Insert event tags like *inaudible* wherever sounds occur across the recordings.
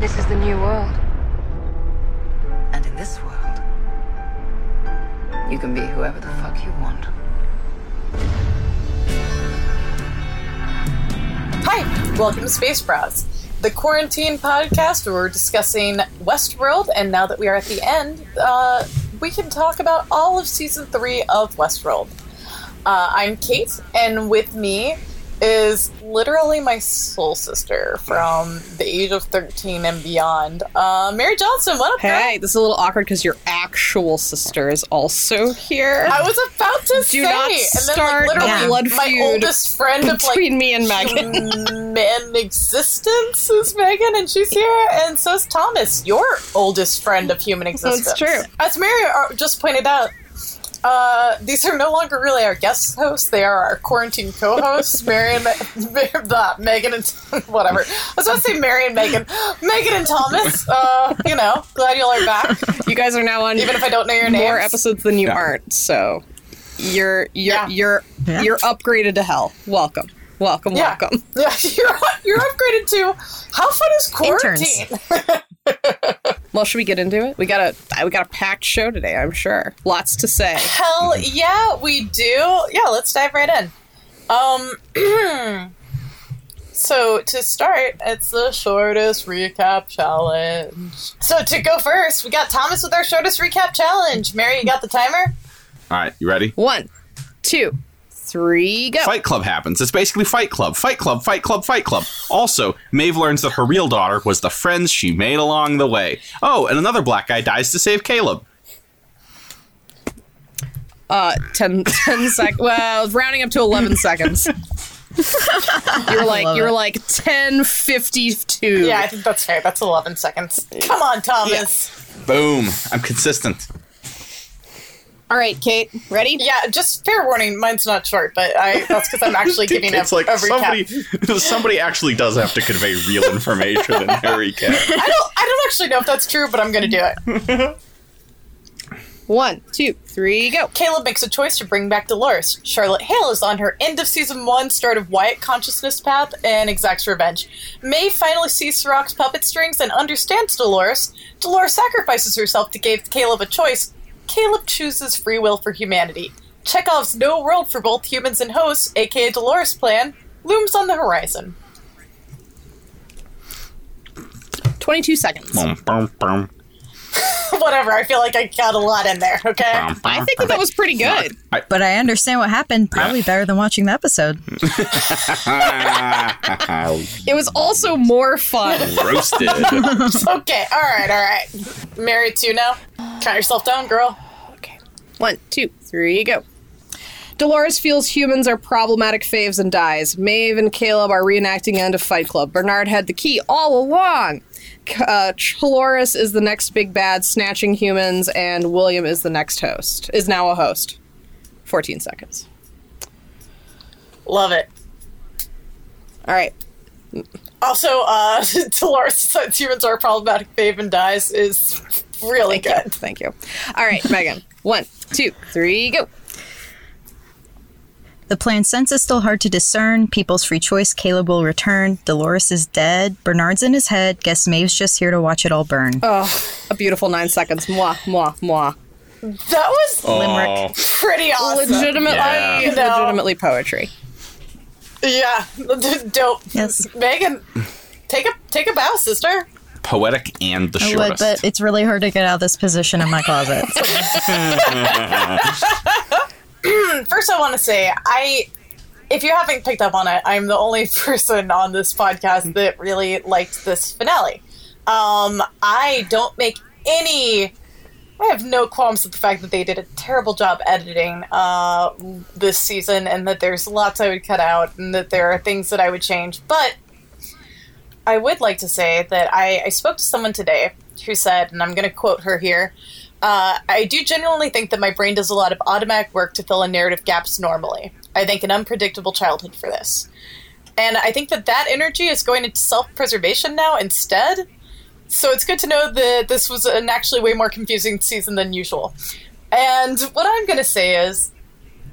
This is the new world. And in this world, you can be whoever the fuck you want. Hi, welcome to Space Bros, the quarantine podcast where we're discussing Westworld. And now that we are at the end, uh, we can talk about all of season three of Westworld. Uh, I'm Kate, and with me is literally my soul sister from the age of 13 and beyond. Uh, Mary Johnson, what up, girl? Hey, this is a little awkward because your actual sister is also here. I was about to Do say, not and then start like, a blood my feud oldest friend of like between me and Megan. human existence is Megan, and she's here, and so is Thomas, your oldest friend of human existence. That's true. As Mary uh, just pointed out. Uh, these are no longer really our guest hosts; they are our quarantine co-hosts, *laughs* Mary and the *laughs* Megan and *laughs* whatever. I was about to say Mary and Megan, Megan and Thomas. Uh, you know, glad y'all are back, You guys are now on even if I don't know your name, more episodes than you Yeah. aren't, so you're you're Yeah. you're Yeah. you're upgraded to hell. Welcome, welcome, Yeah. welcome. Yeah, you're you're upgraded to how fun is quarantine? *laughs* Well, should we get into it? We got a we got a packed show today. I'm sure. Lots to say. Hell yeah, we do. Yeah, let's dive right in. Um, *clears throat* so to start, it's the shortest recap challenge. So to go first, we got Thomas with our shortest recap challenge. Mary, you got the timer? All right, you ready? One, two, three, go. Fight Club happens. It's basically Fight Club, Fight Club, Fight Club, Fight Club. Also, Maeve learns that her real daughter was the friends she made along the way. Oh, and another black guy dies to save Caleb. Uh, 10, *laughs* 10 sec. Well, rounding up to eleven seconds. *laughs* You're like you're it. like ten fifty two. Yeah, I think that's fair. That's 11 seconds. Come on, Thomas. Boom. I'm consistent. All right, Kate, ready? Yeah, just fair warning, mine's not short, but I that's because I'm actually *laughs* giving a, it's like a recap. somebody *laughs* somebody actually does have to convey real information in Harry recap. *laughs* I don't I don't actually know if that's true, but I'm gonna do it. One, two, three, go. Caleb makes a choice to bring back Dolores. Charlotte Hale is on her end of season one, start of Wyatt consciousness path, and exacts revenge. May finally sees Serac's puppet strings and understands Dolores. Dolores sacrifices herself to give Caleb a choice. Caleb chooses free will for humanity. Chekhov's no world for both humans and hosts, aka Dolores' plan, looms on the horizon. Twenty two seconds. Boom, boom, boom. *laughs* Whatever, I feel like I got a lot in there, okay? I think that, that was pretty good. But I understand what happened. Probably better than watching the episode. *laughs* It was also more fun. Roasted. *laughs* Okay, alright, alright. Married to now? Count yourself down, girl. Okay. One, two, three, go. Dolores feels humans are problematic faves and dies. Maeve and Caleb are reenacting end of Fight Club. Bernard had the key all along. Uh, Dolores is the next big bad, snatching humans, and William is the next host. Is now a host. Fourteen seconds. Love it. All right. Also, uh, *laughs* Dolores says humans are problematic, fave and dies is really Thank you. good. Thank you. All right, Megan. One, two, three, go. The plan sense is still hard to discern. People's free choice. Caleb will return. Dolores is dead. Bernard's in his head. Guess Maeve's just here to watch it all burn. Oh, a beautiful nine seconds. Mwah, mwah, mwah. That was Oh, pretty awesome. Legitimately, Yeah. You know. legitimately poetry. Yeah, dope. Yes. Megan, take a take a bow, sister. poetic and the I would, shortest. but it's really hard to get out of this position in my closet. *laughs* *laughs* *clears throat* First, I want to say I. If you haven't picked up on it, I'm the only *laughs* person on this podcast that really liked this finale. Um, I don't make any. I have no qualms with the fact that they did a terrible job editing uh, this season, and that there's lots I would cut out, and that there are things that I would change. But I would like to say that I, I spoke to someone today who said, and I'm going to quote her here. Uh, I do genuinely think that my brain does a lot of automatic work to fill in narrative gaps normally. I think an unpredictable childhood for this. And I think that that energy is going into self preservation now instead. So it's good to know that this was an actually way more confusing season than usual. And what I'm going to say is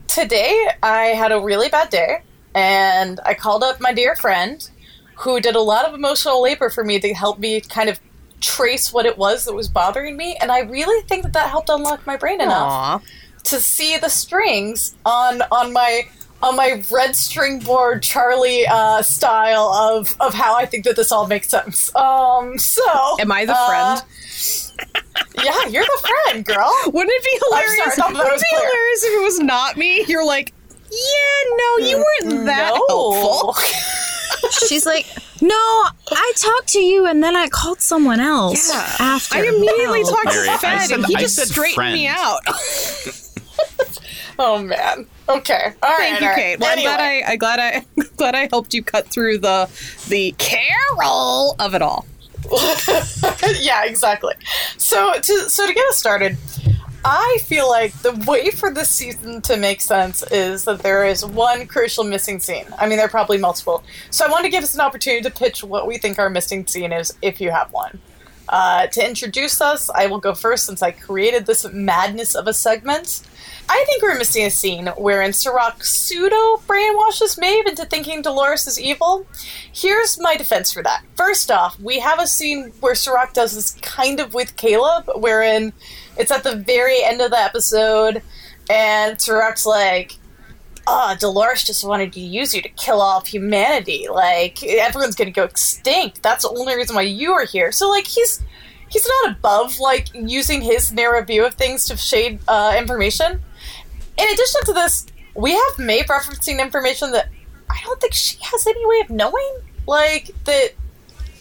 today I had a really bad day and I called up my dear friend who did a lot of emotional labor for me to help me kind of trace what it was that was bothering me. And I really think that that helped unlock my brain enough to see the strings on on my on my red string board Charlie uh, style of of how I think that this all makes sense. Um, so Am I the uh, friend? *laughs* Yeah, you're the friend, girl. Wouldn't it be hilarious? sorry, I thought that Wouldn't it be clear. hilarious if it was not me? You're like, yeah, no, you weren't that helpful. *laughs* She's like, no, I talked to you and then I called someone else Yeah. after. I immediately Wow. talked Mary, to I Fed, said- and he I just said straightened me out. *laughs* Oh man. Okay. All right. Thank you, all right. Kate. Well, I'm glad I, I'm glad I, *laughs* glad I helped you cut through the the Carol of it all. *laughs* yeah, exactly. So to so to get us started, I feel like the way for this season to make sense is that there is one crucial missing scene. I mean, there are probably multiple. So I want to give us an opportunity to pitch what we think our missing scene is, if you have one. Uh, to introduce us, I will go first since I created this madness of a segment. I think we're missing a scene wherein Serac pseudo brainwashes Maeve into thinking Dolores is evil. Here's my defense for that. First off, we have a scene where Serac does this kind of with Caleb, wherein it's at the very end of the episode, and Serac's like, ah, Dolores just wanted to use you to kill off humanity. Like, everyone's gonna go extinct. That's the only reason why you are here. So, like, he's he's not above like using his narrow view of things to shade uh, information. In addition to this, we have Maeve referencing information that I don't think she has any way of knowing. Like that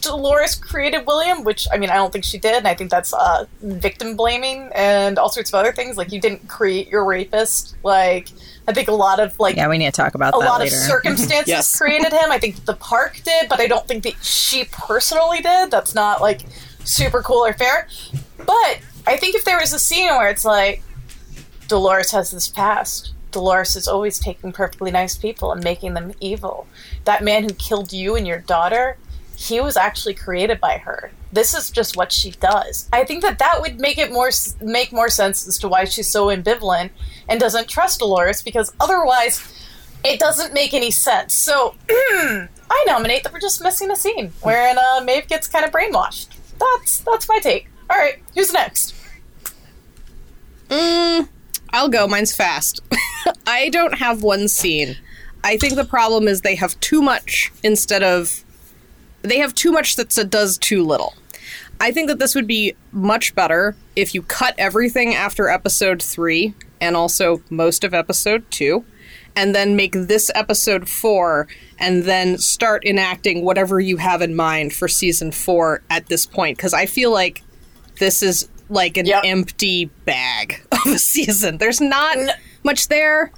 Dolores created William, which I mean I don't think she did, and I think that's uh, victim blaming and all sorts of other things. Like you didn't create your rapist. Like I think a lot of like Yeah, we need to talk about a that lot later. of *laughs* circumstances Yes. created him. I think the park did, but I don't think that she personally did. That's not like super cool or fair. But I think if there was a scene where it's like Dolores has this past. Dolores is always taking perfectly nice people and making them evil. That man who killed you and your daughter, he was actually created by her. This is just what she does. I think that that would make it more make more sense as to why she's so ambivalent and doesn't trust Dolores because otherwise it doesn't make any sense. So *clears throat* I nominate that we're just missing a scene wherein uh, Maeve gets kind of brainwashed. That's that's my take. All right, who's next? Mm, I'll go. Mine's fast. *laughs* I don't have one scene. I think the problem is they have too much instead of. They have too much that does too little. I think that this would be much better if you cut everything after episode three and also most of episode two, and then make this episode four, and then start enacting whatever you have in mind for season four at this point. Because I feel like this is like an Yep. empty bag *laughs* of a season. There's not much there,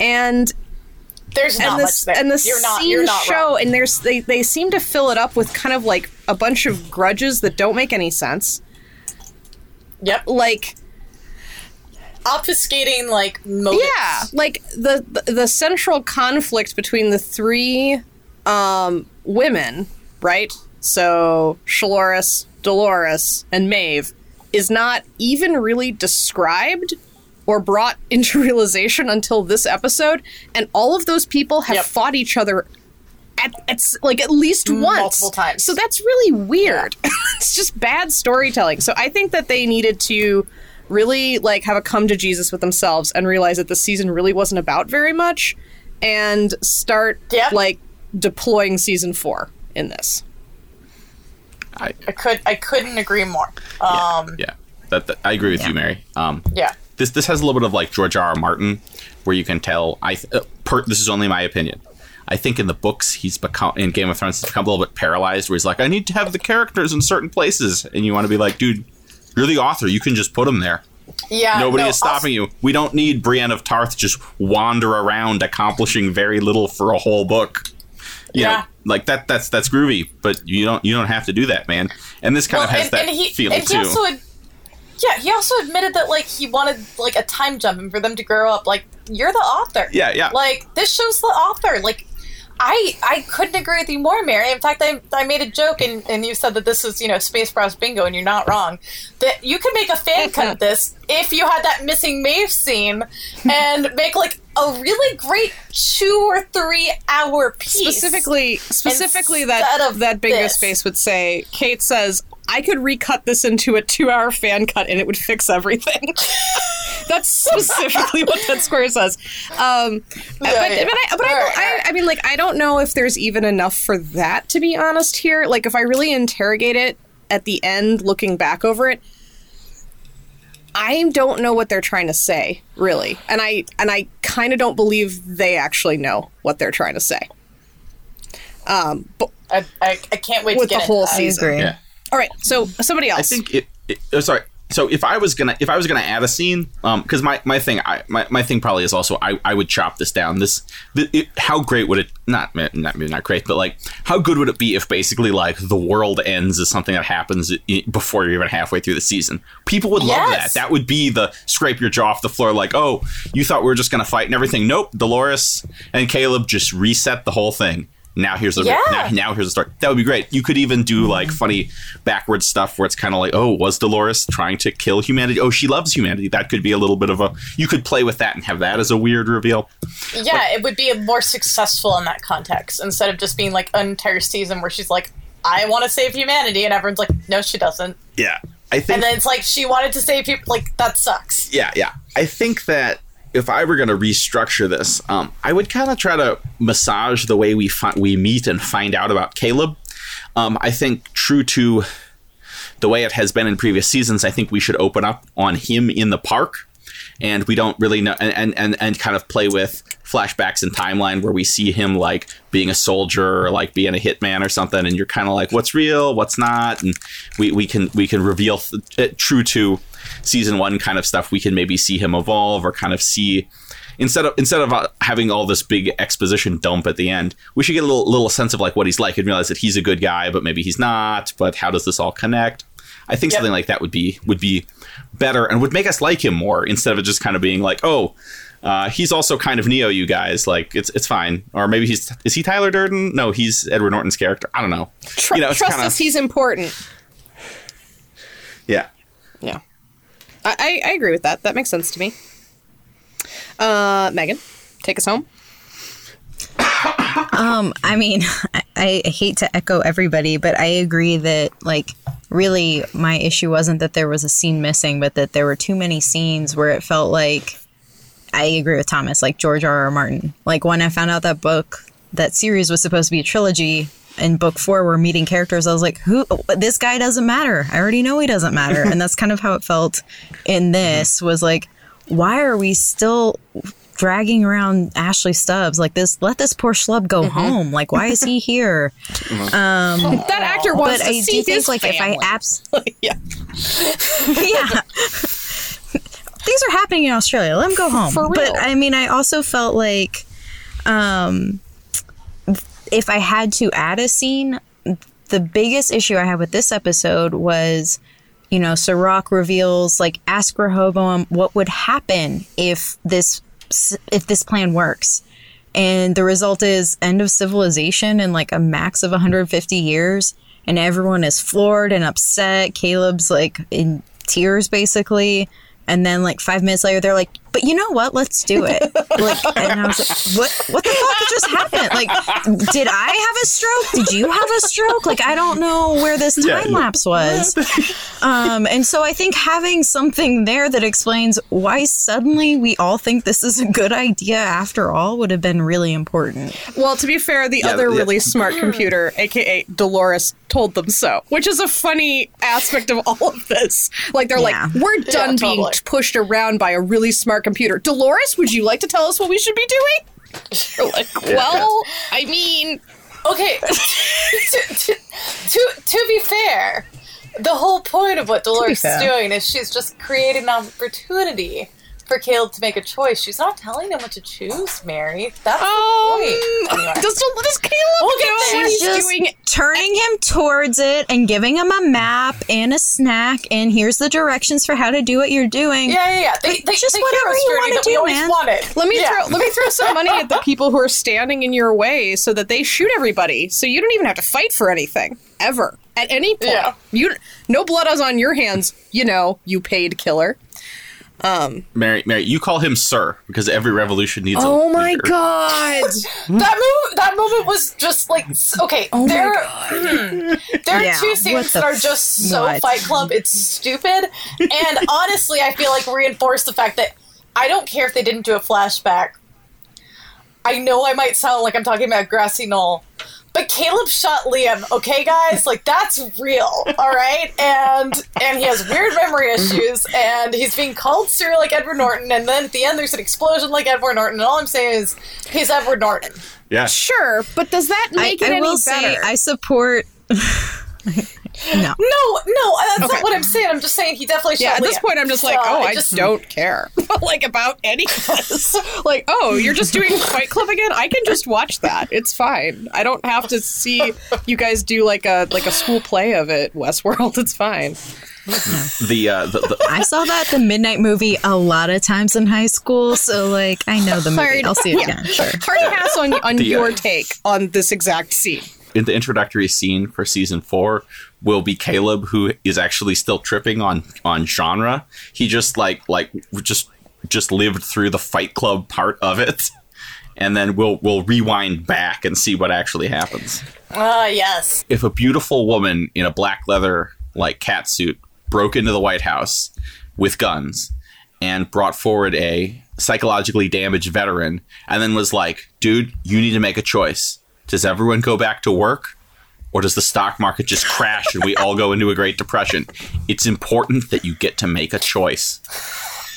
and There's not and much this there. and the you're not, scenes you're not show, wrong. and there's they they seem to fill it up with kind of like a bunch of grudges that don't make any sense. Yep. Like Obfuscating like motives. yeah, like the the, the central conflict between the three um, women, right? So Shaloris, Dolores, and Maeve is not even really described or brought *laughs* into realization until this episode, and all of those people have Yep. fought each other at, at like at least once Multiple times. So that's really weird. *laughs* it's just bad storytelling. So I think that they needed to really like have a come to Jesus with themselves and realize that the season really wasn't about very much and start Yeah. like deploying season 4 in this. I, I could I couldn't agree more. Um yeah, that, that- I agree with you, Mary. Um, yeah. this this has a little bit of like George R. R. Martin, where you can tell. I th- uh, per, this is only my opinion. I think in the books he's become in Game of Thrones he's become a little bit paralyzed, where he's like, I need to have the characters in certain places, and you want to be like, dude, you're the author, you can just put them there. Yeah. Nobody no, is stopping you. We don't need Brienne of Tarth just wander around accomplishing very little for a whole book. You Yeah. know, like that. That's that's groovy, but you don't you don't have to do that, man. And this kind Well, of has and, that and he, feel and he too. also ad- yeah, he also admitted that like he wanted like a time jump and for them to grow up. Like you're the author. Yeah, yeah. Like this shows the author. Like I I couldn't agree with you more, Mary. In fact, I, I made a joke, and, and you said that this is you know Space Bros Bingo, and you're not wrong. That you could make a fan cut of this if you had that missing Maeve scene, and make like a really great two or three hour piece. Specifically, specifically that of that bingo this. space would say. Kate says, "I could recut this into a two-hour fan cut, and it would fix everything." *laughs* That's specifically what that square says. Um, but, Yeah, but, yeah. but, I, but I, Alright, I. I mean, like, I don't know if there's even enough for that. To be honest, here, like, if I really interrogate it at the end, looking back over it, I don't know what they're trying to say, really, and I and I kind of don't believe they actually know what they're trying to say. Um, but I, I, I can't wait with to the whole into season. Yeah. All right, so somebody else. I think it. it oh, sorry. So if I was gonna if I was gonna add a scene, um, because my, my thing I my, my thing probably is also I, I would chop this down. This the, it, how great would it not not maybe not great, but like how good would it be if basically like the world ends is something that happens before you're even halfway through the season? People would love Yes. that. That would be the scrape your jaw off the floor. Like oh, you thought we were just gonna fight and everything. Nope, Dolores and Caleb just reset the whole thing. Now here's the Yeah. now, now here's the story. That would be great. You could even do mm-hmm. like funny backwards stuff where it's kind of like, oh, was Dolores trying to kill humanity? Oh, she loves humanity. That could be a little bit of a. You could play with that and have that as a weird reveal. Yeah, it would be more successful in that context instead of just being like an entire season where she's like, I want to save humanity, and everyone's like, no, she doesn't. Yeah, I think. And then it's like she wanted to save people. Like that sucks. yeah, yeah. I think that if I were going to restructure this, um, I would kind of try to massage the way we fi- we meet and find out about Caleb. Um, I think true to the way it has been in previous seasons, I think we should open up on him in the park, and we don't really know, and and and, kind of play with flashbacks and timeline where we see him like being a soldier or like being a hitman or something, and you're kind of like, what's real, what's not, and we we can we can reveal th- true to season one kind of stuff. We can maybe see him evolve or kind of see instead of instead of uh, having all this big exposition dump at the end, we should get a little little sense of like what he's like and realize that he's a good guy, but maybe he's not. But how does this all connect? I think Yep. something like that would be would be better and would make us like him more instead of just kind of being like, oh, uh, he's also kind of Neo, you guys. Like it's it's fine. Or maybe he's is he Tyler Durden? No, he's Edward Norton's character. I don't know. Tr- you know, trust kinda- us, he's important. Yeah. Yeah, I, I, I agree with that. That makes sense to me. Uh, Megan, take us home. *coughs* Um, I mean, *laughs* I, I hate to echo everybody, but I agree that like really my issue wasn't that there was a scene missing, but that there were too many scenes where it felt like I agree with Thomas, like George R. R. Martin. Like when I found out that book, that series was supposed to be a trilogy. In book four, we're meeting characters. I was like, "Who? This guy doesn't matter. I already know he doesn't matter." and that's kind of how it felt in this. Was like, why are we still dragging around Ashley Stubbs like this? Let this poor schlub go home. Like, why is he here? *laughs* um, That actor wants but to I see do think his like if I family. abs *laughs* yeah, *laughs* yeah. Things are happening in Australia. Let him go home. For real. But I mean, I also felt like um, if I had to add a scene, the biggest issue I had with this episode was, you know, Serac reveals like ask Rehoboam what would happen if this if this plan works. And the result is end of civilization in like a max of 150 years. And everyone is floored and upset. Caleb's like in tears basically. And then like five minutes later, they're like, "But you know what? Let's do it." *laughs* like, and I was like, "What? What the fuck just happened? Like, did I have a stroke? Did you have a stroke? Like, I don't know where this Yeah. time lapse was." Um, and so I think having something there that explains why suddenly we all think this is a good idea after all would have been really important. Well, to be fair, the Yeah, other yeah. really smart computer, *clears throat* aka Dolores, told them so, which is a funny aspect of all of this. Like they're Yeah. like, "We're done being totally. pushed around by a really smart computer." Dolores, would you like to tell us what we should be doing? You're like, well, I mean, Okay, *laughs* to, to, to, to be fair, the whole point of what Dolores is doing is she's just creating an opportunity for Caleb to make a choice. She's not telling him what to choose, Mary. That's Um, *laughs* the point. Anyway. does, does Caleb We'll get know what he's doing? turning him towards it and giving him a map and a snack and here's the directions for how to do what you're doing. Yeah, yeah, yeah. They, they, Just the whatever you wanna do, always man. Let me Yeah. throw let me throw some money at the *laughs* people who are standing in your way so that they shoot everybody. So you don't even have to fight for anything ever at any point. Yeah. You no blood is on your hands. You know, you paid killer. Um, Mary, Mary, you call him sir because every revolution needs. A Oh a my leader. god! that move, that moment was just like okay Oh there God. Hmm, there are Yeah, two scenes that are just so what? fight club it's stupid and *laughs* honestly i feel like reinforce the fact that i don't care if they didn't do a flashback i know i might sound like i'm talking about grassy knoll but Caleb shot Liam, okay, guys? Like that's real, all right? And and he has weird memory issues, and he's being called Sir like Edward Norton, and then at the end there's an explosion like Edward Norton, and all I'm saying is he's Edward Norton. Yeah, Sure, but does that I, make it I any will better? say I support *laughs* *laughs* No. No, no, that's Okay. not what I'm saying. I'm just saying he definitely shot yeah, at this point, I'm just like, So, oh, I just don't care, *laughs* like about any of this. *laughs* like, oh, you're just doing Fight Club again? I can just watch that. It's fine. I don't have to see you guys do like a like a school play of it. Westworld, it's fine. the, uh, the, the I saw that the Midnight movie a lot of times in high school, so like I know the movie. Hard- I'll see it yeah. again. Sure. Hard pass on on The, uh, your take on this exact scene. In the introductory scene for season four will be Caleb, who is actually still tripping on on genre. He just like like just just lived through the Fight Club part of it, and then we'll we'll rewind back and see what actually happens. Ah, yes. If a beautiful woman in a black leather like cat suit broke into the White House with guns and brought forward a psychologically damaged veteran and then was like, dude, you need to make a choice. Does everyone go back to work or does the stock market just crash and we all go into a Great Depression? It's important that you get to make a choice.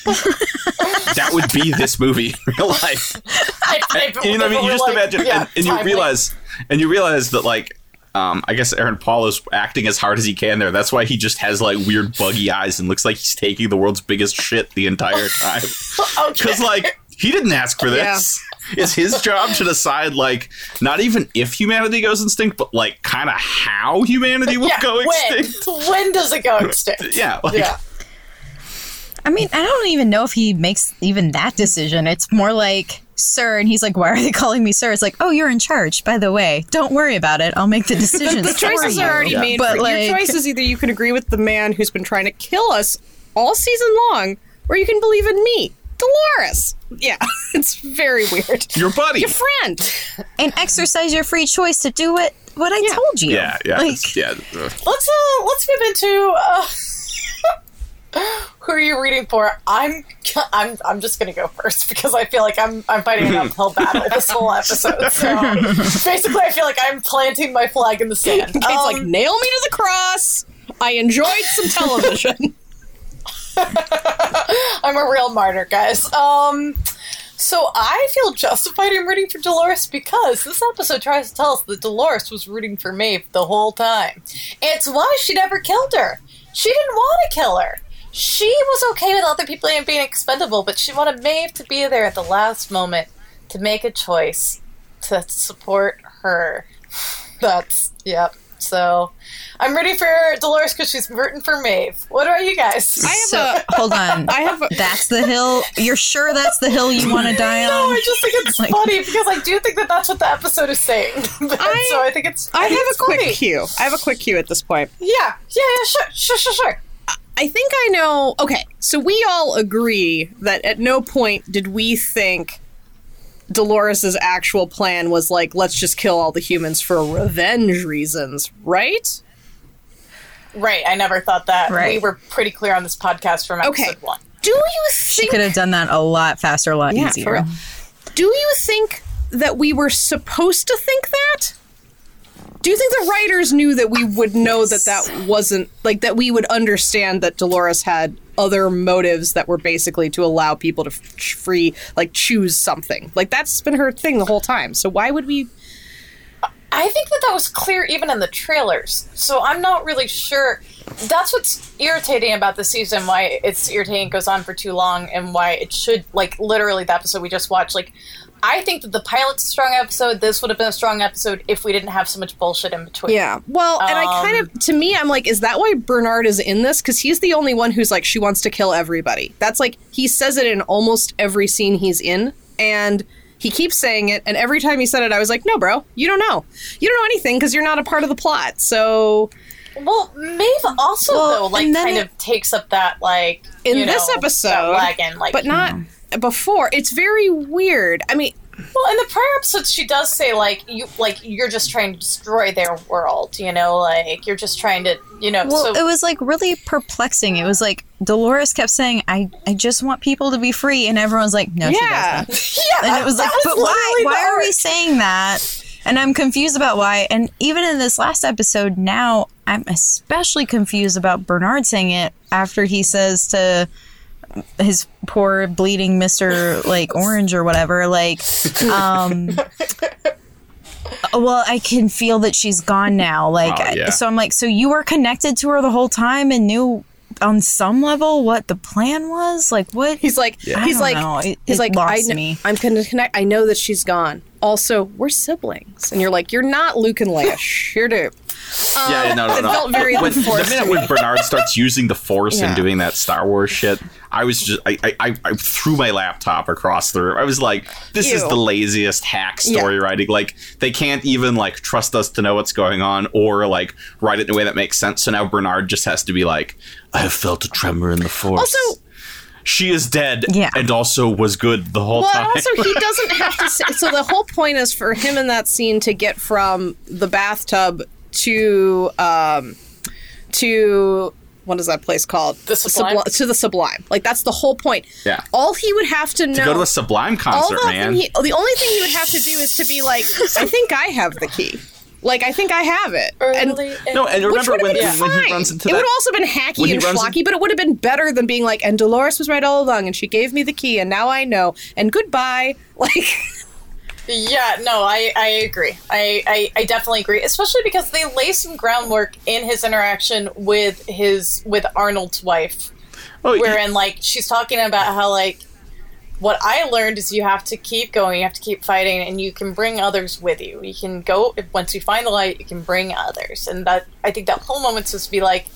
that would be this movie in real life. *laughs* I, I, you know, what I mean, you just like, imagine, yeah, and, and you realize, and you realize that like, um, I guess Aaron Paul is acting as hard as he can there. That's why he just has like weird buggy eyes and looks like he's taking the world's biggest shit the entire time. *laughs* Okay. Because like he didn't ask for this. *laughs* It's his job to decide like not even if humanity goes extinct, but like kind of how humanity will yeah, go when? extinct. *laughs* When does it go *laughs* extinct? Yeah, like, yeah. I mean, I don't even know if he makes even that decision. It's more like, sir, and he's like, why are they calling me sir? It's like, oh, you're in charge, by the way. Don't worry about it. I'll make the decisions. The choices for you. are already Yeah. made. But for, like, your choice is either you can agree with the man who's been trying to kill us all season long, or you can believe in me, Dolores. Yeah, *laughs* it's very weird. your buddy. Your friend. and exercise your free choice to do what what I told you. Yeah, yeah, Like, yeah. Let's uh let's move into uh *laughs* who are you reading for? I'm I'm I'm just gonna go first because I feel like I'm I'm fighting an uphill *laughs* battle this whole episode. So basically, I feel like I'm planting my flag in the sand. Kate's Um, like, nail me to the cross. I enjoyed some television. *laughs* I'm a real martyr, guys. Um, so I feel justified in rooting for Dolores because this episode tries to tell us that Dolores was rooting for Maeve the whole time. It's why she never killed her. She didn't want to kill her. She was okay with other people being expendable, but she wanted Maeve to be there at the last moment to make a choice to support her. *laughs* That's yep. So I'm ready for Dolores because she's rooting for Maeve. What about you guys? I have so a. hold on. *laughs* I have a. that's the hill. You're sure that's the hill you want to *laughs* die on? No, on? I just think it's Like- funny because I do think that that's what the episode is saying. *laughs* But- I- so I think it's. I think have a it's quick funny. cue. I have a quick cue at this point. Yeah, yeah, yeah. Sure, sure, sure, sure. I think I know. Okay, so we all agree that at no point did we think Dolores's actual plan was like, let's just kill all the humans for revenge reasons, right? Right. I never thought that. We were pretty clear on this podcast from episode Okay. one. Do you She think? could have done that a lot faster, a lot Yeah, for easier. real. Do you think that we were supposed to think that? Do you think the writers knew that we would know that that wasn't like that we would understand that Dolores had other motives that were basically to allow people to free like choose something. Like that's been her thing the whole time. So why would we I think that that was clear even in the trailers. So I'm not really sure. that's what's irritating about the season. Why it's irritating, it goes on for too long, and why it should like literally the episode we just watched. Like, I think that the pilot's a strong episode. This would have been a strong episode if we didn't have so much bullshit in between. Yeah. Well, and I kind of, um, to me, I'm like, is that why Bernard is in this? Because he's the only one who's like, she wants to kill everybody. That's like, he says it in almost every scene he's in. And he keeps saying it. And every time he said it, I was like, no, bro, you don't know. You don't know anything because you're not a part of the plot. So Well, Maeve also Well, though like kind it- of takes up that like in you this know, episode, wagon like but not mm. Before. It's very weird. I mean, Well, in the prior episodes, she does say like you like you're just trying to destroy their world. You know, like you're just trying to you know. Well, so it was like really perplexing. It was like Dolores kept saying, "I, I just want people to be free," and everyone's like, "No, yeah. she doesn't." *laughs* yeah, And it was like, that "But why? Why the are we saying that?" And I'm confused about why. And even in this last episode, now I'm especially confused about Bernard saying it after he says to his poor bleeding Mister like Orange or whatever, like, um. *laughs* Well, I can feel that she's gone now. Like, Oh, yeah. so I'm like, so you were connected to her the whole time and knew on some level what the plan was. Like, what? He's like, I he's like, know. It- he's it like, I lost kn- me. I'm gonna connect. I know that she's gone. Also, we're siblings, and you're like, you're not Luke and Leia. *laughs* You're dude. Uh, yeah, no, no, it no. felt very when, the minute when Bernard starts using the Force Yeah. and doing that Star Wars shit, I was just I I, I, threw my laptop across the room. I was like, this is the laziest hack Yeah. story writing. Like they can't even like trust us to know what's going on or like write it in a way that makes sense. So now Bernard just has to be like, I have felt a tremor in the Force. Also- she is dead Yeah. and also was good the whole Well, time. also he *laughs* doesn't have to. Say, so the whole point is for him in that scene to get from the bathtub to um to what is that place called? The Sublime? Subli- to the Sublime. Like that's the whole point. Yeah. All he would have to know. to go to a Sublime concert, the man. he, the only thing he would have to do is to be like, I think I have the key. Like I think I have it. And Early in- no, and remember would when, have been when he runs into that. it that would also been hacky and runs schlocky, but it would have been better than being like, and Dolores was right all along, and she gave me the key, and now I know, and goodbye. *laughs* Like, Yeah, no, I, I agree. I, I, I definitely agree, especially because they lay some groundwork in his interaction with his with Arnold's wife, oh, yeah. wherein like she's talking about how like what I learned is you have to keep going, you have to keep fighting, and you can bring others with you. You can go once you find the light, you can bring others, and that I think that whole moment's supposed to be like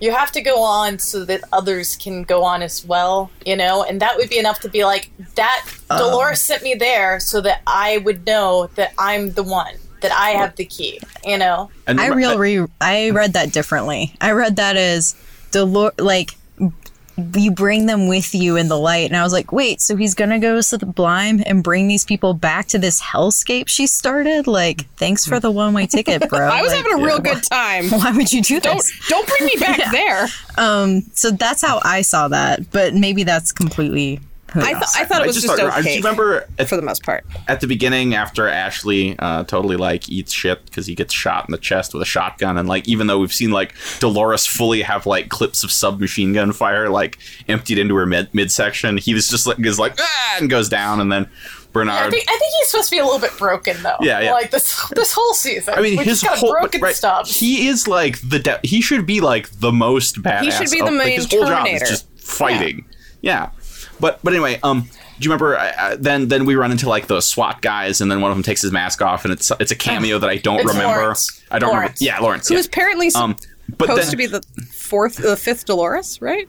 you have to go on so that others can go on as well, you know, and that would be enough to be like that. Uh. Dolores sent me there so that I would know that I'm the one, that I have the key, you know. And I real re- I read that differently. I read that as Dolores, like you bring them with you in the light, and I was like, wait, so he's gonna go to the Blime and bring these people back to this hellscape she started? Like, thanks for the one way ticket, *laughs* bro. I was Like, having a real good time. *laughs* Why would you do Don't this? don't bring me back *laughs* there. Um, so that's how I saw that, but maybe that's completely. Who I, th- I thought it I was just just, thought, I- do okay you remember at, for the most part. at the beginning after Ashley uh, totally like eats shit because he gets shot in the chest with a shotgun, and like even though we've seen like Dolores fully have like clips of submachine gun fire like emptied into her mid midsection, he was just like is like ah! and goes down, and then I Bernard. think I think he's supposed to be a little bit broken though. Yeah, yeah. Like this this whole season. I mean, we his got whole broken right, stuff. He is like the de- he should be like the most badass. He should be the of- like, main his whole job Terminator. is just fighting. Yeah. But but anyway, um, do you remember? Uh, uh, then then we run into like the SWAT guys, and then one of them takes his mask off, and it's it's a cameo that I don't It's remember. Lawrence. I don't Lawrence. remember. Yeah, Lawrence. Who yeah. is apparently um, but supposed then, to be the fourth, the fifth Dolores, right?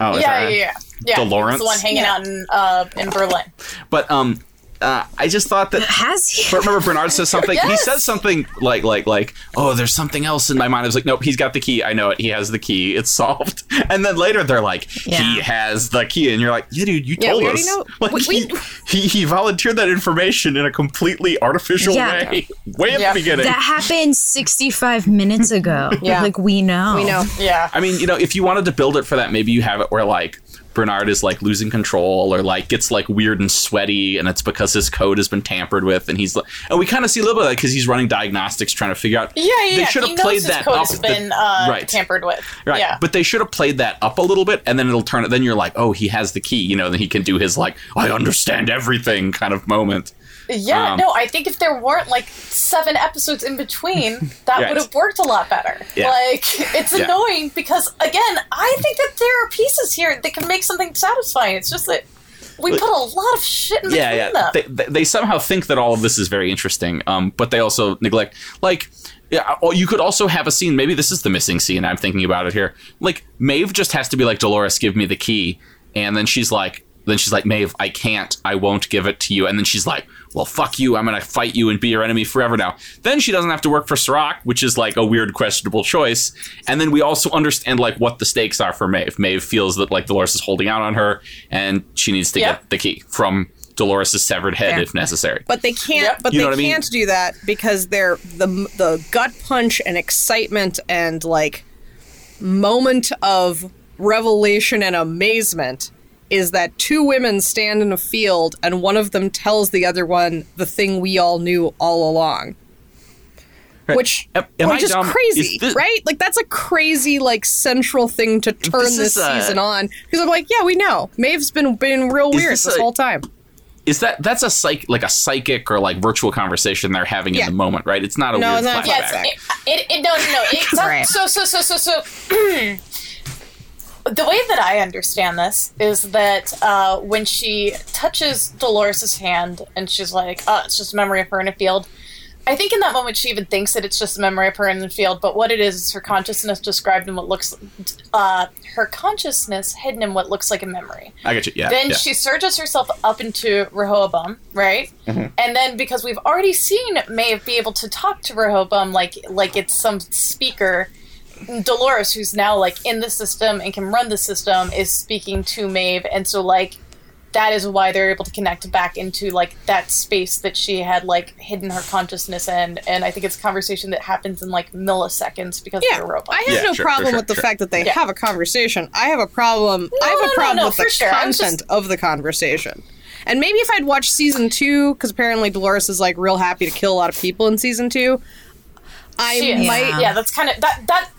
oh, is yeah, that yeah, yeah, yeah. Dolores? He's the one hanging out in uh in Berlin. But um, uh, I just thought that Has he? But remember, Bernard says something. He says something like, like, like, oh, there's something else in my mind. I was like, nope, he's got the key. I know it. He has the key. It's solved. *laughs* And then later they're like, he has the key, and you're like, yeah, dude, you Yeah, told we already us. know. *laughs* Like, We- he, he he volunteered that information in a completely artificial Yeah. way, *laughs* way at the beginning. That happened 65 minutes ago. Yeah. Like, we know. We know. Yeah. I mean, you know, if you wanted to build it for that, maybe you have it where like Bernard is like losing control or like gets like weird and sweaty, and it's because his code has been tampered with, and he's like, and we kind of see a little bit of that because he's running diagnostics trying to figure out. Yeah, yeah. They should have played that code up. has been uh, right. tampered with. Right. Yeah. But they should have played that up a little bit and then it'll turn it then you're like, oh, he has the key, you know, then he can do his like, I understand everything kind of moment. Yeah, Um, no, I think if there weren't like seven episodes in between, *laughs* that would have worked a lot better. Yeah. Like, it's Yeah. annoying because, again, I think that there are pieces here that can make something satisfying. It's just that we put a lot of shit in yeah, between yeah. them. They, they, they somehow think that all of this is very interesting, um, but they also neglect like. Yeah, or you could also have a scene. Maybe this is the missing scene. I'm thinking about it here. Like Maeve just has to be like Dolores, give me the key, and then she's like, then she's like, Maeve, I can't, I won't give it to you. And then she's like, well, fuck you, I'm gonna fight you and be your enemy forever now. Then she doesn't have to work for Serac, which is like a weird, questionable choice. And then we also understand like what the stakes are for Maeve. Maeve feels that like Dolores is holding out on her, and she needs to Yeah. get the key from Dolores' severed head Yeah. if necessary. But they can't. Yep. But You they know what I mean? can't do that because they're the the gut punch and excitement and like moment of revelation and amazement is that two women stand in a field and one of them tells the other one the thing we all knew all along. Which, Am- am which I is dumb? crazy, Is this- right? Like that's a crazy, like central thing to turn This this, is, season on. Because I'm like, yeah, we know Maeve's been been real weird this this a- whole time. Is that that's a psych like a psychic or like virtual conversation they're having Yeah. in the moment, right? It's not a No, weird it's not a flashback. Yes, it, it, it no no no. It's *laughs* Right. So so so so so. *clears throat* the way that I understand this is that uh, when she touches Dolores' hand and she's like, "Oh, it's just a memory of her in a field." I think in that moment she even thinks that it's just a memory of her in the field, but what it is is her consciousness described in what looks, uh, her consciousness hidden in what looks like a memory. I get you. Yeah. Then yeah. she surges herself up into Rehoboam, right? Mm-hmm. And then because we've already seen Maeve be able to talk to Rehoboam like like it's some speaker, Dolores, who's now like in the system and can run the system, is speaking to Maeve, and so like that is why they're able to connect back into like that space that she had like hidden her consciousness in. And I think it's a conversation that happens in like milliseconds because Yeah, of the robot. I have Yeah, no sure, problem sure, with the sure. fact that they Yeah. have a conversation. I have a problem. I have a no, problem no, with the sure. Content just- of the conversation. And maybe if I'd watched season two, because apparently Dolores is like real happy to kill a lot of people in season two, I She is. might. yeah. that's kind of that that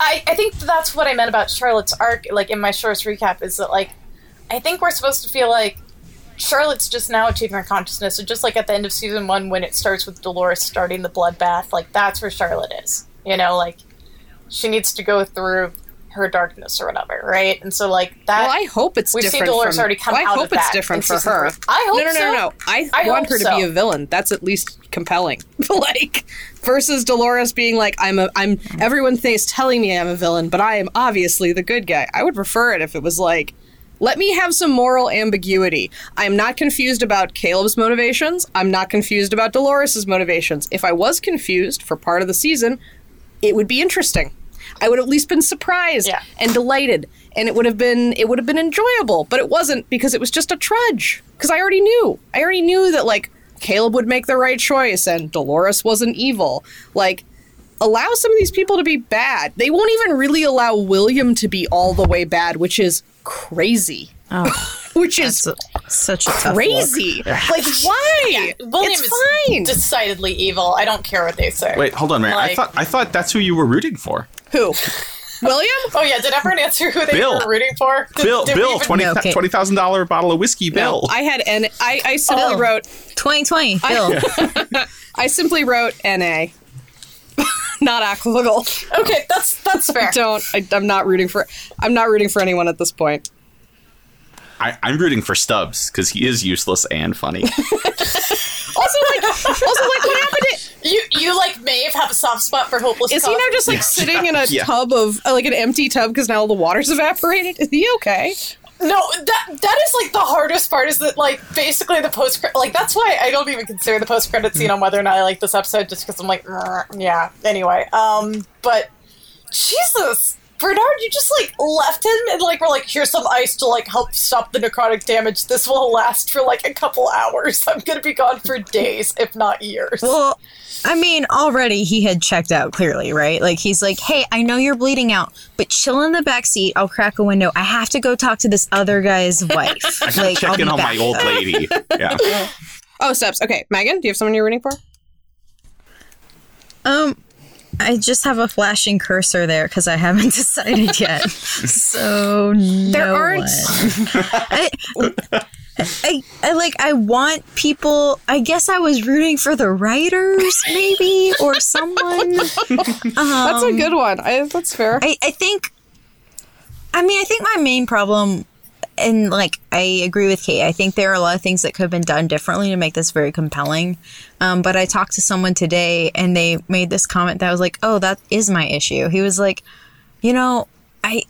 I, I think that's what I meant about Charlotte's arc like in my shorts recap is that like I think we're supposed to feel like Charlotte's just now achieving her consciousness. So just like at the end of season one when it starts with Dolores starting the bloodbath like that's where Charlotte is. You know like she needs to go through her darkness or whatever right and so like that Well, I hope it's We've seen different. Dolores from, already come well, I out hope of it's that different for her. three. I hope no, no, no, so. no. I, I want her to so. be a villain. That's at least compelling. *laughs* like versus Dolores being like, I'm a, I'm. Everyone thinks telling me I'm a villain, but I am obviously the good guy. I would prefer it if it was like. Let me have some moral ambiguity. I'm not confused about Caleb's motivations. I'm not confused about Dolores' motivations. If I was confused for part of the season, it would be interesting. I would have at least been surprised Yeah. and delighted, and it would have been it would have been enjoyable. But it wasn't because it was just a trudge. Because I already knew, I already knew that like Caleb would make the right choice and Dolores wasn't evil. Like allow some of these people to be bad. They won't even really allow William to be all the way bad, which is crazy. Oh, *laughs* Which is a, such a tough crazy. Like why? William it's is fine. decidedly evil I don't care what they say Wait, hold on, Mary. I thought I thought that's who you were rooting for. Who? *laughs* William? oh yeah did everyone answer who they Bill. were rooting for Did- Bill, did Bill, even- twenty No, okay. twenty thousand dollar bottle of whiskey, Bill. I had and I, I simply Oh. wrote 2020, Bill. *laughs* I simply wrote NA. *laughs* not Aquavigal. okay that's that's fair Don't. I, I'm not rooting for. I'm not rooting for anyone at this point. I, I'm rooting for Stubbs because he is useless and funny. Also, like, also, like, what happened? To, You you like Maeve have a soft spot for hopeless. is he now just like sitting in a Yeah. tub of uh, like an empty tub because now all the water's evaporated? Is he okay? no? That that is like the hardest part. Is that like basically the post like that's why I don't even consider the post credit scene on whether or not I like this episode just because I'm like yeah. Anyway, um, but Jesus, Bernard, you just like left him and like we're like, here's some ice to like help stop the necrotic damage. This will last for like a couple hours. I'm gonna be gone for days, if not years. Well, I mean, already he had checked out clearly, right? Like he's like, "Hey, I know you're bleeding out, but chill in the back seat. I'll crack a window. I have to go talk to this other guy's *laughs* wife. like, I'll Check in on back." my old lady. *laughs* Yeah. Oh, steps. Okay, Megan, do you have someone you're rooting for? Um, I just have a flashing cursor there because I haven't *laughs* decided yet. so There aren't-. I, I, I like. I want people. I guess I was rooting for the writers, maybe, or *laughs* someone. That's a um, good one. I, that's fair. I, I think I mean I think my main problem and like I agree with Kate. I think there are a lot of things that could have been done differently to make this very compelling. Um, but I talked to someone today and they made this comment that I was like, "Oh, that is my issue." He was like, "You know, I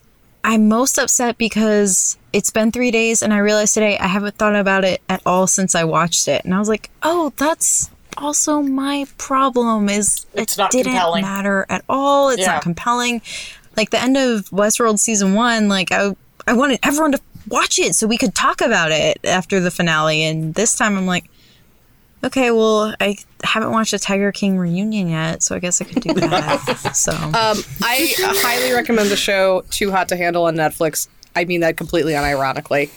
I'm most upset because it's been 3 days and I realized today I haven't thought about it at all since I watched it." And I was like, "Oh, that's also my problem is It's it not didn't compelling. matter at all. It's Yeah. not compelling. Like the end of Westworld season one, like I I wanted everyone to watch it so we could talk about it after the finale. And this time I'm like, okay, well I haven't watched a Tiger King reunion yet, so I guess I could do that. *laughs* so Um, I highly recommend the show Too Hot to Handle on Netflix. I mean that completely unironically.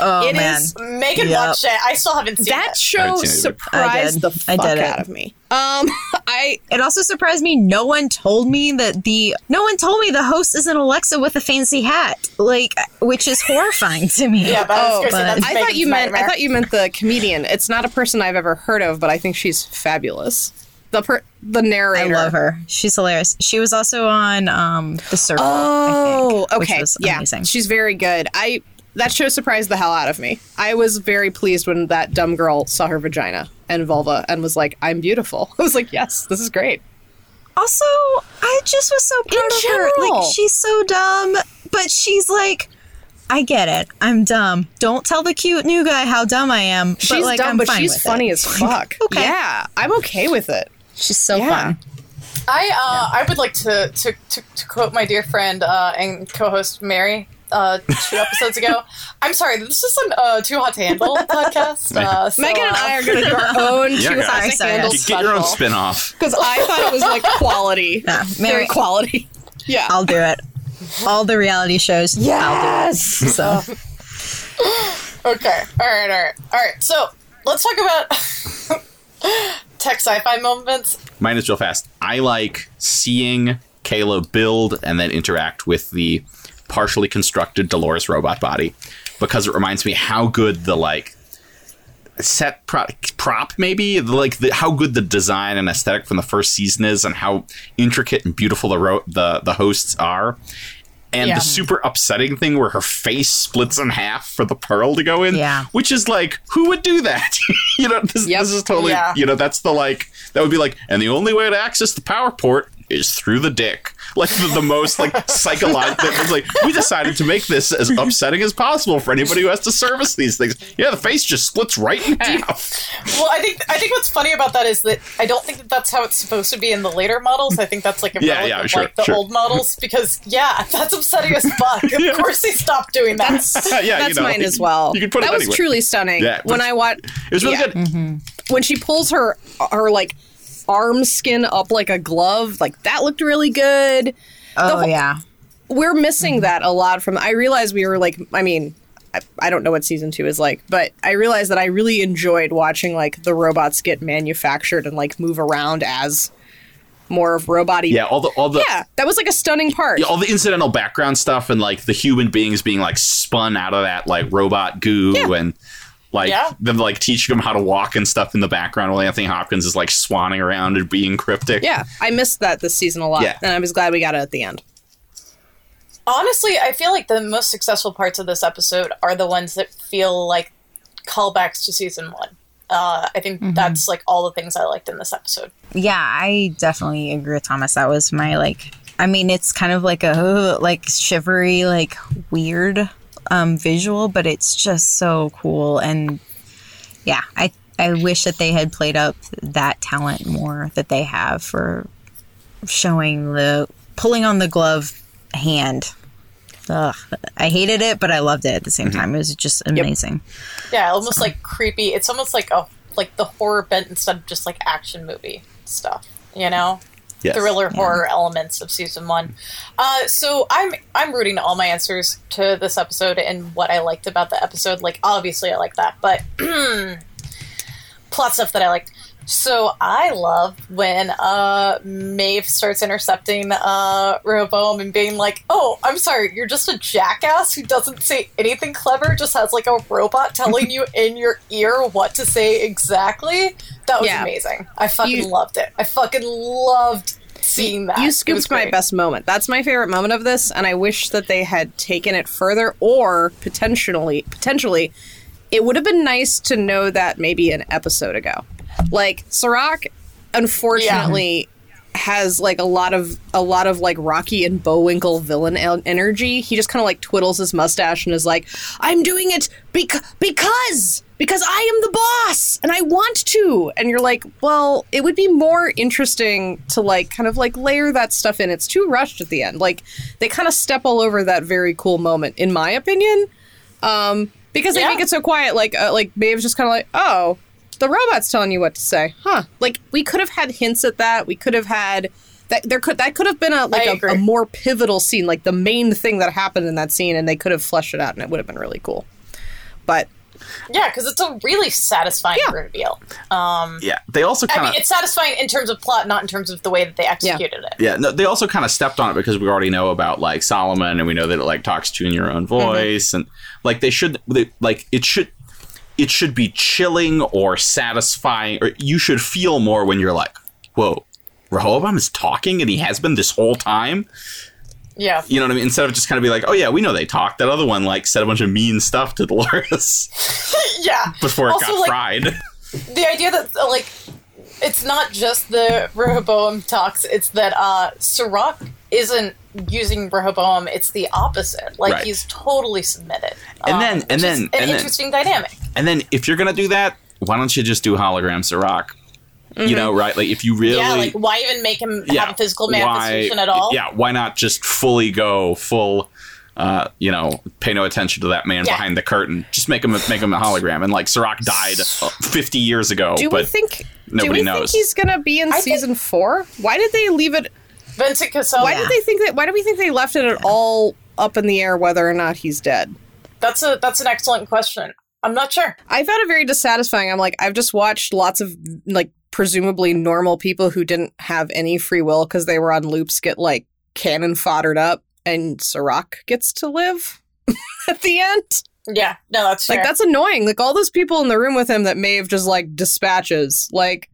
Oh it man, is- Megan Yep. watched it. I still haven't seen That it. show haven't seen it either. I surprised did. the I fuck did out of me. Um, *laughs* I it also surprised me. No one told me that the no one told me the host is an Alexa with a fancy hat, like which is horrifying to me. Yeah, that was Oh, crazy. but- I thought you Megan's meant I thought you meant the comedian. It's not a person I've ever heard of, but I think she's fabulous. The per- the narrator. I love her. She's hilarious. She was also on um, The Circle. Oh, I think, which okay. was yeah, amazing. she's very good. I that show surprised the hell out of me. I was very pleased when that dumb girl saw her vagina and vulva and was like, "I'm beautiful." *laughs* I was like, "Yes, this is great." Also, I just was so proud of her. Like she's so dumb, but she's like, I get it. I'm dumb. Don't tell the cute new guy how dumb I am. She's but, like, dumb, I'm but fine she's with funny it. as *laughs* fuck. Okay. Yeah, I'm okay with it. She's so Yeah. fun. I uh, I would like to, to, to, to quote my dear friend uh, and co-host Mary uh, two episodes ago. *laughs* I'm sorry, this is an uh, Too Hot to Handle *laughs* podcast. Uh, so, Megan and I are going to do our *laughs* own Yeah, Too guys. Hot to. Handle Get, get your own special. spin off. because I thought it was like quality. Yeah, Very quality. Yeah. I'll do it. All the reality shows. yes. So Okay, all right, all right, all right. So let's talk about tech sci-fi moments. Mine is real fast. I like seeing Caleb build and then interact with the partially constructed Dolores robot body because it reminds me how good the like set pro- prop maybe like the, how good the design and aesthetic from the first season is and how intricate and beautiful the ro- the the hosts are and Yeah. the super upsetting thing where her face splits in half for the pearl to go in Yeah. which is like who would do that *laughs* you know this, Yep. this is totally Yeah. you know that's the like that would be like and the only way to access the power port is through the dick like the, the most like psychological it's like we decided to make this as upsetting as possible for anybody who has to service these things yeah the face just splits right in half Well, I think I think what's funny about that is that I don't think that that's how it's supposed to be in the later models. I think that's like a Yeah, yeah, sure, like the sure. old models because yeah, that's upsetting as fuck. *laughs* Of course they stopped doing that. *laughs* yeah That's you know, mine as well. you can put that it was anywhere. truly stunning. Yeah, when I watched, it was really yeah. good when she pulls her her like arm skin up like a glove, like that looked really good. Oh whole- yeah. We're missing that a lot from. I realized we were like, I mean. I, I don't know what season two is like, but I realized that I really enjoyed watching like the robots get manufactured and like move around as more of robot yeah all the all the yeah, that was like a stunning part. Yeah, all the incidental background stuff and like the human beings being like spun out of that like robot goo Yeah. and like Yeah. them like teaching them how to walk and stuff in the background while Anthony Hopkins is like swanning around and being cryptic. Yeah, I missed that this season a lot, Yeah. and I was glad we got it at the end. Honestly, I feel like the most successful parts of this episode are the ones that feel like callbacks to season one. Uh, I think that's like all the things I liked in this episode. Yeah, I definitely agree with Thomas. That was my like. I mean, it's kind of like a like shivery, like weird um, visual, but it's just so cool. And yeah, I I wish that they had played up that talent more that they have for showing the pulling on the glove hand. Ugh. I hated it, but I loved it at the same time. It was just amazing. Yeah, almost like creepy. It's almost like a like the horror bent instead of just like action movie stuff. You know, Yes. thriller horror elements of season one. Uh, so I'm I'm rooting all my answers to this episode and what I liked about the episode. Like obviously I like that, but *clears throat* plot stuff that I liked. So I love when uh, Maeve starts intercepting uh, Rehoboam and being like, "Oh, I'm sorry, you're just a jackass who doesn't say anything clever, just has like a robot telling *laughs* you in your ear what to say exactly." That was Yeah. amazing. I fucking You- loved it. I fucking loved seeing that. You scooped my best moment. That's my favorite moment of this, and I wish that they had taken it further, or potentially, potentially, it would have been nice to know that maybe an episode ago. Like Serac, unfortunately, has like a lot of a lot of like Rocky and Bullwinkle villain el- energy. He just kind of like twiddles his mustache and is like, "I'm doing it bec- because." Because I am the boss and I want to. And you're like, well, it would be more interesting to like kind of like layer that stuff in. It's too rushed at the end. Like they kind of step all over that very cool moment, in my opinion. Um, because they Yeah. make it so quiet. Like uh, like Maeve's just kind of like, oh, the robot's telling you what to say, huh? Like we could have had hints at that. We could have had that. There could that could have been a like I a, agree. a more pivotal scene, like the main thing that happened in that scene, and they could have fleshed it out, and it would have been really cool. But Yeah, because it's a really satisfying Yeah. reveal. Um, Yeah. They also I mean, it's satisfying in terms of plot, not in terms of the way that they executed it. Yeah, no, they also kind of stepped on it because we already know about like Solomon, and we know that it like talks to you in your own voice, and like they should, they, like it should, it should be chilling or satisfying, or you should feel more when you're like, whoa, Rehoboam is talking, and he has been this whole time. Yeah. You know what I mean? Instead of just kind of be like, oh yeah, we know they talked. That other one like said a bunch of mean stuff to Dolores *laughs* *laughs* Yeah. before it Also, got like, fried. the idea that uh, like it's not just the Rehoboam talks; it's that uh, Serac isn't using Rehoboam; it's the opposite. Like Right. he's totally submitted. And Um, then- and then- an and then- interesting dynamic. And then if you're gonna do that, why don't you just do hologram Serac? You know, right? Like if you really Mm-hmm. Yeah, like why even make him have a physical manifestation why, at all? Yeah, why not just fully go full? Uh, you know, pay no attention to that man Yeah. behind the curtain. Just make him make him a hologram. And like Serac died 50 years ago, do but we think? do nobody we knows. think he's gonna be in I think- season four? Why did they leave it? Vincent Cassel. Why did they think that? Why do we think they left it at all up in the air whether or not he's dead? That's a that's an excellent question. I'm not sure. I found it very dissatisfying. I'm like, I've just watched lots of like presumably normal people who didn't have any free will because they were on loops get like cannon foddered up, and Serac gets to live *laughs* at the end. Yeah, no, that's fair. Like that's annoying. Like all those people in the room with him that Maeve just like dispatches, like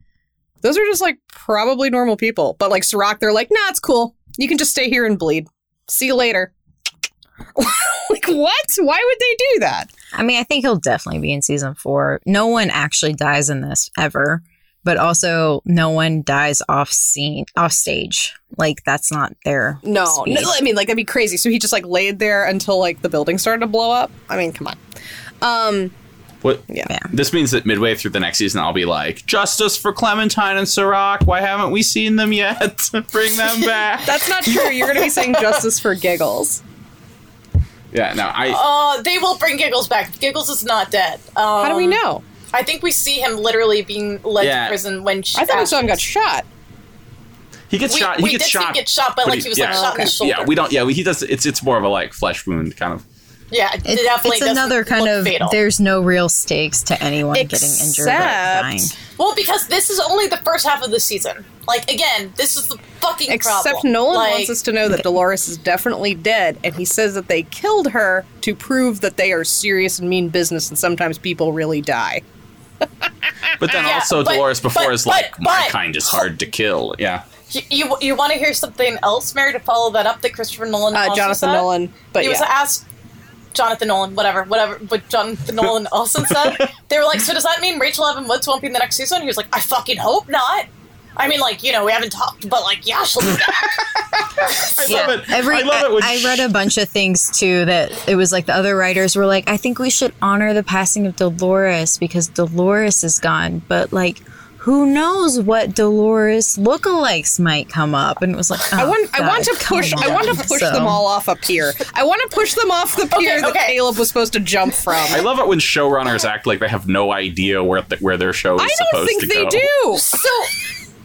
those are just like probably normal people. But like Serac, they're like, nah, it's cool. You can just stay here and bleed. See you later. *laughs* like what? Why would they do that? I mean, I think he'll definitely be in season four. No one actually dies in this ever, but also no one dies off scene, off stage. Like that's not their No, speed. no, I mean like that'd be crazy. So he just like laid there until like the building started to blow up. I mean, come on. Um, What? yeah. Yeah. This means that midway through the next season, I'll be like, justice for Clementine and Serac. Why haven't we seen them yet? *laughs* Bring them *laughs* back. That's not true. You're gonna be saying *laughs* justice for giggles. yeah, no, I. Uh, they will bring Giggles back. Giggles is not dead. Um, How do we know? I think we see him literally being led Yeah. to prison when she. I thought we saw got shot. he gets we, shot. He we gets did see shot. him get shot, but, but like he- he was yeah. like shot in the shoulder. Yeah, we don't. Yeah, he does. It's it's more of a like flesh wound kind of. Yeah, it It's, definitely it's doesn't another kind of. fatal. There's no real stakes to anyone getting injured or dying. Well, because this is only the first half of the season. Like again, this is the fucking Except problem. Nolan like, wants us to know that Dolores is definitely dead, and he says that they killed her to prove that they are serious and mean business, and sometimes people really die. *laughs* But then Yeah, also but- Dolores before but- is like, but- my but- kind is hard to kill. Yeah. You, you, you want to hear something else, Mary, to follow that up that Christopher Nolan Uh, also Jonathan said? Nolan, but he was asked Jonathan Nolan, whatever, whatever. But Jonathan Nolan *laughs* also said they were like, so does that mean Rachel Evan Woods won't be in the next season? He was like, I fucking hope not. I mean, like you know, we haven't talked, but like, yeah, she'll be back. *laughs* I Yeah, love it. every I love it when I, I read a bunch of things too that it was like the other writers were like, I think we should honor the passing of Dolores because Dolores is gone, but like, who knows what Dolores lookalikes might come up, and it was like, I oh, want I want to push come I want to push So- them all off a pier. I want to push them off the pier that okay. Caleb was supposed to jump from. I love it when showrunners act like they have no idea where th- where their show is I supposed don't think to they go. do. So,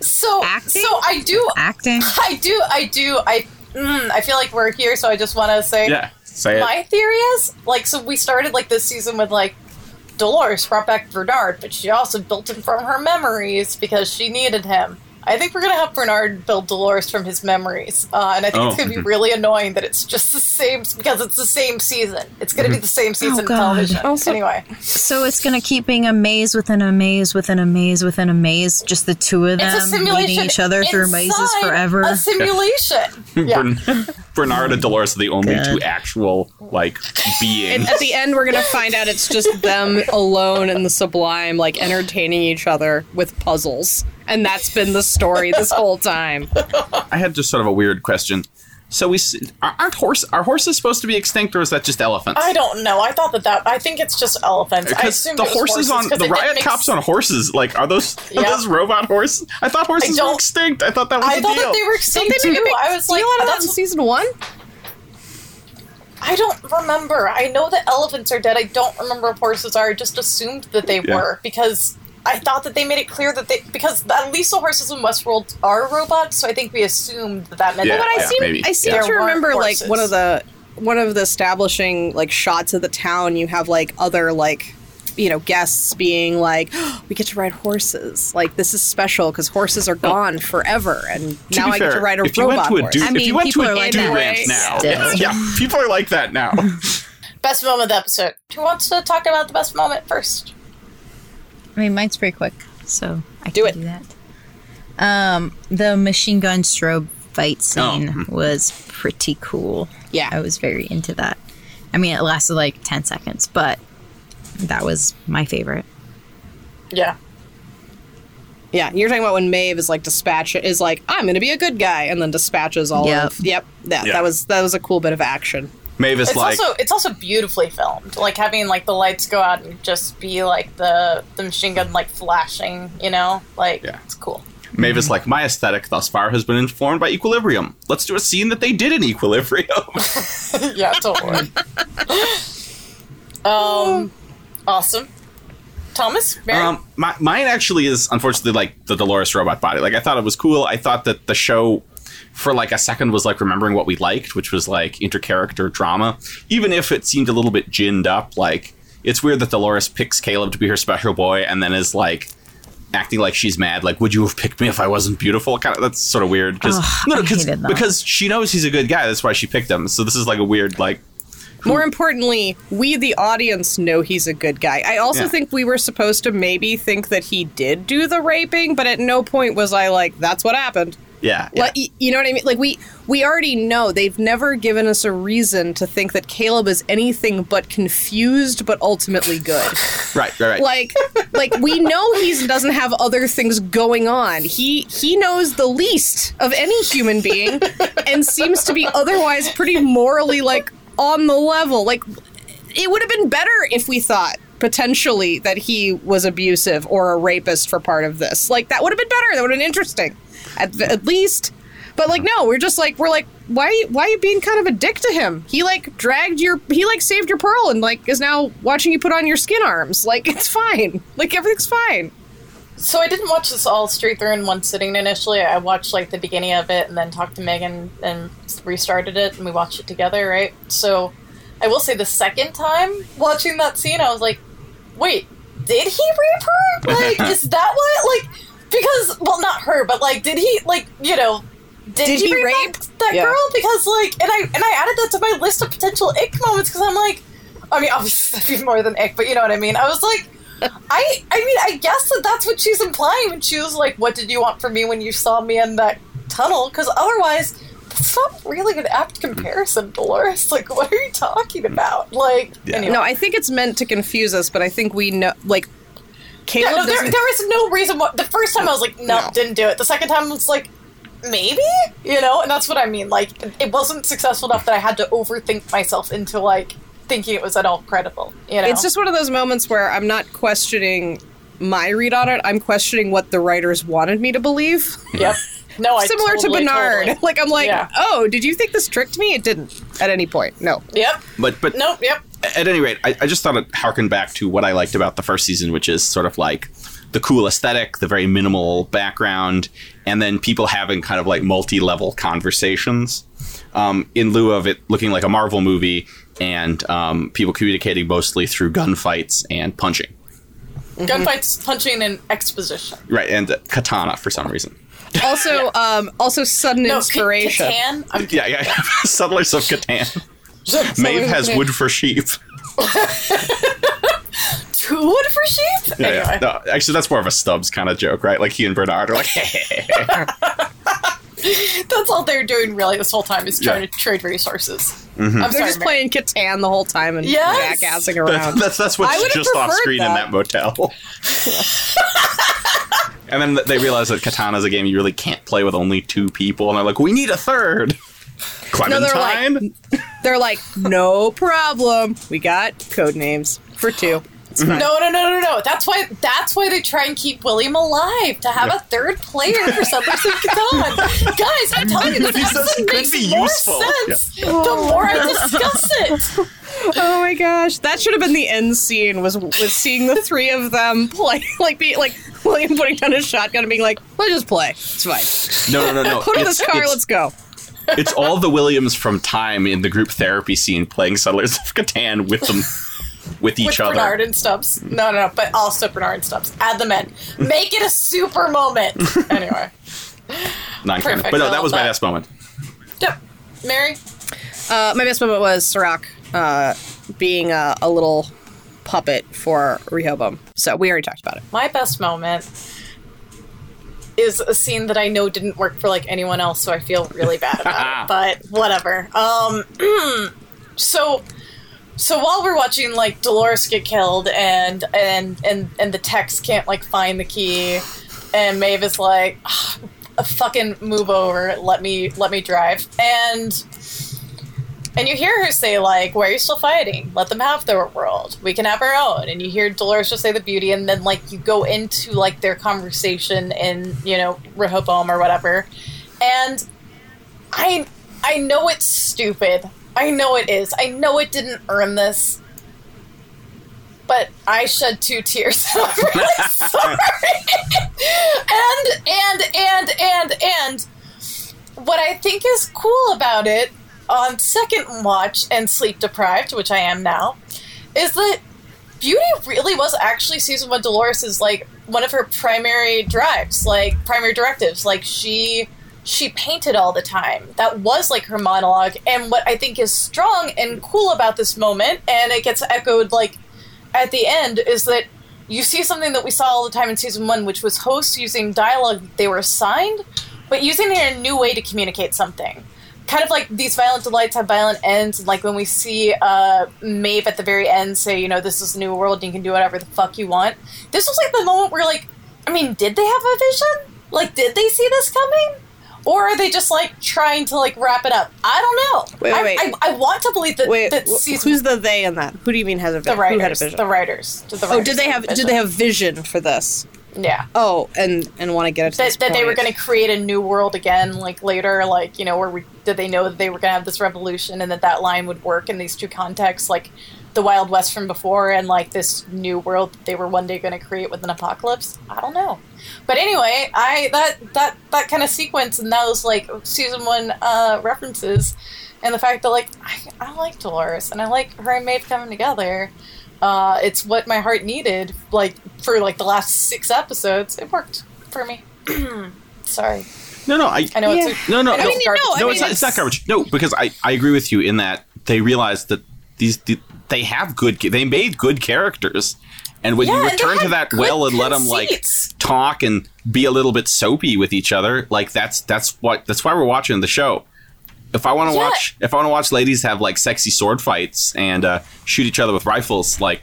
so, Acting? so I do, acting. I do, I do, I, mm, I feel like we're here, so I just want to say, Yeah, say it. my theory is like, so we started like this season with like Dolores brought back Bernard, but she also built him from her memories because she needed him. I think we're gonna have Bernard build Dolores from his memories, uh, and I think it's Oh. gonna be really annoying that it's just the same because it's the same season. It's gonna be the same season of God. television. Also- anyway, So it's gonna keep being a maze within a maze within a maze within a maze. Just the two of them it's a simulation. meeting each other through mazes forever. A simulation. *laughs* yeah. Bern- Bernard and oh Dolores are the only Good. two actual like beings. And at the end, we're gonna find out it's just them alone in the sublime, like entertaining each other with puzzles, and that's been the story this whole time. I had just sort of a weird question. So we aren't horse are horses supposed to be extinct or is that just elephants? I don't know. I thought that that. I think it's just elephants. I Because the it was horses, on 'cause the riot makes- cops on horses, like are those are those robot horses? I thought horses were extinct. I thought that was I thought deal. that they were extinct they too. I was like, deal out that in that's, season one? I don't remember. I know that elephants are dead. I don't remember if horses are. I just assumed that they Yeah. were because I thought that they made it clear that they because at least the horses in Westworld are robots. So I think we assumed that that meant. Yeah, that But I yeah, seem maybe. I seem Yeah. to There weren't remember like one of the one of the establishing like shots of the town. You have like other like you know guests being like, oh, "We get to ride horses. Like this is special because horses are gone forever, and To now be I get to ride a if you robot went to a horse." do, I if you mean, went to people a are like do that ranch now, still. *laughs* yeah, people are like that now. Best moment of the episode. Who wants to talk about the best moment first? I mean, mine's pretty quick, so I Do can it. do that. Um, the machine gun strobe fight scene Oh. was pretty cool. Yeah. I was very into that. I mean, it lasted like ten seconds, but that was my favorite. Yeah. Yeah, you're talking about when Maeve is like dispatch is like I'm going to be a good guy, and then dispatches all Yep. of yep. That Yeah. that was that was a cool bit of action. Mavis It's like also it's also beautifully filmed. Like having like the lights go out and just be like the the machine gun like flashing. You know, like Yeah. it's cool. Mavis like my aesthetic thus far has been informed by Equilibrium. Let's do a scene that they did in Equilibrium. *laughs* *laughs* yeah, totally. um, awesome. Thomas, Mary. Um, my, mine actually is unfortunately like the Dolores robot body. Like I thought it was cool. I thought that the show for like a second was like remembering what we liked, which was like intercharacter drama. Even if it seemed a little bit ginned up, like it's weird that Dolores picks Caleb to be her special boy and then is like acting like she's mad. Like, would you have picked me if I wasn't beautiful? Kind of that's sort of weird because Ugh, no, because because she knows he's a good guy. That's why she picked him. So this is like a weird like More importantly, we the audience know he's a good guy. I also Yeah. think we were supposed to maybe think that he did do the raping, but at no point was I like that's what happened. Yeah. yeah. Like, you know what I mean? Like we we already know they've never given us a reason to think that Caleb is anything but confused, but ultimately good. *sighs* right, right, right. like like we know he doesn't have other things going on. He he knows the least of any human being, and seems to be otherwise pretty morally like on the level. Like it would have been better if we thought potentially that he was abusive or a rapist for part of this. Like that would have been better. That would have been interesting, at, at least. But like no, we're just like we're like why why are you being kind of a dick to him? He like dragged your he like saved your pearl and like is now watching you put on your skin arms. Like *laughs* it's fine. Like everything's fine. So I didn't watch this all straight through in one sitting initially. I watched like the beginning of it and then talked to Megan and restarted it and we watched it together, right? So I will say the second time watching that scene, I was like, wait, did he rape her? Like, *laughs* is that what? Like, because, well, not her, but like, did he, like, you know, did, Did he, he rape, rape? that, that Yeah. girl? Because, like, and I and I added that to my list of potential ick moments because I'm like, I mean, *laughs* obviously that'd be more than ick, but you know what I mean. I was like, *laughs* I I mean, I guess that that's what she's implying when she was like, "What did you want from me when you saw me in that tunnel?" Because otherwise, that's not really an apt comparison, Dolores. Like, what are you talking about? Like, Yeah. anyway. No, I think it's meant to confuse us, but I think we know like Caleb Yeah, no, there, doesn't- there was no reason. Why, the first time I was like, no, No. didn't do it. The second time I was like, maybe, you know, and that's what I mean. Like, it wasn't successful enough that I had to overthink myself into like thinking it was at all credible. You know, It's just one of those moments where I'm not questioning my read on it. I'm questioning what the writers wanted me to believe. Yep. No, *laughs* I Similar totally, to Bernard. totally- *laughs* Like I'm like, Yeah. oh, did you think this tricked me? It didn't at any point. No. Yep. But but Nope. Yep. At any rate, I, I just thought it harkened back to what I liked about the first season, which is sort of like the cool aesthetic, the very minimal background, and then people having kind of like multi-level conversations. Um, in lieu of it looking like a Marvel movie and um, people communicating mostly through gunfights and punching. Gunfights, punching, and exposition. Right, and uh, katana for some reason. Also, um, also sudden No, inspiration. Catan. I'm *laughs* Yeah, yeah. Settlers of Catan. Maeve of has Catan. wood for sheep. two *laughs* wood for sheep. Yeah, anyway. yeah. No, actually, that's more of a Stubbs kind of joke, right? Like he and Bernard are like, *laughs* *laughs* That's all they're doing really this whole time is trying Yeah. to trade resources. Mm-hmm. I'm They're sorry, just Mary. playing Catan the whole time and Yes! jackassing around. that's that's what's just off preferred screen in that. that motel. and then they realize that Katana's a game you really can't play with only two people, and they're like, "We need a third. No, they're like- *laughs* They're like, no problem. We got code names for two. Mm-hmm. No, no, no, no, no. That's why. That's why they try and keep William alive to have a third player for Settlers of Catan. Guys, I'm telling you, this He says episode could makes be more useful. sense the more I oh. discuss it. *laughs* Oh my gosh, that should have been the end scene. Was was seeing the three of them play, *laughs* like be like William putting down his shotgun and being like, "Let's just play. It's fine. no, no, no, no. Put in It's- this car. Let's go." It's all the Williams from Time in the group therapy scene playing Settlers of Catan with them, with each With other. Bernard and Stubbs. No, no, no, but also Bernard and Stubbs. Add them in. Make it a super moment. *laughs* Anyway. Non-canon. Perfect, But no, that love was my that. best moment. Yep. Mary? Uh, my best moment was Serac uh, being a, a little puppet for Rehoboam. So we already talked about it. My best moment is a scene that I know didn't work for like anyone else, so I feel really bad about it. *laughs* But whatever. Um *clears throat* so so while we're watching like Dolores get killed and and and and the text can't like find the key and Maeve is like "Ah, fucking move over, let me let me drive. And and you hear her say, like, why are you still fighting? Let them have their world. We can have our own. And you hear Dolores just say the beauty, and then, like, you go into, like, their conversation in, you know, Rehoboam or whatever. And I I know it's stupid. I know it is. I know it didn't earn this. But I shed two tears. *laughs* I'm really *laughs* sorry. and and and and and what I think is cool about it on second watch and sleep deprived, which I am now, is that Beauty really was actually season one Dolores' is like one of her primary drives, like primary directives. Like she she painted all the time. That was like her monologue. And what I think is strong and cool about this moment, and it gets echoed like at the end, is that you see something that we saw all the time in season one, which was hosts using dialogue they were assigned, but using it in a new way to communicate something. Kind of like these violent delights have violent ends, like when we see uh, Maeve at the very end say, you know, this is the new world and you can do whatever the fuck you want. This was like the moment where, like, I mean, did they have a vision? Like, did they see this coming? Or are they just like trying to like wrap it up? I don't know. Wait, wait, I, wait. I, I want to believe that, Wait, that season who's the they in that? Who do you mean has a the vision? Who had a writers, vision? the writers, the oh, did they have did they have vision for this? Yeah, Oh, and and want to get it to that, that they were going to create a new world again, like later, like you know, where we did they know that they were going to have this revolution and that that line would work in these two contexts, like the Wild West from before and like this new world that they were one day going to create with an apocalypse. I don't know, but anyway, I that that that kind of sequence and those like season one uh, references, and the fact that like I, I like Dolores and I like her and Maeve coming together. Uh, it's what my heart needed, like for like the last six episodes. It worked for me. *clears throat* Sorry, No, no, I, I know Yeah. it's a, no, no, I know no, it's garbage. no, I no, mean, it's, not, it's it's- not garbage. No, because I, I agree with you in that they realized that these the, they have good they made good characters, and when Yeah, you return to that good well and let them like talk and be a little bit soapy with each other, like that's that's what that's why we're watching the show. If I want to Yeah. watch if I want to watch ladies have like sexy sword fights and uh, shoot each other with rifles, like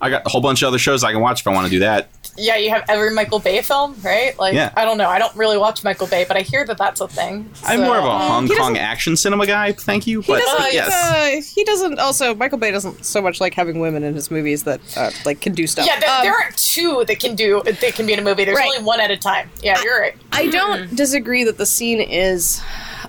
I got a whole bunch of other shows I can watch if I want to do that. Yeah, you have every Michael Bay film, right? Like, Yeah. I don't know. I don't really watch Michael Bay, but I hear that that's a thing. I'm more of a Hong he Kong action cinema guy. Thank you, but doesn't- yes, Uh, he doesn't. Also, Michael Bay doesn't so much like having women in his movies that uh, like can do stuff. Yeah, there, Um, there aren't two that can do that can be in a movie. There's Right. only one at a time. Yeah, you're right. I don't disagree that the scene is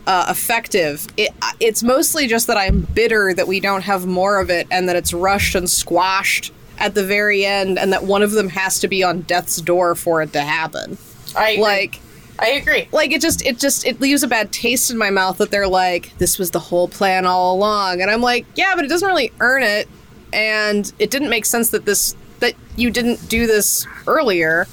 uh, effective. It, it's mostly just that I'm bitter that we don't have more of it and that it's rushed and squashed at the very end and that one of them has to be on death's door for it to happen. I agree. Like I agree. like it just it just it leaves a bad taste in my mouth that they're like this was the whole plan all along and I'm like yeah but it doesn't really earn it and it didn't make sense that this that you didn't do this earlier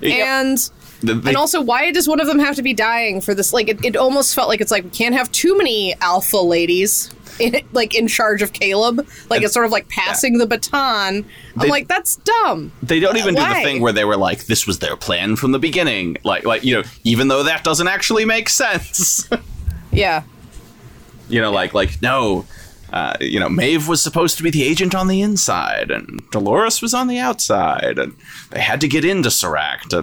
Yeah. and The- they- and also, why does one of them have to be dying for this? Like, it, it almost felt like it's like we can't have too many alpha ladies, in, like in charge of Caleb. Like it's sort of like passing the baton. I'm They- like, that's dumb. They don't even do the thing where they were like, "This was their plan from the beginning." Like, like you know, even though that doesn't actually make sense. *laughs* Yeah, you know, like, like no, uh, you know, Maeve was supposed to be the agent on the inside, and Dolores was on the outside, and they had to get into Serac. To,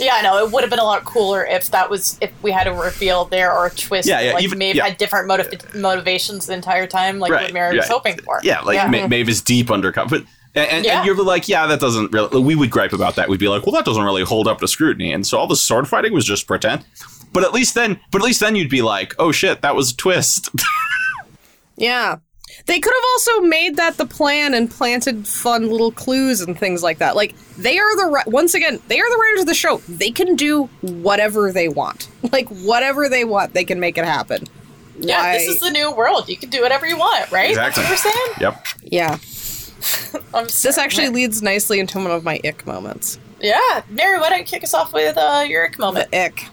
Yeah, I know. It would have been a lot cooler if that was if we had a reveal there or a twist. Yeah, yeah, Like even- Maeve yeah. had different motiv- motivations the entire time, like what Mary was yeah. hoping for. Yeah, like Ma- Maeve is deep undercover. But, and, and, Yeah. and you're like, yeah, that doesn't really. We would gripe about that. We'd be like, well, that doesn't really hold up to scrutiny. And so all the sword fighting was just pretend. But at least then, but at least then you'd be like, oh shit, that was a twist. *laughs* yeah. They could have also made that the plan and planted fun little clues and things like that. Like they are the once again they are the writers of the show. They can do whatever they want. *laughs* Like whatever they want, they can make it happen. Yeah, Why- this is the new world. You can do whatever you want, right? Exactly. That's what we're saying. yep. yeah. *laughs* I'm This actually leads nicely into one of my ick moments. Yeah, Mary, why don't you kick us off with uh, your ick moment? The ick.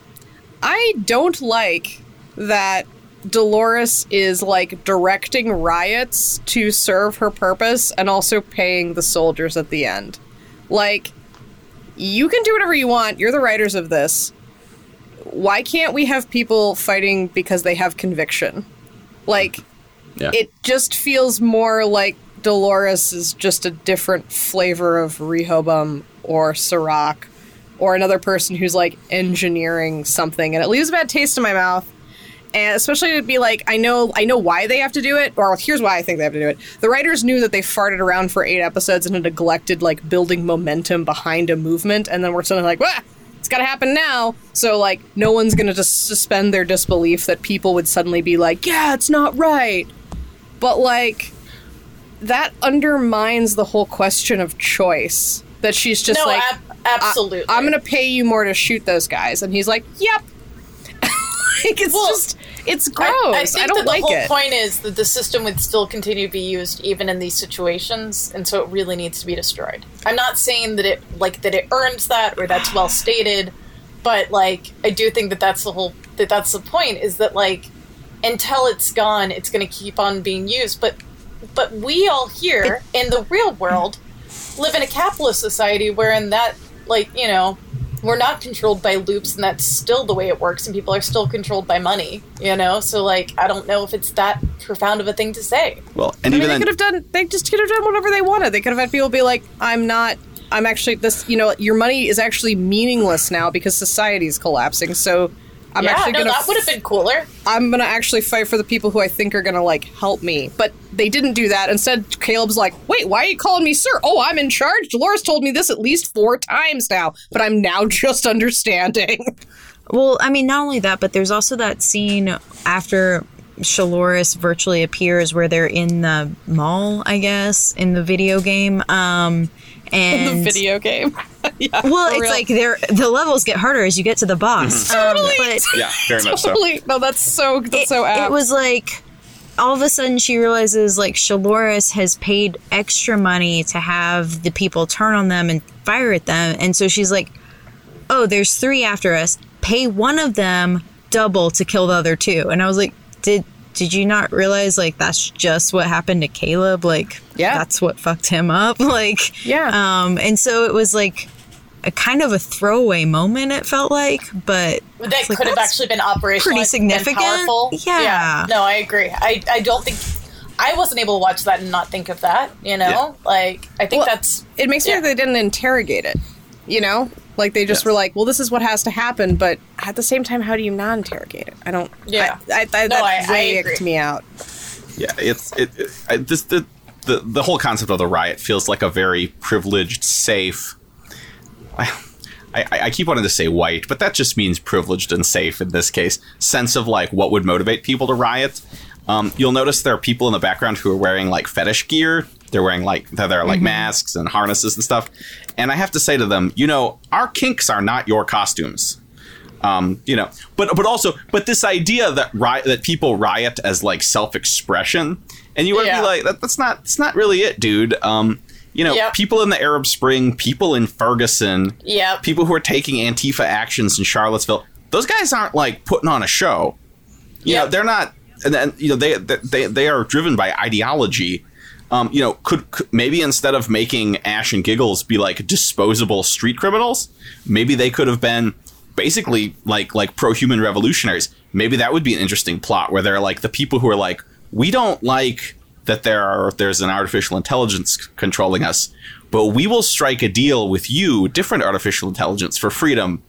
I don't like that Dolores is like directing riots to serve her purpose and also paying the soldiers at the end. Like, you can do whatever you want. You're the writers of this. Why can't we have people fighting because they have conviction? Like, Yeah. it just feels more like Dolores is just a different flavor of Rehoboam or Sirach or another person who's like engineering something and it leaves a bad taste in my mouth. And especially to be like, I know I know why they have to do it, or here's why I think they have to do it. The writers knew that they farted around for eight episodes and had neglected like building momentum behind a movement, and then we're suddenly like, Wah! it's gotta happen now. So like no one's gonna just suspend their disbelief that people would suddenly be like, Yeah, it's not right. But like that undermines the whole question of choice. That she's just no, like ab- absolutely. I, am gonna pay you more to shoot those guys, and he's like, "Yep." *laughs* like it's Well, just it's gross. I, I, I think don't that the like whole it. point is that the system would still continue to be used even in these situations, and so it really needs to be destroyed. I'm not saying that it like that it earns that or that's well stated, but like I do think that that's the whole that that's the point is that like until it's gone, it's going to keep on being used. But but we all here in the real world live in a capitalist society wherein that like you know we're not controlled by loops and that's still the way it works and people are still controlled by money you know so like i don't know if it's that profound of a thing to say Well, and I mean, even they then, could have done. They just could have done whatever they wanted. They could have had people be like, "I'm not. I'm actually this. You know, your money is actually meaningless now because society's collapsing. So." I'm yeah actually no gonna that would have been cooler I'm gonna actually fight for the people who I think are gonna like help me. But they didn't do that. Instead, Caleb's like, "Wait, why are you calling me sir? Oh, I'm in charge. Dolores told me this at least four times now, but I'm now *laughs* just understanding." Well, I mean, not only that, but there's also that scene after Shaloris virtually appears where they're in the mall, I guess, in the video game. Um, and the video game. *laughs* yeah, well, it's real. like they're the levels get harder as you get to the boss. Um, Totally. but *laughs* yeah, very much so. totally. No, that's so that's it, so apt. it was like all of a sudden she realizes like Shaloris has paid extra money to have the people turn on them and fire at them, and so she's like, "Oh, there's three after us. Pay one of them double to kill the other two. And I was like, "Did did you not realize like that's just what happened to Caleb? Like, Yeah. that's what fucked him up. *laughs* Like, Yeah. Um, and so it was like." A kind of a throwaway moment, it felt like, but that it's like, could have actually been operational pretty significant. powerful Yeah. no i agree I, I don't think I wasn't able to watch that and not think of that. You know, Yeah. like I think Well, that's It makes me Yeah. think they didn't interrogate it. You know, like they just Yes. were like, "Well, this is what has to happen," but at the same time, how do you not interrogate it? I don't. Yeah. I, I, I, No, that I- I way agree. me out. Yeah, it's it, it I, this the, the the whole concept of the riot feels like a very privileged, safe. I, I, I keep wanting to say white, but that just means privileged and safe in this case. Sense of like what would motivate people to riot. Um, you'll notice there are people in the background who are wearing like fetish gear. They're wearing like they're, they're like masks and harnesses and stuff. And I have to say to them, you know, our kinks are not your costumes um, you know, but but also, but this idea that riot that people riot as like self expression, and you would Yeah. be like, that, that's not that's not really it, dude. Um, you know, Yep. people in the Arab Spring, people in Ferguson, Yep. people who are taking Antifa actions in Charlottesville, those guys aren't like putting on a show. You know, they're not, and then you know they they they are driven by ideology. Um, you know, could, could maybe instead of making Ash and Giggles be like disposable street criminals, maybe they could have been basically like like pro-human revolutionaries. Maybe that would be an interesting plot where they're like the people who are like, we don't like that there are there's an artificial intelligence controlling us, but we will strike a deal with you, different artificial intelligence, for freedom.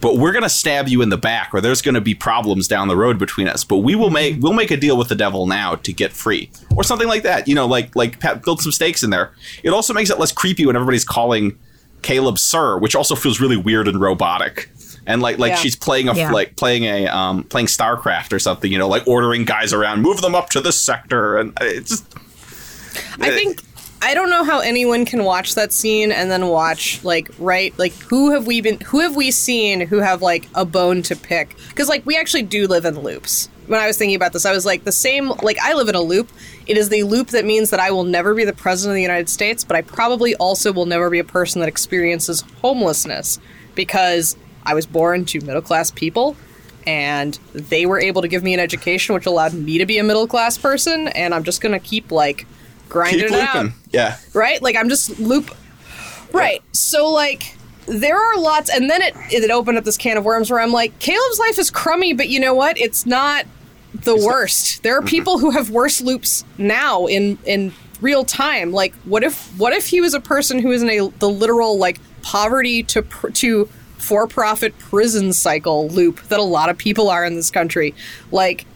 But we're gonna stab you in the back, or there's gonna be problems down the road between us. But we will mm-hmm. make we'll make a deal with the devil now to get free, or something like that. You know, like like Pat build some stakes in there. It also makes it less creepy when everybody's calling Caleb Sir, which also feels really weird and robotic. And like like Yeah. she's playing a Yeah. like playing a um playing StarCraft or something, you know, like ordering guys around, move them up to this sector, and it just I think I don't know how anyone can watch that scene and then watch like right like who have we been who have we seen who have like a bone to pick because like we actually do live in loops. When I was thinking about this, I was like the same like I live in a loop. It is the loop that means that I will never be the president of the United States, but I probably also will never be a person that experiences homelessness because I was born to middle class people and they were able to give me an education which allowed me to be a middle class person and I'm just going to keep like grinding keep it out. Yeah. right? Like I'm just loop. Right. So like there are lots, and then it it opened up this can of worms where I'm like, Caleb's life is crummy, but you know what? It's not the worst. There are people who have worse loops now in in real time. Like, what if what if he was a person who is in a the literal like poverty to pr- to for profit prison cycle loop that a lot of people are in this country? Like,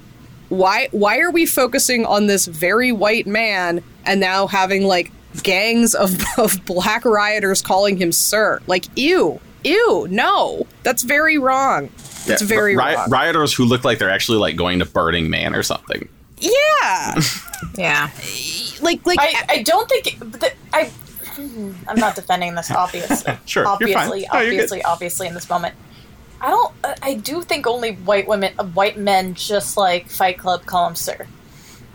why why are we focusing on this very white man and now having like gangs of, *laughs* of black rioters calling him sir like ew ew no that's very wrong that's Yeah, very ri- wrong Rioters who look like they're actually like going to Burning Man or something. yeah *laughs* Yeah. like like I, I don't think the, I. I'm not defending this, obviously. *laughs* Sure, you're fine. obviously, No, you're obviously, obviously, in this moment. I don't. I- I do think only white women, uh, white men, just like Fight Club, call him sir.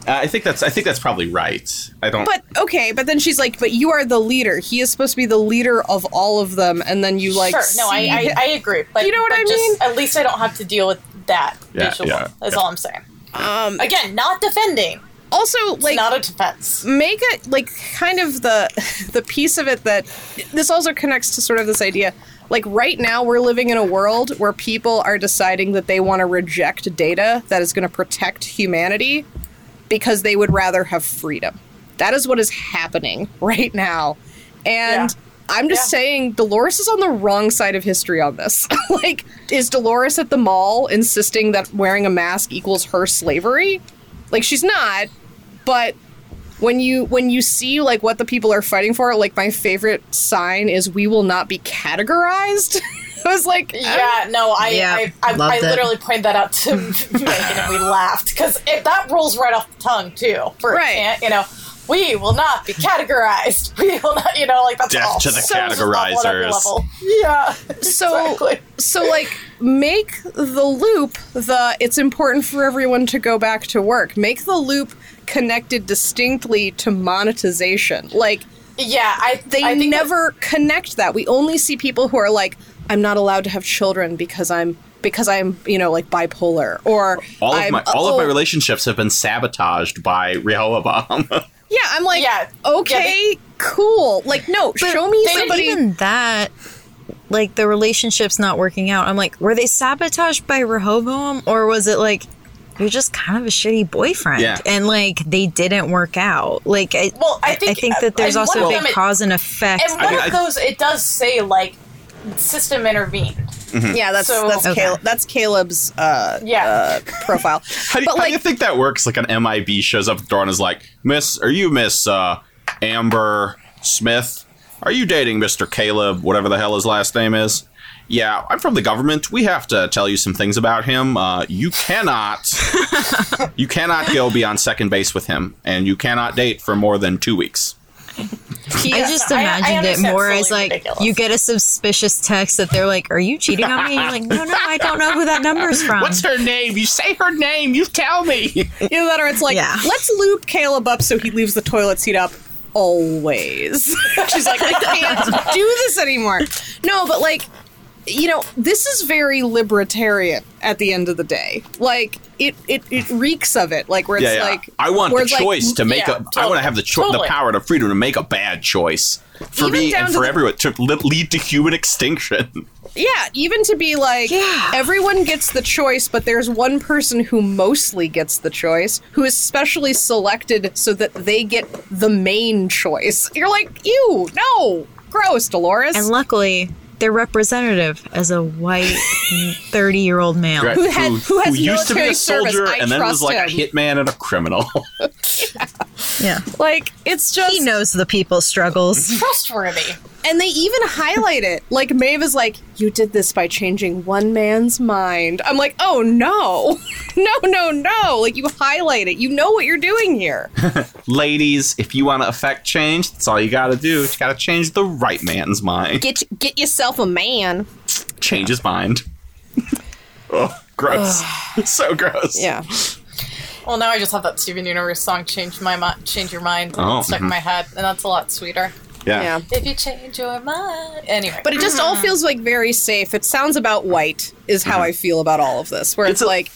Uh, I think that's I think that's probably right. I don't. but okay but then she's like but you are the leader he is supposed to be the leader of all of them and then you like sure, no, I, see- I, I agree. But You know what I just, mean? At least I don't have to deal with that Yeah, visual. yeah, That's yeah. all I'm saying. um Again, not defending. Also It's like not a defense. make it like kind of the the piece of it that this also connects to sort of this idea like right now we're living in a world where people are deciding that they want to reject data that is going to protect humanity because they would rather have freedom that is what is happening *laughs* right now and Yeah. i'm just Yeah. saying dolores is on the wrong side of history on this *laughs* like is dolores at the mall insisting that wearing a mask equals her slavery like she's not but when you when you see like what the people are fighting for like my favorite sign is we will not be categorized *laughs* i was like Yeah, no, I Yeah, I, I, loved I literally pointed that out to *laughs* Megan and we laughed because if that rolls right off the tongue too. For Right. right. you know, we will not be categorized. *laughs* We will not, you know, like that's Death all. to the so level on every categorizers. Yeah. so exactly. so like make the loop the it's important for everyone to go back to work make the loop connected distinctly to monetization like Yeah, I they I think that- never connect that we only see people who are like i'm not allowed to have children because i'm because i'm you know like bipolar or all of I'm, my all of my oh, relationships have been sabotaged by Rehoboam. *laughs* yeah i'm like Yeah. okay Yeah, cool like no show me they- somebody Even that, like the relationship's not working out. I'm like, were they sabotaged by Rehoboam, or was it like you're just kind of a shitty boyfriend, Yeah. and like they didn't work out. Like, I, Well, I think- that there's also a big them it- cause and effect. And one mean, of I- those, it does say like system intervened. Yeah, that's So- that's Okay. Caleb, that's Caleb's uh, Yeah. uh, profile. *laughs* How do, but how do you like, think that works? Like an MIB shows up at the door and is like, Miss, are you Miss uh, Amber Smith? Are you dating Mr. Caleb, whatever the hell his last name is? Yeah, I'm from the government. We have to tell you some things about him. Uh, you cannot, *laughs* you cannot go beyond second base with him, and you cannot date for more than two weeks. he, I just I- I imagined it more as like ridiculous. you get a suspicious text that they're like, "Are you cheating on me?" You're like, "No, no, I don't know who that number's *laughs* from." What's her name? You say her name. You tell me. Either that or it's like, Yeah. let's loop Caleb up so he leaves the toilet seat up always. She's like, I can't *laughs* do this anymore. No, but like, you know, this is very libertarian at the end of the day. Like, it it, it reeks of it. Like, where it's yeah, yeah. like, I want where the it's like, choice to make yeah, a. I want to have the cho- totally. the power, the freedom to make a bad choice for Even me and for the- everyone to li- lead to human extinction. Yeah, even to be like, Yeah. everyone gets the choice, but there's one person who mostly gets the choice, who is specially selected so that they get the main choice. You're like, ew, no, gross, Dolores. and luckily, they're representative as a white thirty-year-old male. Right. Who had- who has who used to be a soldier service. And then was trust like a hitman and a criminal. Yeah, *laughs* like, it's just. he knows the people's struggles. *laughs* Trustworthy. And they even highlight it. Like, Maeve is like, you did this by changing one man's mind. I'm like, oh no. *laughs* no, no, no. Like, you highlight it. You know what you're doing here. *laughs* Ladies, if you want to affect change, that's all you got to do. You got to change the right man's mind. Get get yourself a man. Change his mind. oh, gross. so gross. Yeah. Well, now I just have that Steven Universe song "Change My Mind," "Change Your Mind" Oh, stuck in mhm. my head, and that's a lot sweeter. Yeah. Yeah. If you change your mind, anyway. But it just all feels like very safe. It sounds about white, is how I feel about all of this. Where it's, It's a- like,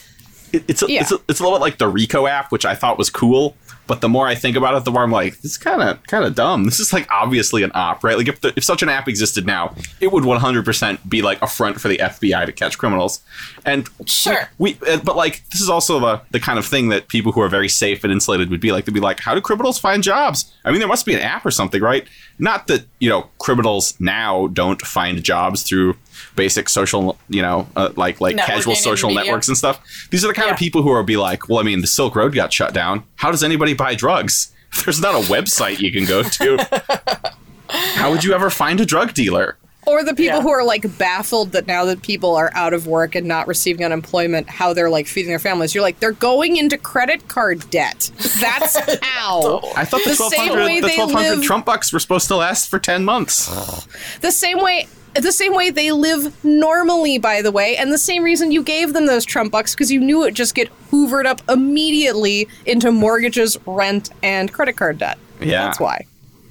it's, a, Yeah. it's, a, it's a little bit like the Rico app, which I thought was cool. But the more I think about it, the more I'm like, this is kind of kind of dumb. This is like obviously an op, right? Like if the, if such an app existed now, it would 100% be like a front for the FBI to catch criminals. And Sure. we, but like this is also the the kind of thing that people who are very safe and insulated would be like. They'd be like, how do criminals find jobs? I mean, there must be an app or something, right? Not that you know criminals now don't find jobs through basic social, you know, uh, like like Networking casual social media. networks and stuff. These are the kind of people who are be like, well, I mean, the Silk Road got shut down. How does anybody buy drugs? *laughs* There's not a website you can go to. *laughs* How would you ever find a drug dealer? Or the people Yeah. who are like baffled that now that people are out of work and not receiving unemployment, how they're like feeding their families. You're like, they're going into credit card debt. That's *laughs* how. I thought the, The same 1200 way the they 1200 live- Trump bucks were supposed to last for 10 months. *sighs* The same way. The same way they live normally, by the way, and the same reason you gave them those Trump bucks because you knew it would just get hoovered up immediately into mortgages, rent, and credit card debt. Yeah. That's why.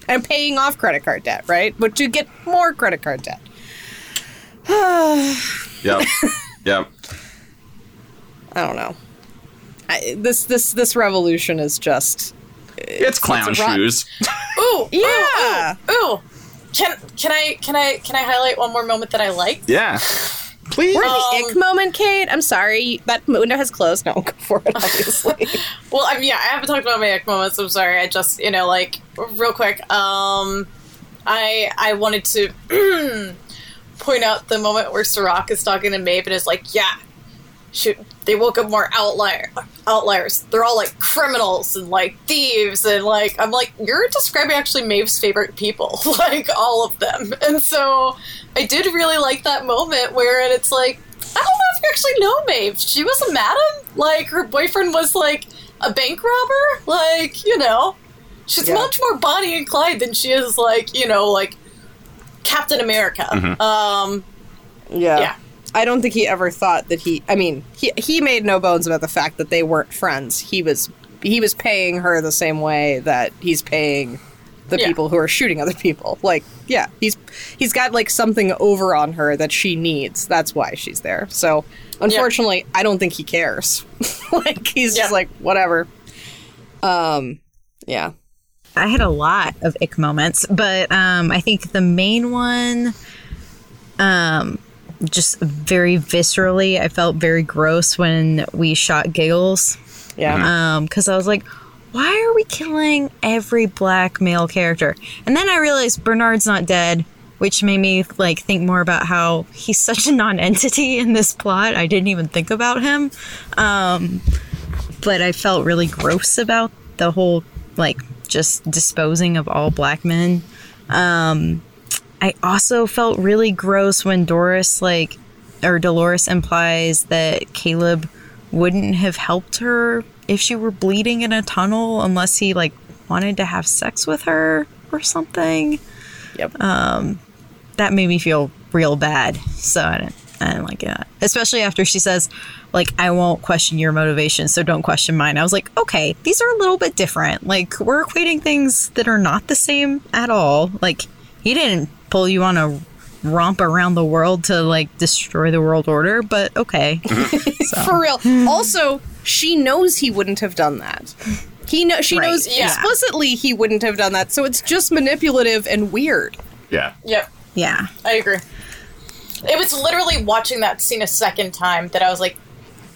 And paying off credit card debt, right? But to get more credit card debt. *sighs* Yep. *laughs* yep. I don't know. I, this this this revolution is just It's clown it's shoes. *laughs* ooh, Yeah. ooh, ooh, ooh. Can can I can I can I highlight one more moment that I liked? Yeah. Please. We're at Um, the ick moment, Kate. I'm sorry, that window has closed. No, *laughs* go for it. Obviously, *laughs* Well, I mean, yeah, I haven't talked about my ick moments. I'm sorry. I just, you know, like real quick. Um, I I wanted to *clears throat* point out the moment where Serac is talking to Maeve and is like, "Yeah, shoot, they woke up more outlier outliers. They're all like criminals and like thieves and like I'm like, you're describing actually Maeve's favorite people, *laughs* like all of them. And so I did really like that moment where it's like, I don't know if you actually know Maeve. She was a madam. Like her boyfriend was like a bank robber. Like you know, she's Yeah. much more Bonnie and Clyde than she is like you know like Captain America. Um, yeah. Yeah. I don't think he ever thought that he. I mean, he he made no bones about the fact that they weren't friends. He was he was paying her the same way that he's paying the Yeah. people who are shooting other people. Like, yeah, he's he's got like something over on her that she needs. That's why she's there. So, unfortunately, I don't think he cares. *laughs* like he's just like whatever. Um, yeah. I had a lot of ick moments, but um, I think the main one um, just very viscerally, I felt very gross when we shot Giggles. Yeah. Um, because I was like, why are we killing every black male character? And then I realized Bernard's not dead, which made me like think more about how he's such a non-entity *laughs* in this plot. I didn't even think about him. Um, but I felt really gross about the whole like just disposing of all black men. Um, I also felt really gross when Doris like or Dolores implies that Caleb wouldn't have helped her if she were bleeding in a tunnel unless he like wanted to have sex with her or something. yep. Um, that made me feel real bad. So I didn't I didn't like that. Especially after she says, like, I won't question your motivation, so don't question mine. I was like, okay, these are a little bit different. Like, we're equating things that are not the same at all. Like, he didn't pull you on a romp around the world to like destroy the world order, but okay. *laughs* For real. Also, she knows he wouldn't have done that. He know she Right, knows yeah. explicitly he wouldn't have done that. So it's just manipulative and weird. Yeah. Yep. yeah. I agree. It was literally watching that scene a second time that I was like,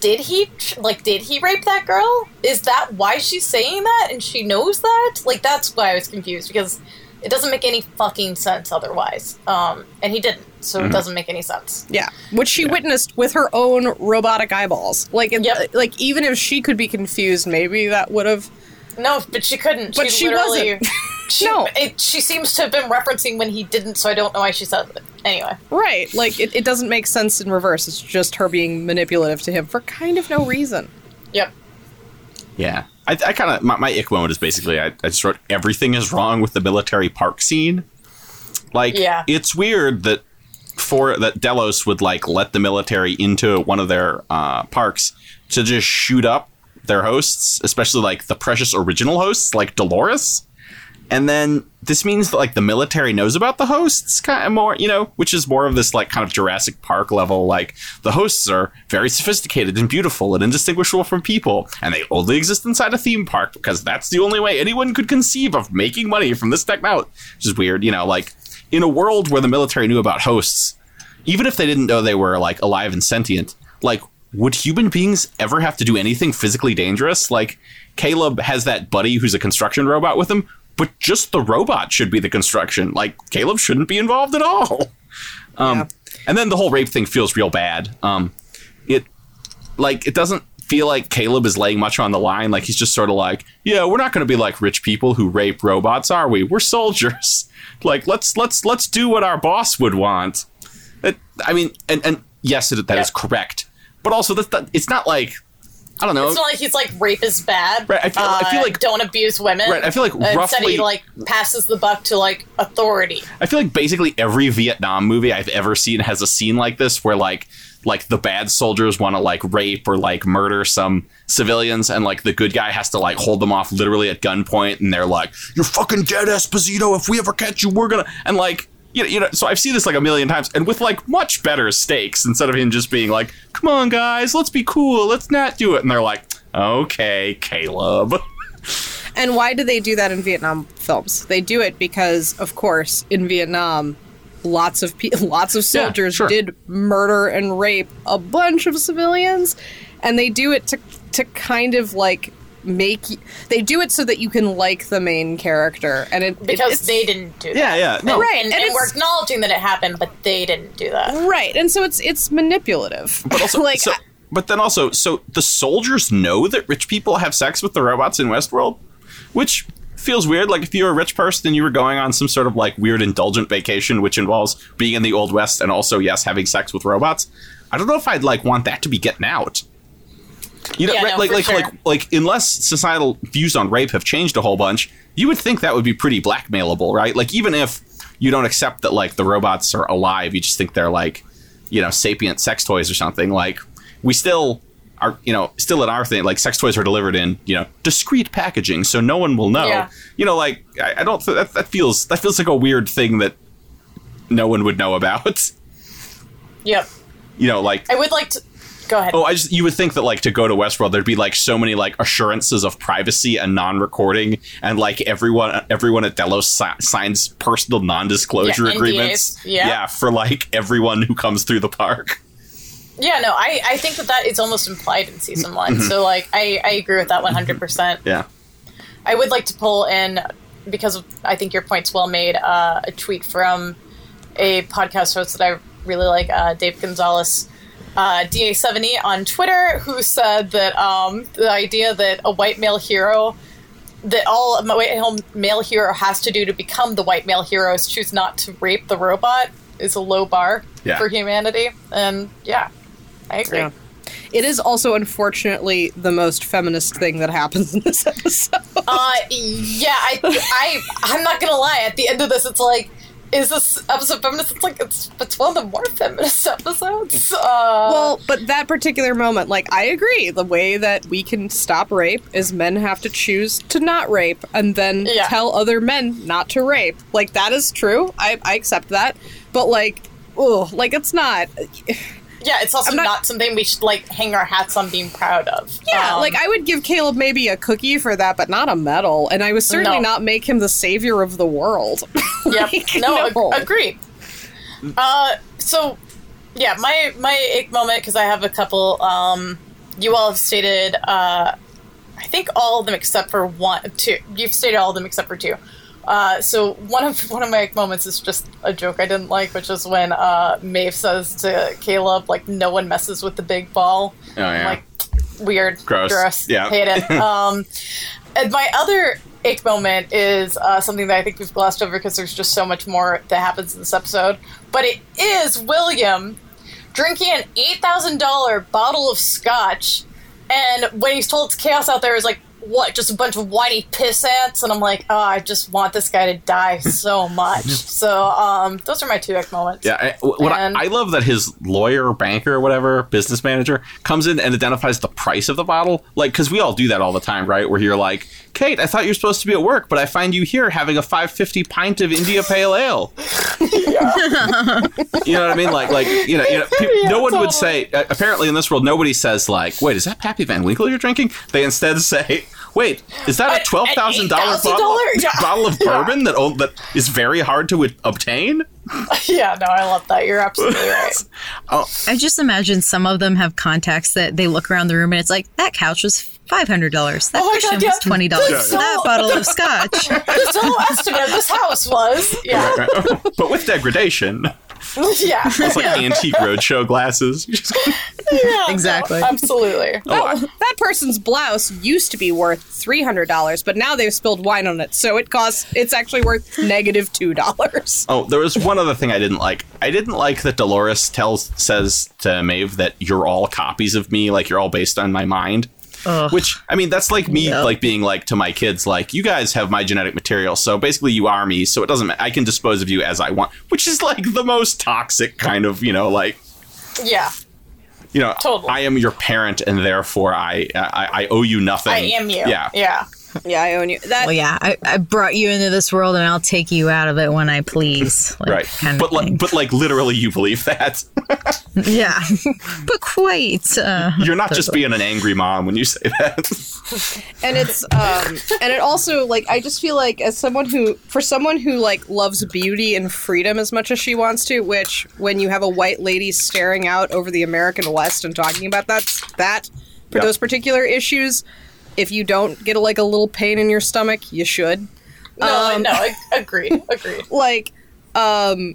did he like did he rape that girl? Is that why she's saying that and she knows that? Like that's why I was confused because it doesn't make any fucking sense otherwise. Um and he didn't. So it doesn't make any sense. Yeah, which she witnessed with her own robotic eyeballs. Like, it- Yep. like even if she could be confused, maybe that would have. No, but she couldn't. But she literally- wasn't. *laughs* She, No. it, she seems to have been referencing when he didn't, so I don't know why she says it. Anyway, Right, like it, it doesn't make sense in reverse. It's just her being manipulative to him for kind of no reason. yep. Yeah. I, I kind of, my, my ick moment is basically, I, I just wrote, everything is wrong with the military park scene. Like, Yeah. it's weird that for, that Delos would, like, let the military into one of their uh, parks to just shoot up their hosts, especially, like, the precious original hosts, like Dolores. And then this means that, like, the military knows about the hosts, kind of more, you know, which is more of this, like, kind of Jurassic Park level. Like, the hosts are very sophisticated and beautiful and indistinguishable from people, and they only exist inside a theme park because that's the only way anyone could conceive of making money from this tech. technology. Which is weird, you know, like, in a world where the military knew about hosts, even if they didn't know they were, like, alive and sentient, like, would human beings ever have to do anything physically dangerous? Like, Caleb has that buddy who's a construction robot with him, but just the robot should be the construction. Like, Caleb shouldn't be involved at all. Um, Yeah. And then the whole rape thing feels real bad. Um, it, like, it doesn't feel like Caleb is laying much on the line. Like, he's just sort of like, yeah, we're not going to be like rich people who rape robots, are we? We're soldiers. *laughs* Like, let's let's let's do what our boss would want. It, I mean, and and yes, it, that is Yeah. correct. But also, that's not, it's not like I don't know. It's not like he's like rape is bad. Right, I feel- I feel uh, like- don't abuse women. Right, I feel like Instead, roughly- he like passes the buck to like authority. I feel like basically every Vietnam movie I've ever seen has a scene like this where like like the bad soldiers want to like rape or like murder some civilians and like the good guy has to like hold them off literally at gunpoint and they're like you're fucking dead Esposito if we ever catch you we're gonna and like you know, you know so I've seen this like a million times and with like much better stakes instead of him just being like come on guys let's be cool let's not do it and they're like okay Caleb *laughs* And why do they do that in Vietnam films? They do it because, of course, in Vietnam, lots of pe- *laughs* lots of Yeah, soldiers sure. did murder and rape a bunch of civilians, and they do it to to kind of like make y- they do it so that you can like the main character, and it Because it's- they didn't do that. yeah yeah no Right, And, and and we're acknowledging that it happened, but they didn't do that. right, and so it's it's manipulative. But also, *laughs* like so, but then also, so the soldiers know that rich people have sex with the robots in Westworld, which feels weird. Like if you were a rich person and you were going on some sort of like weird indulgent vacation, which involves being in the old west and also yes, having sex with robots. I don't know if I'd like want that to be getting out. You know, Yeah, right, no, like like sure. like like unless societal views on rape have changed a whole bunch, you would think that would be pretty blackmailable, right? Like even if you don't accept that like the robots are alive, you just think they're like, you know, sapient sex toys or something. Like we still are, you know, still in our thing. Like sex toys are delivered in, you know, discreet packaging, so no one will know. Yeah. You know, like I, I don't. Th- that, that feels that feels like a weird thing that no one would know about. *laughs* Yep. you know, like I would like to Go ahead. Oh, I just you would think that like to go to Westworld, there'd be like so many like assurances of privacy and non-recording, and like everyone everyone at Delos si- signs personal non-disclosure Yeah, agreements. yeah. for like everyone who comes through the park. Yeah, no, I, I think that that is almost implied in season one. Mm-hmm. So, like, I, I agree with that 100%. Yeah, I would like to pull in, because I think your point's well made, uh, a tweet from a podcast host that I really like, uh, Dave Gonzalez, uh, DA70 on Twitter, who said that um, the idea that a white male hero, that all a white male hero has to do to become the white male hero is choose not to rape the robot is a low bar Yeah. for humanity. And yeah, I agree. Yeah. It is also unfortunately the most feminist thing that happens in this episode. Uh, yeah, I, I, I'm not gonna lie. At the end of this, it's like, is this episode feminist? It's like it's it's one of the more feminist *laughs* episodes. Uh, well, but that particular moment, like I agree, the way that we can stop rape is men have to choose to not rape and then Yeah. tell other men not to rape. Like that is true. I, I accept that. But like, oh, like it's not. Yeah, it's also not, not- something we should like hang our hats on being proud of. Yeah, Um, like I would give Caleb maybe a cookie for that, but not a medal. And I would certainly No. not make him the savior of the world. *laughs* Yep. Like, no, ag- agreed. Uh, so yeah, my my ick moment because I have a couple. Um, you all have stated, uh, I think all of them except for one, two. You've stated all of them except for two. Uh, so one of one of my moments is just a joke I didn't like, which is when uh, Maeve says to Caleb, like, "No one messes with the big ball." oh yeah. Like, weird, Gross. Yeah. hate it. *laughs* Um, and my other ick moment is uh, something that I think we've glossed over because there's just so much more that happens in this episode. But it is William drinking an eight thousand dollar bottle of scotch, and when he's told it's chaos out there, is like. What? Just a bunch of whiny piss ants, and I'm like, oh, I just want this guy to die so *laughs* much. so, um, those are my two ick moments. Yeah, I, what And- I, I love that his lawyer, banker, or whatever, business manager comes in and identifies the price of the bottle. Like, because we all do that all the time, right? Where you're like, Kate, I thought you were supposed to be at work, but I find you here having a 550 pint of India Pale Ale. you know what I mean? Like, like you know, you know pe- no one would say. Uh, apparently, in this world, nobody says like, "Wait, is that Pappy Van Winkle you're drinking?" They instead say, "Wait, is that a twelve thousand dollar bottle, Yeah. bottle of *laughs* bourbon that o- that is very hard to obtain?" yeah, no, I love that. You're absolutely *laughs* right. I just imagine some of them have contacts that they look around the room and it's like that couch was five hundred dollars. That Oh cushion God, yeah. was twenty dollars. Yeah, yeah. That bottle of *laughs* scotch. the total estimate of this house was, yeah, *laughs* but with degradation. *laughs* yeah, It's like antique roadshow glasses. You just- yeah, no, Exactly. absolutely. oh, I- that person's blouse used to be worth three hundred dollars, but now they've spilled wine on it, so it costs. It's actually worth negative two dollars. oh, there was one other thing I didn't like. I didn't like that Dolores tells says to Maeve that you're all copies of me, like you're all based on my mind. Which I mean, that's like me, Yep. like being like to my kids, like you guys have my genetic material, so basically you are me. So it doesn't. ma- I can dispose of you as I want, which is like the most toxic kind of, you know, like Yeah, you know, Totally. I am your parent, and therefore I I, I owe you nothing. I am you. Yeah, yeah. Yeah, I own you. That Well, yeah, I, I brought you into this world and I'll take you out of it when I please. Like, right. Kind but like, but like literally, you believe that. *laughs* yeah, but quite. Uh, You're not just being an angry mom when you say that. and it's um and it also like I just feel like as someone who for someone who like loves beauty and freedom as much as she wants to, which when you have a white lady staring out over the American West and talking about that that for Yeah. those particular issues, if you don't get like a little pain in your stomach, you should. No, Um, no, ag- *laughs* agreed, agreed. like um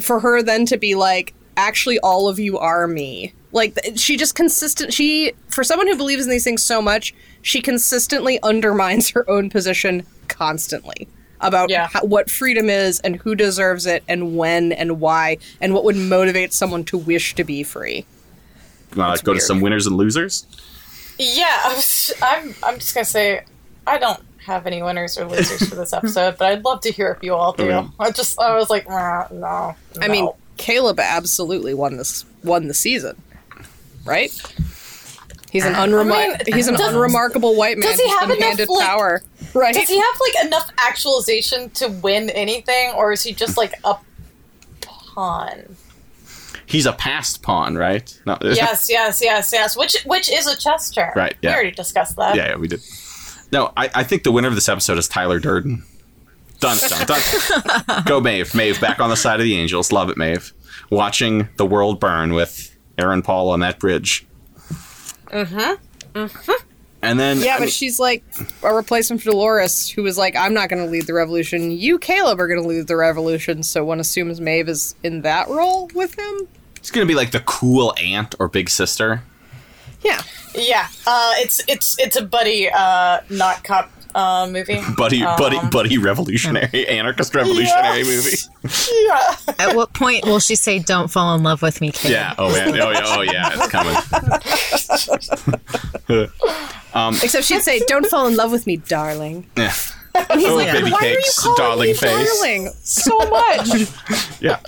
for her then to be like actually all of you are me like she just consistent she for someone who believes in these things so much she consistently undermines her own position constantly about Yeah. how, what freedom is and who deserves it and when and why and what would motivate someone to wish to be free You want to go to some winners and losers? Yeah, I was, I'm. I'm just gonna say, I don't have any winners or losers for this *laughs* episode, but I'd love to hear if you all do. Okay. I just, I was like, "Nah, no. i mean caleb absolutely won this won the season right he's an I mean, he's an does- unremarkable white man does he have enough, like- power right does he have like enough actualization to win anything, or is he just like a pawn? He's a passed pawn, right? No, *laughs* yes, yes, yes, yes. Which which is a chess chair. Right, yeah. We already discussed that. yeah, yeah, we did. No, I, I think the winner of this episode is Tyler Durden. Dun dun dun. *laughs* Go Maeve. Maeve back on the side of the Angels. Love it, Maeve. Watching the world burn with Aaron Paul on that bridge. Mm-hmm. Mm-hmm. And then Yeah, I but mean- she's like a replacement for Dolores, who was like, "I'm not going to lead the revolution. You, Caleb, are going to lead the revolution." So one assumes Maeve is in that role with him. It's gonna be like the cool aunt or big sister. Yeah, Yeah. Uh, it's it's it's a buddy uh, not cop uh, movie. *laughs* Buddy, buddy, Um, buddy, revolutionary, anarchist revolutionary Yes. movie. yeah. At what point will she say, "Don't fall in love with me"? Caleb? Yeah. Oh man. Oh yeah. Oh yeah. It's coming. *laughs* *laughs* except she'd say, "Don't fall in love with me, darling." Yeah. And he's Oh, like, baby "Why are you cakes, calling darling me face." darling so much?" *laughs* Yeah.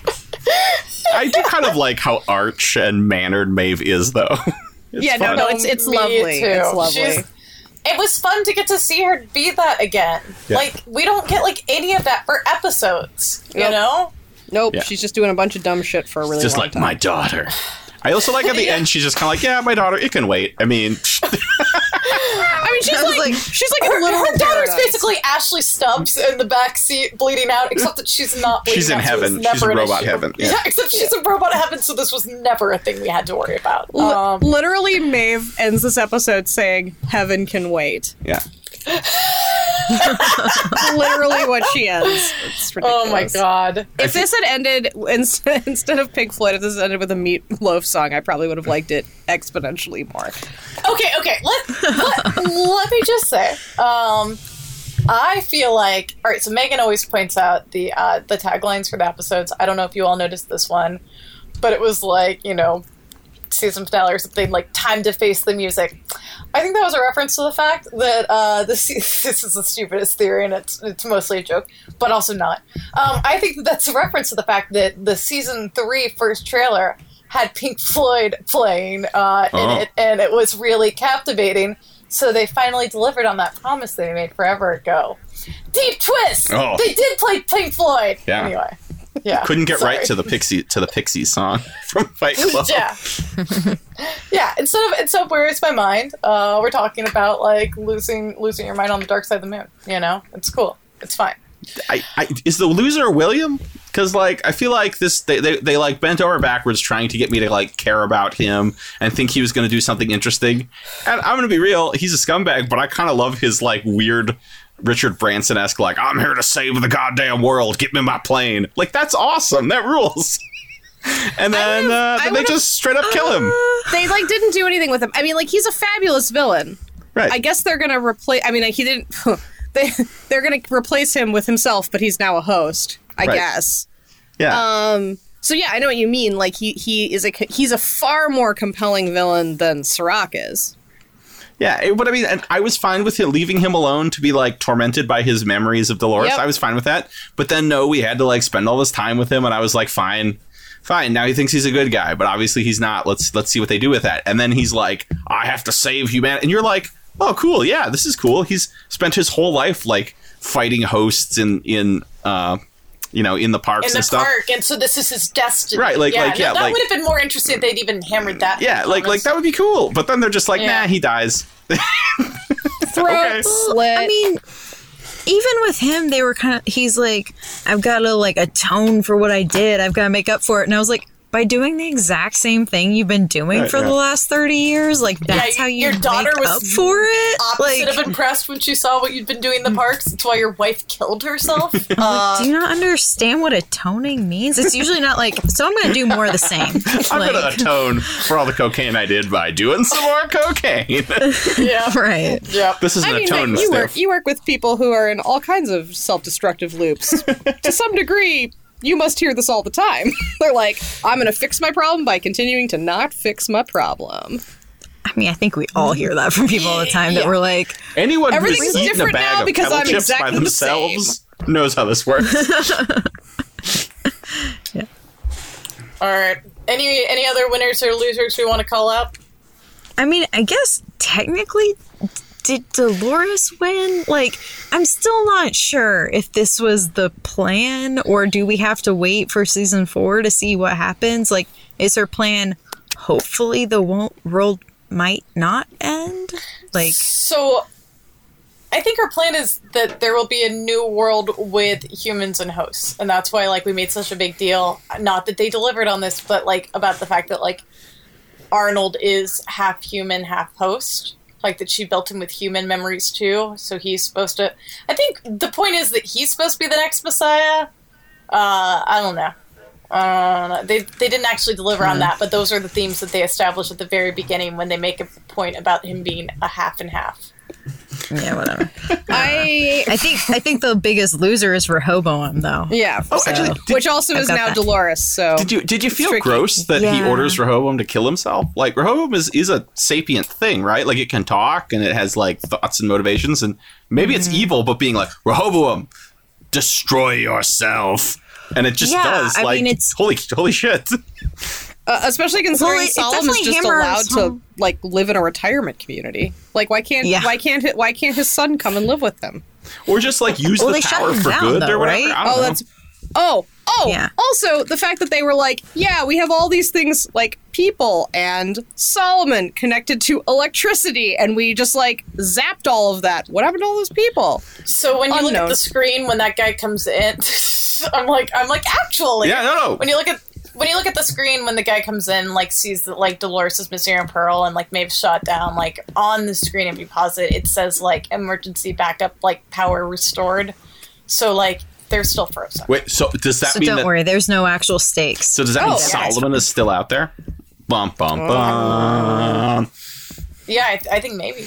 I do kind of like how arch and mannered Maeve is, though. *laughs* It's yeah, no, fun. no, it's it's Me lovely. too. It's lovely. She's- it was fun to get to see her be that again. Yeah. Like we don't get like any of that for episodes. You Nope. know? nope, Yeah. she's just doing a bunch of dumb shit for a really long time. just long like time. my daughter. I also like at the end she's just kind of like, yeah, my daughter, it can wait. I mean, I mean, she's like, like, she's like Her, a little her daughter's paradise. basically Ashley Stubbs in the back seat bleeding out, except that she's not bleeding She's in out, so heaven. She's never in robot issue. heaven. Yeah. Yeah. except she's in robot heaven, so this was never a thing we had to worry about. Li- Um, literally, Maeve ends this episode saying, "Heaven can wait." yeah. *laughs* *laughs* literally, what she ends. It's ridiculous. oh my god. If this had ended instead *laughs* instead of Pink Floyd, if this had ended with a Meatloaf song, I probably would have liked it exponentially more. Okay, okay. Let, let, let me just say, um, I feel like all right. So Megan always points out the uh, the taglines for the episodes. I don't know if you all noticed this one, but it was like you know season finale or something like time to face the music. I think that was a reference to the fact that uh, this *laughs* this is the stupidest theory and it's it's mostly a joke, but also not. Um, I think that that's a reference to the fact that the season three first trailer had Pink Floyd playing uh, Oh. in it, and it was really captivating. So they finally delivered on that promise they made forever ago. Deep twist. Oh. They did play Pink Floyd. Yeah. Anyway, yeah. Couldn't get right to the Pixie to the Pixie song *laughs* from Fight Club. *laughs* Yeah. yeah. Instead of instead of where is my mind, uh, we're talking about like losing losing your mind on the dark side of the moon. You know, it's cool. It's fine. I, I, is the loser William? Because like I feel like this they, they they like bent over backwards trying to get me to like care about him and think he was going to do something interesting. And I'm going to be real, he's a scumbag, but I kind of love his like weird Richard Branson esque like I'm here to save the goddamn world. Get me my plane. Like that's awesome. That rules. *laughs* And then, uh, then they just straight up kill him. They like didn't do anything with him. I mean, like he's a fabulous villain. Right. I guess they're gonna replace. I mean, like, he didn't. *laughs* They they're gonna replace him with himself, but he's now a host. I Right. guess. yeah. Um. So yeah, I know what you mean. Like he he is a he's a far more compelling villain than Serac is. Yeah, it- but I mean, and I was fine with him leaving him alone to be like tormented by his memories of Dolores. Yep. I was fine with that. But then no, we had to like spend all this time with him, and I was like, fine, fine. Now he thinks he's a good guy, but obviously he's not. Let's let's see what they do with that. And then he's like, I have to save humanity, and you're like, oh, cool, yeah, this is cool. He's spent his whole life like fighting hosts in in uh, you know, in the parks In the and stuff. park, and so this is his destiny. Right, like- yeah, like, yeah, no, that like- would have been more interesting if they'd even hammered that. Yeah, like like that would be cool. But then they're just like, Yeah. nah, he dies. Throat *laughs* Okay. slit. I mean, even with him, they were kind of. He's like, I've got to like atone for what I did. I've got to make up for it. And I was like, by doing the exact same thing you've been doing Right, for yeah. the last thirty years, like that's y- how you your daughter make was up for it. Opposite Like, of impressed when she saw what you'd been doing in the parks. That's why your wife killed herself. *laughs* Uh, do you not understand what atoning means? It's usually not like. So I'm going to do more of the same. *laughs* I'm Like, gonna atone for all the cocaine I did by doing some more cocaine. *laughs* yeah. right. yeah this is an I mean, atone you work you work with people who are in all kinds of self-destructive loops. to some degree, you must hear this all the time. *laughs* They're like, "I'm going to fix my problem by continuing to not fix my problem." I mean, I think we all hear that from people all the time. That we're like, Anyone who's Everything's eaten a different bag now of because pebble I'm chips by exactly the same. themselves knows how this works. *laughs* Yeah. All right. Any any other winners or losers we want to call out? I mean, I guess technically, did Dolores win? Like, I'm still not sure if this was the plan or do we have to wait for season four to see what happens? Like, is her plan hopefully the wo- world might not end? Like, So, I think her plan is that there will be a new world with humans and hosts, and that's why like we made such a big deal. Not that they delivered on this, but like about the fact that like Arnold is half human, half host. Like that she built him with human memories too, so he's supposed to. I think the point is that he's supposed to be the next Messiah. Uh, I don't know. Uh, they they didn't actually deliver on that, but those are the themes that they establish at the very beginning when they make a point about him being a half and half. Yeah, whatever. *laughs* I I think I think the biggest loser is Rehoboam, though. yeah. Oh, actually, did, which also I've is now that. Dolores. So did you did you feel tricky. gross that he orders Rehoboam to kill himself? Like Rehoboam is is a sapient thing, right? Like it can talk and it has like thoughts and motivations, and maybe it's Mm-hmm. evil, but being like Rehoboam, destroy yourself, and it just Yeah, does. I like mean, it's- holy holy shit. *laughs* Uh, especially considering Well, it- it Solomon's definitely just hammers allowed to like live in a retirement community. Like, why can't Yeah. why can't hi- why can't his son come and live with him? Or just like use Well, the they shut power him for down, good though, or whatever. right? Oh, know. that's oh oh. Yeah. Also, the fact that they were like, yeah, we have all these things like people and Solomon connected to electricity, and we just like zapped all of that. What happened to all those people? So when you look at the screen when that guy comes in, *laughs* I'm like, I'm like, actually, yeah, no, no. when you look at when you look at the screen when the guy comes in, like sees that like Dolores is missing her pearl and like Maeve's shot down, like on the screen if you pause it, it says like emergency backup, like power restored. So like they're still frozen. Wait, so does that So mean don't that? worry, there's no actual stakes. So does that Oh, mean yeah. Solomon is still out there? Bum bum bum. Yeah, I, I think maybe.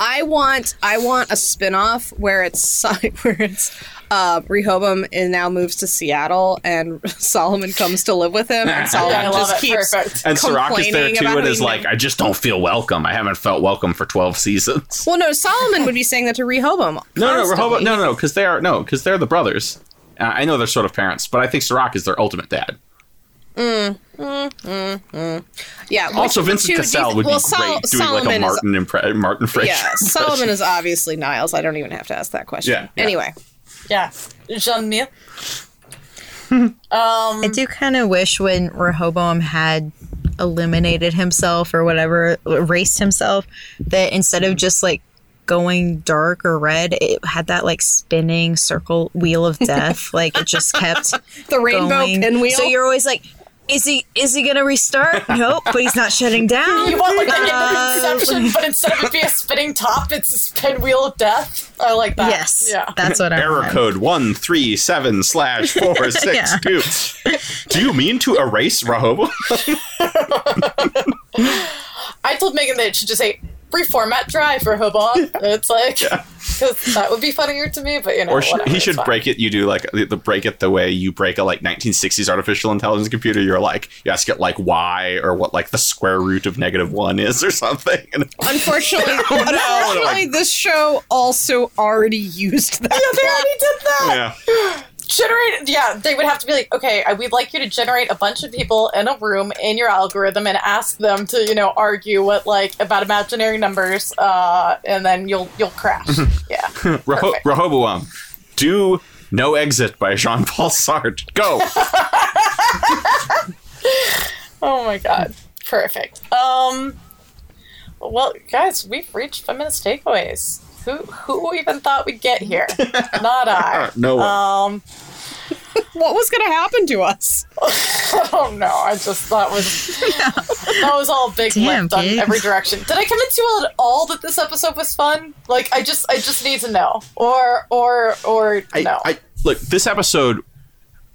I want I want a spin-off where it's *laughs* where it's uh, Rehoboam and now moves to Seattle and *laughs* Solomon comes to live with him and *laughs* Solomon Yeah, just keeps Perfect. And Serac is there complaining too, about and is like, I just don't feel welcome. I haven't felt welcome for twelve seasons. Well, no, Solomon would be saying that to Rehoboam. No, no, constantly. Rehoboam, no, no, no, because they are no, because they're the brothers. Uh, I know they're sort of parents, but I think Serac is their ultimate dad. Yeah. which Also, of the Vincent two do you Cassel would well, be Sol- great doing Solomon like a is- Martin impre- Martin Frasier. Yeah, *laughs* Solomon is obviously Niles. I don't even have to ask that question. Yeah, yeah. Anyway, Yeah, Jean Mille. *laughs* Um, I do kind of wish when Rehoboam had eliminated himself or whatever, erased himself, that instead of just like going dark or red, it had that like spinning circle wheel of death. like it just kept *laughs* the rainbow going. pinwheel. So you're always like, is he is he gonna restart? nope, but he's not shutting *laughs* down. You want like an Uh, Inception, but instead of it being a spinning top, it's a spin wheel of death. I like that. Yes, Yeah. that's what I Error want. code one three seven slash four *laughs* six Yeah. two. Do you mean to erase Rehoboam? *laughs* I told Megan that it should just say reformat drive for Hobon. *laughs* It's like because that would be funnier to me, but you know, or sh- whatever, he should break it. You do like the, the break it the way you break a like 1960s artificial intelligence computer. You're like you ask it like why or what like the square root of negative one is or something. *laughs* And unfortunately, *laughs* unfortunately, this show also already used that. Yeah, they already did that. yeah, Generate. Yeah, they would have to be like, okay, we'd like you to generate a bunch of people in a room in your algorithm and ask them to, you know, argue what like about imaginary numbers, uh, and then you'll you'll crash. *laughs* yeah. *laughs* Reho- Rehoboam, do no exit by Jean Paul Sartre. Go. *laughs* Oh my god. Perfect. Um well guys, we've reached five minutes takeaways. Who who even thought we'd get here? *laughs* Not I. no one. Um What was going to happen to us? *laughs* oh no, I just thought was *laughs* that was all big Damn, lift on every direction. Did I convince you all at all that this episode was fun? Like I just I just need to know. Or or or I, no. I look this episode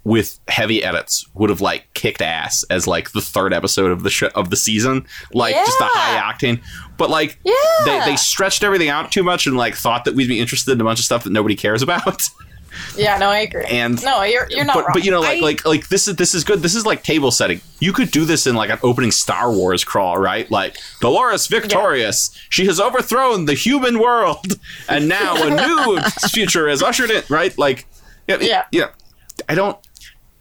with heavy edits would have like kicked ass as like the third episode of the show of the season, like just the high octane. But like Yeah. they they stretched everything out too much and like thought that we'd be interested in a bunch of stuff that nobody cares about. *laughs* yeah, no, I agree. And- no, you're you're not but wrong. but you know like I- like like this is this is good. This is like table setting. You could do this in like an opening Star Wars crawl, right? Like Dolores victorious. She has overthrown the human world, and now a *laughs* new future is ushered in. Right? Like yeah, Yeah. yeah. I don't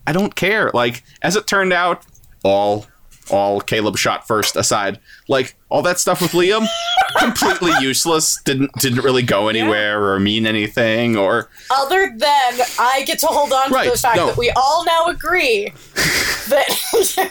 I don't care. Like as it turned out, all all Caleb shot first aside, like all that stuff with Liam, *laughs* completely useless. Didn't didn't really go anywhere or mean anything or Other than I get to hold on to the fact no. that we all now agree *laughs* that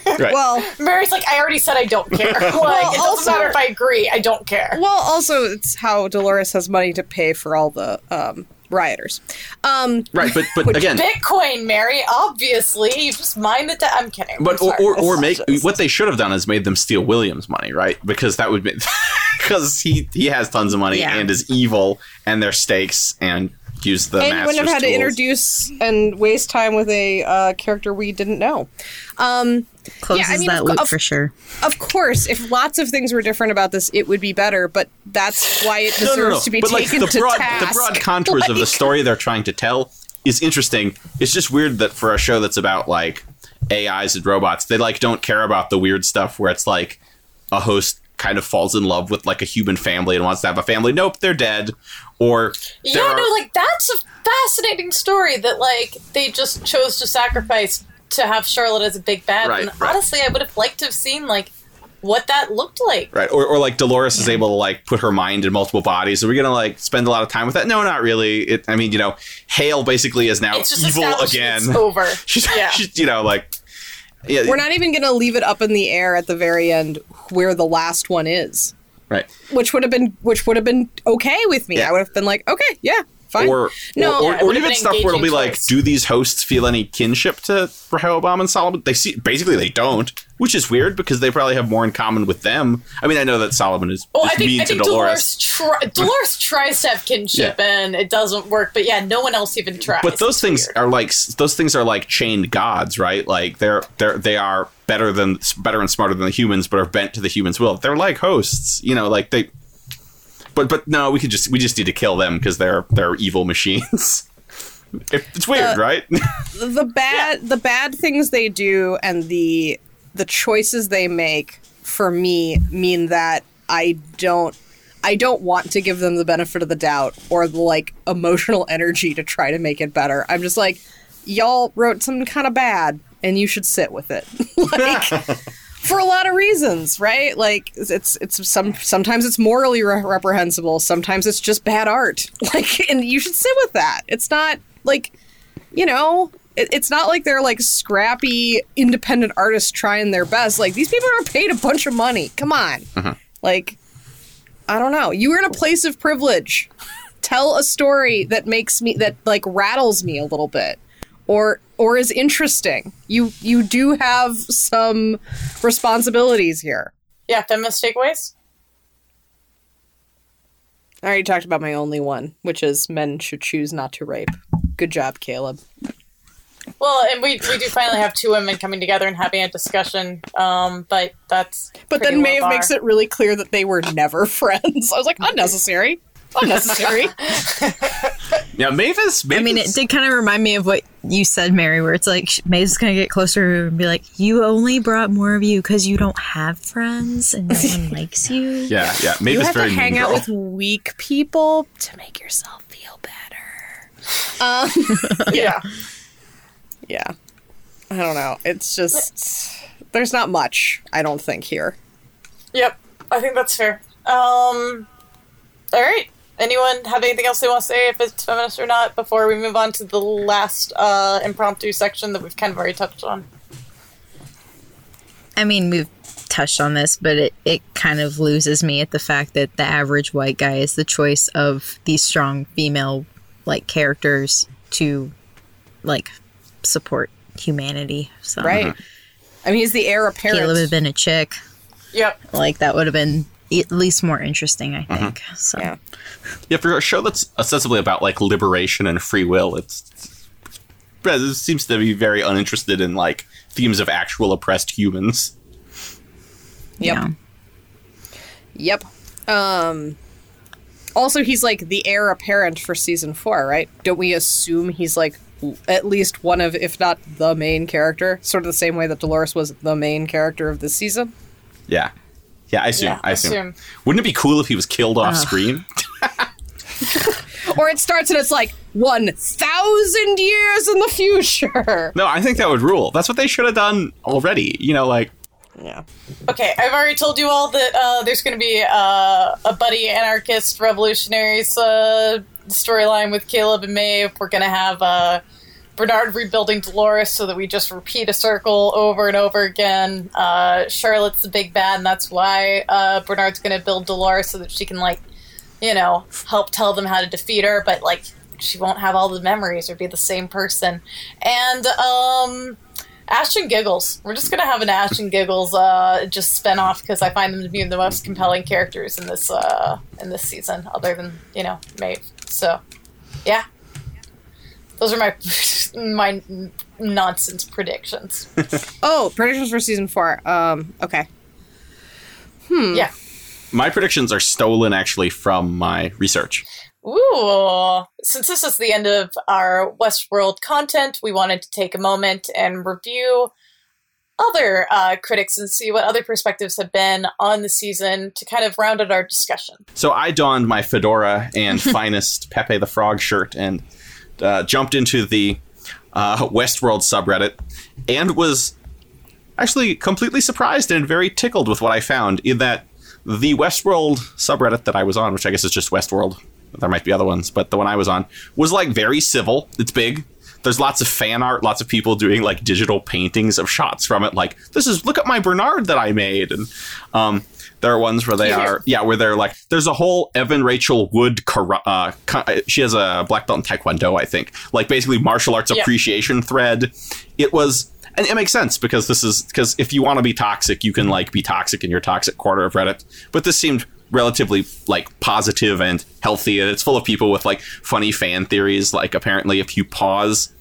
*laughs* Right. Well, Mary's like, I already said I don't care. Like, it doesn't also- matter if I agree. I don't care. well, also it's how Dolores has money to pay for all the um, rioters. Um, right, but but *laughs* again, Bitcoin, Mary. Obviously, you just mind the. I'm kidding. But I'm or, or, or make just- what they should have done is made them steal William's money, right? Because that would be *laughs* because he he has tons of money Yeah. and is evil, and their stakes and use the and you master's wouldn't have had to introduce and waste time with a uh, character we didn't know. Um, Closes I mean, that of- loop of- for sure. of course, if lots of things were different about this, it would be better. But that's why it No, deserves no, no. to be but like taken the to broad task. the broad contours of the story they're trying to tell is interesting. It's just weird that for a show that's about like AIs and robots, they like don't care about the weird stuff where it's like a host kind of falls in love with like a human family and wants to have a family. Nope, they're dead. Or Yeah, are- no, like that's a fascinating story that like they just chose to sacrifice to have Charlotte as a big bad. Right, and right. honestly, I would have liked to have seen like what that looked like. Right. Or, or like Dolores is able to like put her mind in multiple bodies. Are we going to like spend a lot of time with that? No, not really. It, I mean, you know, Hale basically is now evil again. It's over. *laughs* She's, yeah. she's, you know, like, yeah, We're not even going to leave it up in the air at the very end where the last one is, right. which would have been which would have been okay with me. Yeah. I would have been like, okay, yeah, fine. Or, No, or, Yeah, or, or even stuff where it'll be engaging like, do these hosts feel any kinship to Rehoboam and Solomon? They see, basically, they don't, which is weird because they probably have more in common with them. I mean, I know that Solomon is, is I think, mean I to Dolores. Dolores, try, Dolores tries to have kinship and it doesn't work, but yeah, no one else even tries. but those It's things weird. are like those things are like chained gods, right? Like they're they're they are better than better and smarter than the humans, but are bent to the humans' will. They're like hosts, you know, like they. But but no, we could just we just need to kill them because they're they're evil machines. *laughs* it's weird, Uh, right? *laughs* the bad the bad things they do and the the choices they make for me mean that I don't I don't want to give them the benefit of the doubt or the like emotional *laughs* energy to try to make it better. I'm just like y'all wrote something kind of bad and you should sit with it. like for a lot of reasons, right? Like it's it's some sometimes it's morally re- reprehensible, sometimes it's just bad art. *laughs* Like and you should sit with that. It's not like you know, it, it's not like they're like scrappy independent artists trying their best. Like these people are paid a bunch of money. Come on. Uh-huh. Like I don't know. You were in a place of privilege. Tell a story that makes me that like rattles me a little bit or or is interesting. You you do have some responsibilities here. yeah, feminist takeaways. I already talked about my only one, which is men should choose not to rape. Good job, Caleb. Well, and we we do finally have two women coming together and having a discussion. Um, but that's But then Maeve bar. makes it really clear that they were never *laughs* friends. I was like, unnecessary. Unnecessary. *laughs* yeah, Mavis. Mavis I mean, it did kind of remind me of what you said, Mary, where it's like Maeve's gonna get closer to and be like, "You only brought more of you because you don't have friends and no one *laughs* likes you." Yeah, yeah. you have very to hang out girl. with weak people to make yourself feel better. Um, *laughs* yeah. yeah. I don't know. It's just there's not much. I don't think here. Yep, I think that's fair. Um, all right. Anyone have anything else they want to say if it's feminist or not before we move on to the last uh, impromptu section that we've kind of already touched on? I mean, we've touched on this, but it, it kind of loses me at the fact that the average white guy is the choice of these strong female like characters to like support humanity. So Right. I mean, he's the heir apparent. Caleb had been a chick, Yep. like that would have been at least more interesting, I think. So Yeah. Yeah, for a show that's ostensibly about like liberation and free will, it's, it's it seems to be very uninterested in like themes of actual oppressed humans. Yep. yeah. Yep. Um also he's like the heir apparent for season 4, right? Don't we assume he's like at least one of if not the main character, sort of the same way that Dolores was the main character of this season? Yeah, yeah, I assume. Yeah, I assume. assume. Wouldn't it be cool if he was killed off screen? *laughs* *laughs* Or it starts and it's like 1000 years in the future. no, I think that would rule. That's what they should have done already. You know, like Yeah. Okay, I've already told you all that uh, there's going to be uh, a buddy anarchist revolutionaries uh, storyline with Caleb and Maeve. We're going to have uh, Bernard rebuilding Dolores so that we just repeat a circle over and over again. Uh, Charlotte's the big bad, and that's why uh, Bernard's going to build Dolores so that she can, like, you know, help tell them how to defeat her, but, like, she won't have all the memories or be the same person. And, um,. Ashton Giggles. We're just gonna have an Ashton Giggles uh, just spin off because I find them to be the most compelling characters in this uh, in this season, other than you know Maeve. So, yeah, those are my *laughs* my nonsense predictions. *laughs* Oh, predictions for season four. Um, okay. Hmm. Yeah. My predictions are stolen actually from my research. Ooh. Since this is the end of our Westworld content, we wanted to take a moment and review other uh, critics and see what other perspectives have been on the season to kind of round out our discussion. So I donned my fedora and *laughs* finest Pepe the Frog shirt and uh, jumped into the uh, Westworld subreddit and was actually completely surprised and very tickled with what I found in that the Westworld subreddit that I was on, which I guess is just Westworld, there might be other ones, but the one I was on was like very civil. It's big. There's lots of fan art, lots of people doing like digital paintings of shots from it. Like, this is look at my Bernard that I made, and um, there are ones where they Yeah. are, yeah, where they're like, there's a whole Evan Rachel Wood. Uh, she has a black belt in Taekwondo, I think. Like basically martial arts Yeah. appreciation thread. It was, and it makes sense because this is because if you want to be toxic, you can like be toxic in your toxic corner of Reddit. But this seemed relatively like positive and healthy, and it's full of people with like funny fan theories. Like apparently, if you pause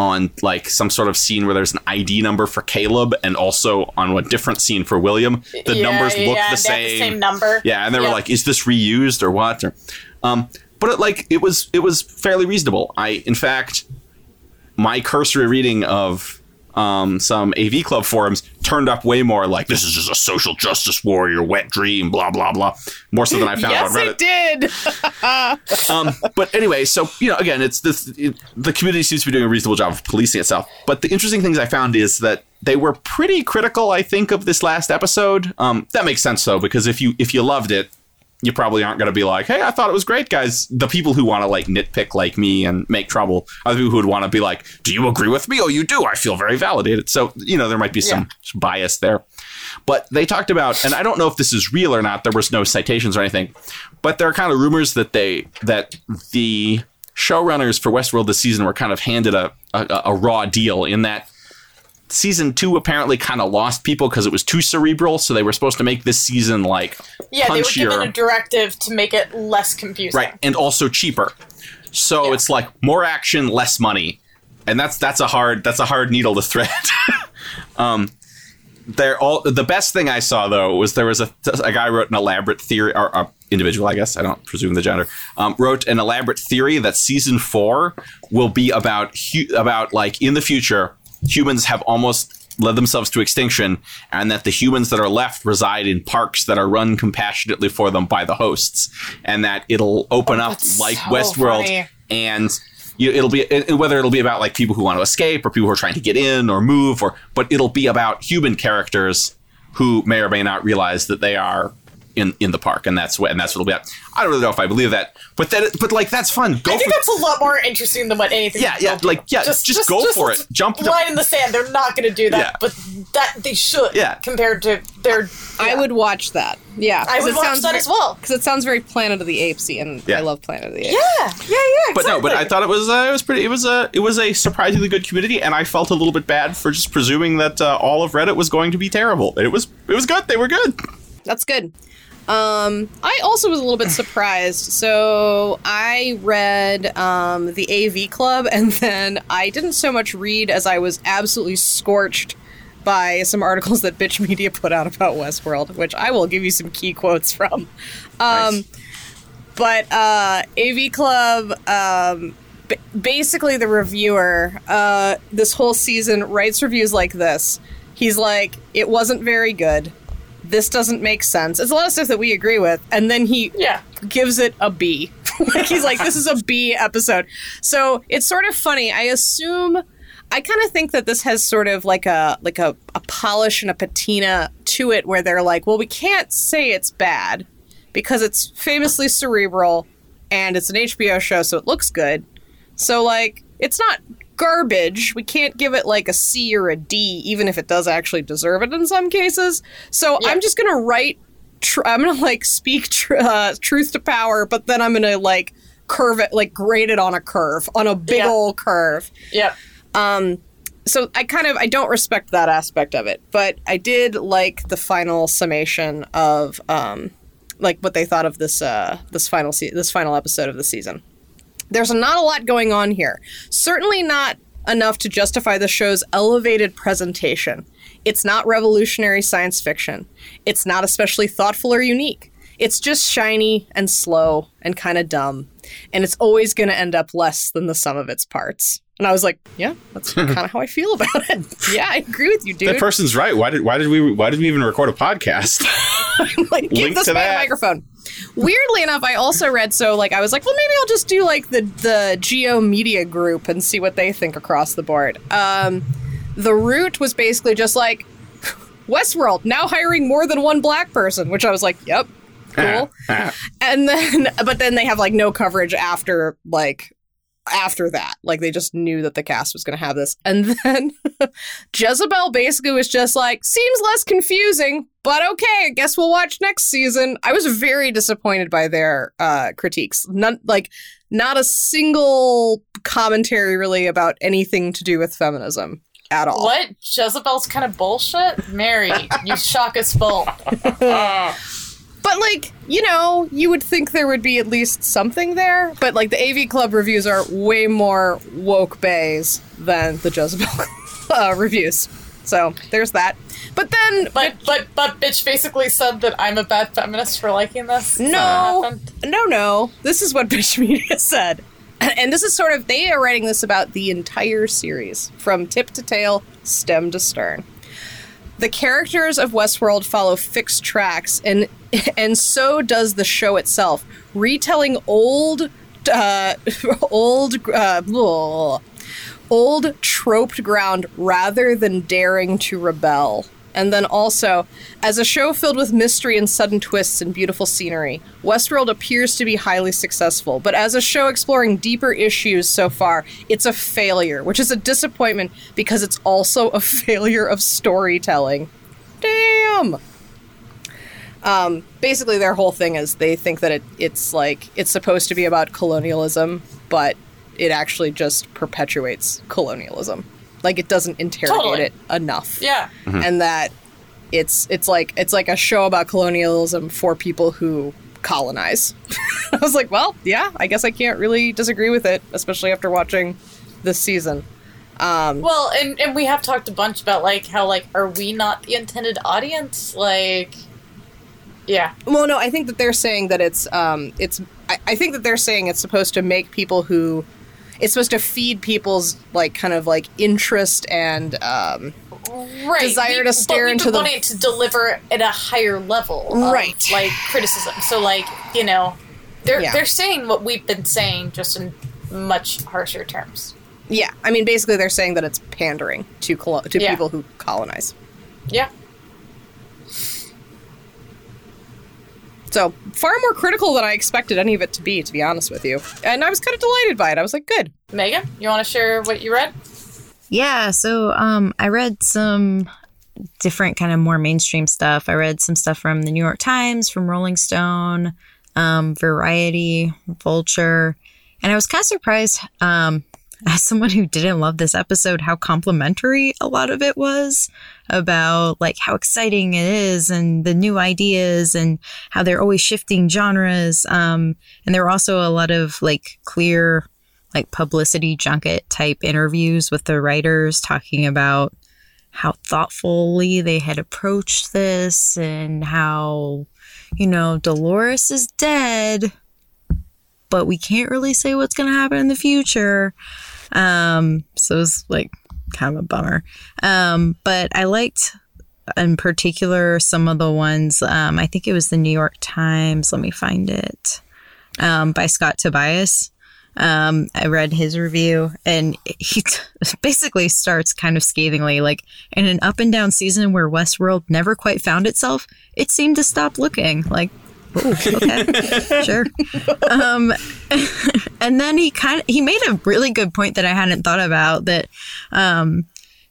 on like some sort of scene where there's an ID number for Caleb and also on a different scene for William, the Yeah, numbers look yeah, the same. the same number. Yeah, and they were like, "Is this reused or what?" Or, um, but it, like it was, it was fairly reasonable. I, in fact, my cursory reading of um, some AV Club forums turned up way more like this is just a social justice warrior wet dream, blah blah blah. More so than I found yes, on Reddit it did. *laughs* um, but anyway, so you know, again, it's this. It, the community seems to be doing a reasonable job of policing itself. But the interesting things I found is that they were pretty critical. I think of this last episode. Um, that makes sense though, because if you if you loved it, you probably aren't going to be like, "Hey, I thought it was great, guys." The people who want to like nitpick like me and make trouble are the people who would want to be like, "Do you agree with me? Oh, you do. I feel very validated." So you know, there might be some bias there. But they talked about, and I don't know if this is real or not. There was no citations or anything, but there are kind of rumors that they that the showrunners for Westworld this season were kind of handed a a, a raw deal in that season two apparently kind of lost people because it was too cerebral. So they were supposed to make this season like Yeah, they were given a directive to make it less confusing. right, and also cheaper. So Yeah. it's like more action, less money, and that's that's a hard that's a hard needle to thread. *laughs* um, they're all the best thing I saw though was there was a a guy wrote an elaborate theory or a individual I guess I don't presume the gender um, wrote an elaborate theory that season four will be about hu- about like in the future humans have almost led themselves to extinction and that the humans that are left reside in parks that are run compassionately for them by the hosts and that it'll open oh, up like so Westworld funny. and you, it'll be it- whether it'll be about like people who want to escape or people who are trying to get in or move or but it'll be about human characters who may or may not realize that they are in in the park and that's what and that's what it'll be about. I don't really know if I believe that but that but like that's fun go I think for that's a lot more interesting than what anything. Yeah, yeah, like, yeah, just just go for it. Jump the- line in the sand. They're not going to do that, Yeah. but that they should. Yeah. compared to their. I would watch that. Yeah, I would watch that as well. because it sounds very Planet of the Apesy, and Yeah. I love Planet of the Apes. Yeah, yeah, yeah. but no, but I thought it was uh, it was pretty. It was a it was a surprisingly good community, and I felt a little bit bad for just presuming that uh, all of Reddit was going to be terrible. It was it was good. They were good. That's good. Um, I also was a little bit surprised. So I read um, the AV Club, *laughs* and then I didn't so much read as I was absolutely scorched by some articles that Bitch Media *laughs* put out about Westworld, which I will give you some key quotes from. Um, Nice. but uh, AV Club, um, b- basically the reviewer, uh, this whole season writes reviews like this. He's like, it wasn't very good. This doesn't make sense. It's a lot of stuff that we agree with, and then he Yeah. gives it a B. *laughs* like he's like, this is a B episode. So it's sort of funny. I assume I kind of think that this has sort of like a like a, a polish and a patina to it where they're like, well, we can't say it's bad because it's famously cerebral and it's an HBO show, so it looks good. So like it's not garbage. We can't give it like a C or a D, even if it does actually deserve it in some cases. So Yeah. I'm just gonna write. Tr- I'm gonna like speak tr- uh, truth to power, but then I'm gonna like curve it, like grade it on a curve, on a big Yeah. ol' curve. Yep. So I kind of I don't respect that aspect of it, but I did like the final summation of um, like what they thought of this uh, this final se- this final episode of the season. There's not a lot going on here. Certainly not enough to justify the show's elevated presentation. It's not revolutionary science fiction. It's not especially thoughtful or unique. It's just shiny and slow and kind of dumb. And it's always going to end up less than the sum of its parts. And I was like, yeah, *laughs* that's kind of how I feel about it. *laughs* yeah, I agree with you, dude. That person's right. Why did why did we why did we even record a podcast? *laughs* like give Link this to man a microphone. Weirdly enough, I also read so like I was like, well, maybe I'll just do like the the G/O Media Group and see what they think across the board. Um, the root was basically just like Westworld now hiring more than one black person, which I was like, yep, cool. and then, but then they have like no coverage after like after that. Like they just knew that the cast was going to have this. *laughs* And then *laughs* Jezebel basically was just like, seems less confusing, but okay, I guess we'll watch next season. I was very disappointed by their uh, critiques. None, like, not a single commentary really about anything to do with feminism at all. What? Jezebel's kind of bullshit? Mary, you *laughs* shock us both. But like, you know, you would think there would be at least something there. But like the AV Club reviews are way more woke bays than the Jezebel *laughs* uh, reviews. So there's that. But then, But but but bitch basically said that I'm a bad feminist for liking this. Is that what no, no, no. This is what *laughs* Bitch Media said. And this is sort of, they are writing this about the entire series, from tip to tail, stem to stern. The characters of Westworld follow fixed tracks, and *laughs* and so does the show itself, retelling old, uh, *laughs* old, uh, old troped ground rather than daring to rebel. And then also, as a show filled with mystery and sudden twists and beautiful scenery, Westworld appears to be highly successful. But as a show exploring deeper issues so far, it's a failure, which is a disappointment because it's also a *laughs* failure of storytelling. Damn! Um, basically, their whole thing is they think that it, it's like it's supposed to be about colonialism, but it actually just perpetuates colonialism. Like it doesn't interrogate Totally. it enough Yeah. and that it's it's like it's like a show about colonialism for people who colonize. *laughs* I was like, well, yeah, I guess I can't really disagree with it, especially after watching this season. Well, and and we have talked a bunch about like how like are we not the intended audience? Like, yeah, Well, no, I think that they're saying that it's um it's I, I think that they're saying it's supposed to make people who it's supposed to feed people's like kind of like interest and um right. Desire We- to stare but we into the- want it to deliver at a higher level, of, Right. Like criticism. So like you know, they're Yeah. they're saying what we've been saying just in much harsher terms. yeah, I mean basically they're saying that it's pandering to colo- to Yeah. people who colonize. Yeah. So far more critical than I expected any of it to be, to be honest with you. And I was kind of delighted by it. I was like, good. Megan, you want to share what you read? Yeah, so um, I read some different kind of more mainstream stuff. I read some stuff from the New York Times, from Rolling Stone, um, Variety, Vulture, and I was kind of surprised um, *laughs* as someone who didn't love this episode how complimentary a lot of it was about like how exciting it is and the new ideas and how they're always shifting genres. Um, and there were also a lot of like clear like publicity junket type interviews with the writers talking about how thoughtfully they had approached this and how you know Dolores is dead but we can't really say what's going to happen in the future um so it was like kind of a bummer um but I liked in particular some of the ones um I think it was the New York Times let me find it um by Scott Tobias um, I read his review, and he t- *laughs* basically starts kind of scathingly like, in an up and down season where Westworld never quite found itself, it seemed to stop looking. Like, ooh, okay, *laughs* sure. Um, *laughs* and then he kind of he made a really good point that I hadn't thought about that um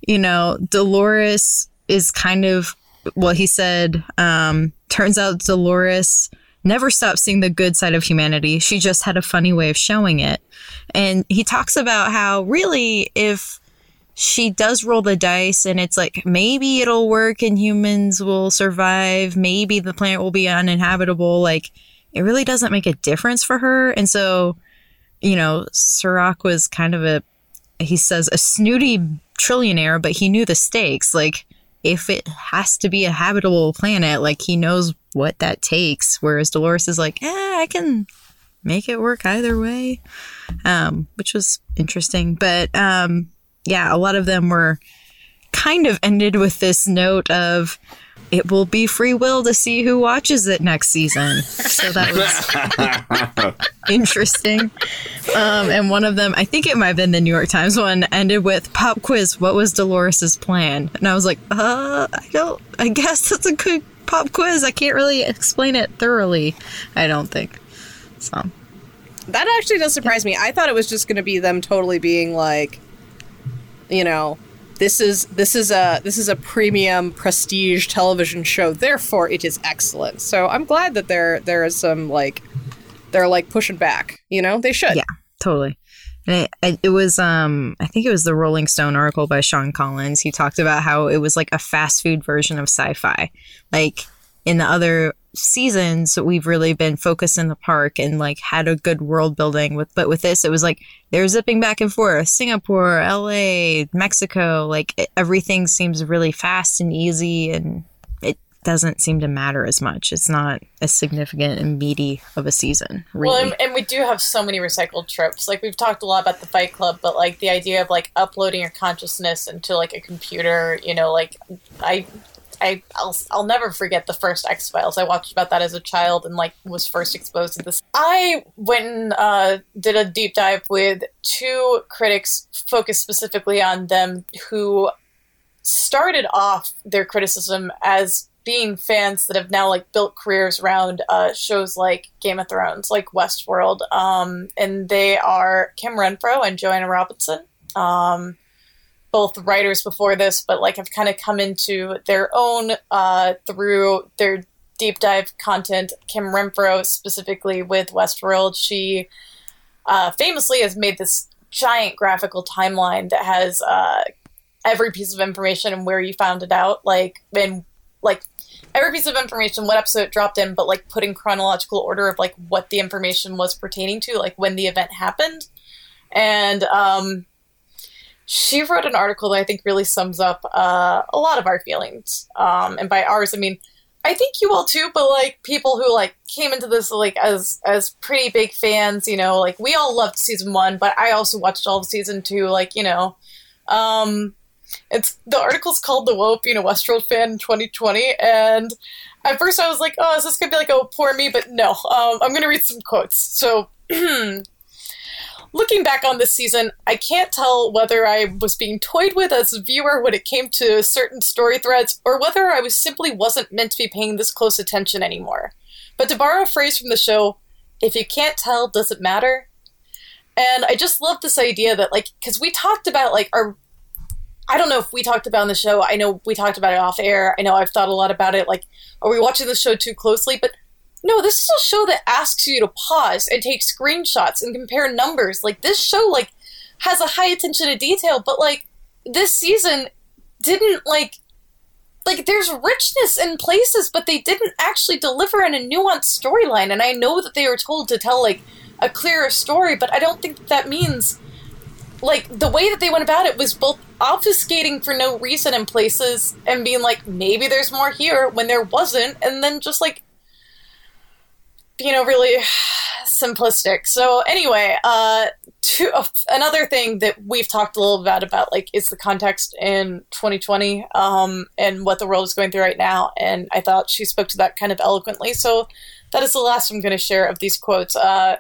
you know Dolores is kind of well he said um turns out Dolores never stopped seeing the good side of humanity. She just had a funny way of showing it. And he talks about how really if she does roll the dice and it's like maybe it'll work and humans will survive maybe the planet will be uninhabitable like it really doesn't make a difference for her and so you know, Serac was kind of a, he says, a snooty trillionaire, but he knew the stakes. Like, if it has to be a habitable planet, like, he knows what that takes. Whereas Dolores is like, eh, I can make it work either way, um, which was interesting. But um, yeah, a lot of them were kind of ended with this note of, it will be free will to see who watches it next season. So that was *laughs* interesting. Um, and one of them, I think it might have been the New York Times one, ended with pop quiz. What was Dolores's plan? And I was like, uh, I don't. I guess that's a good pop quiz. I can't really explain it thoroughly. I don't think. So That actually does surprise me. I thought it was just going to be them totally being like, you know, this is this is a this is a premium prestige television show. Therefore, it is excellent. So I'm glad that there there is some like they're like pushing back. You know, they should. Yeah, totally. It, it was, um, I think it was the Rolling Stone article by Sean Collins. He talked about how it was like a fast food version of sci-fi. Like in the other seasons, we've really been focused in the park and like had a good world building with, but with this, it was like they're zipping back and forth. Singapore, LA, Mexico, like it, everything seems really fast and easy and it doesn't seem to matter as much. It's not as significant and meaty of a season, really. Well, and, and we do have so many recycled tropes. Like we've talked a lot about the Fight Club, but like the idea of like uploading your consciousness into like a computer. You know, like I, I, I'll, I'll never forget the first X Files. I watched about that as a child and like was first exposed to this. I went and uh, did a deep dive with two critics focused specifically on them who started off their criticism as being fans that have now like built careers around uh, shows like Game of Thrones, like Westworld, um, and they are Kim Renfro and Joanna Robinson, um, both writers before this, but like have kind of come into their own uh, through their deep dive content. Kim Renfro specifically with Westworld, she uh, famously has made this giant graphical timeline that has uh, every piece of information and where you found it out, like and like every piece of information, what episode it dropped in, but like put in chronological order of like what the information was pertaining to, like when the event happened. And um, she wrote an article that I think really sums up uh, a lot of our feelings. Um, and by ours, I mean I think you will too, but like people who like came into this like as as pretty big fans, you know, like we all loved season one, but I also watched all of season two, like you know, um, it's the article's called "The Woe Being a Westworld Fan in 2020," and at first I was like, "Oh, is this gonna be like oh poor me?" But no, um, I'm gonna read some quotes. So. *clears throat* Looking back on this season, I can't tell whether I was being toyed with as a viewer when it came to certain story threads, or whether I was simply wasn't meant to be paying this close attention anymore. But to borrow a phrase from the show, if you can't tell, does it matter? And I just love this idea that, like, because we talked about, like, our. I don't know if we talked about in the show. I know we talked about it off air. I know I've thought a lot about it. Like, are we watching the show too closely? But no, this is a show that asks you to pause and take screenshots and compare numbers. Like this show like has a high attention to detail, but like this season didn't like like there's richness in places, but they didn't actually deliver in a nuanced storyline. And I know that they were told to tell like a clearer story, but I don't think that, that means like the way that they went about it was both obfuscating for no reason in places and being like maybe there's more here when there wasn't, and then just like you know, really simplistic. So anyway, uh, to, uh, another thing that we've talked a little bit about, like, is the context in 2020 um, and what the world is going through right now. And I thought she spoke to that kind of eloquently. So that is the last I'm going to share of these quotes. Uh,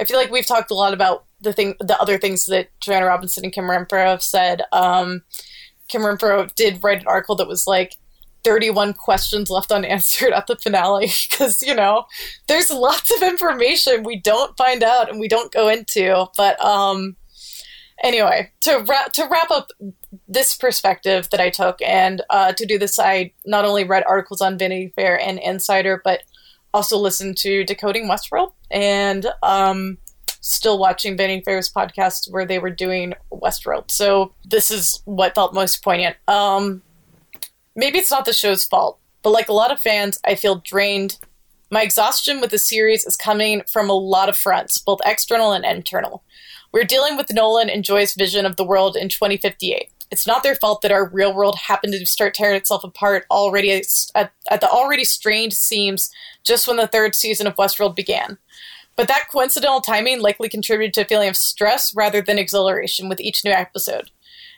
I feel like we've talked a lot about the thing, the other things that Joanna Robinson and Kim Renfro have said. Um, Kim Renfro did write an article that was like, 31 questions left unanswered at the finale *laughs* because, you know, there's lots of information we don't find out and we don't go into. But um, anyway, to, ra- to wrap up this perspective that I took, and uh, to do this, I not only read articles on Vanity Fair and Insider, but also listened to Decoding Westworld and um, still watching Vanity Fair's podcast where they were doing Westworld. So this is what felt most poignant. Um, maybe it's not the show's fault, but like a lot of fans, I feel drained. My exhaustion with the series is coming from a lot of fronts, both external and internal. We're dealing with Nolan and Joy's vision of the world in 2058. It's not their fault that our real world happened to start tearing itself apart already at, at the already strained seams just when the third season of Westworld began. But that coincidental timing likely contributed to a feeling of stress rather than exhilaration with each new episode.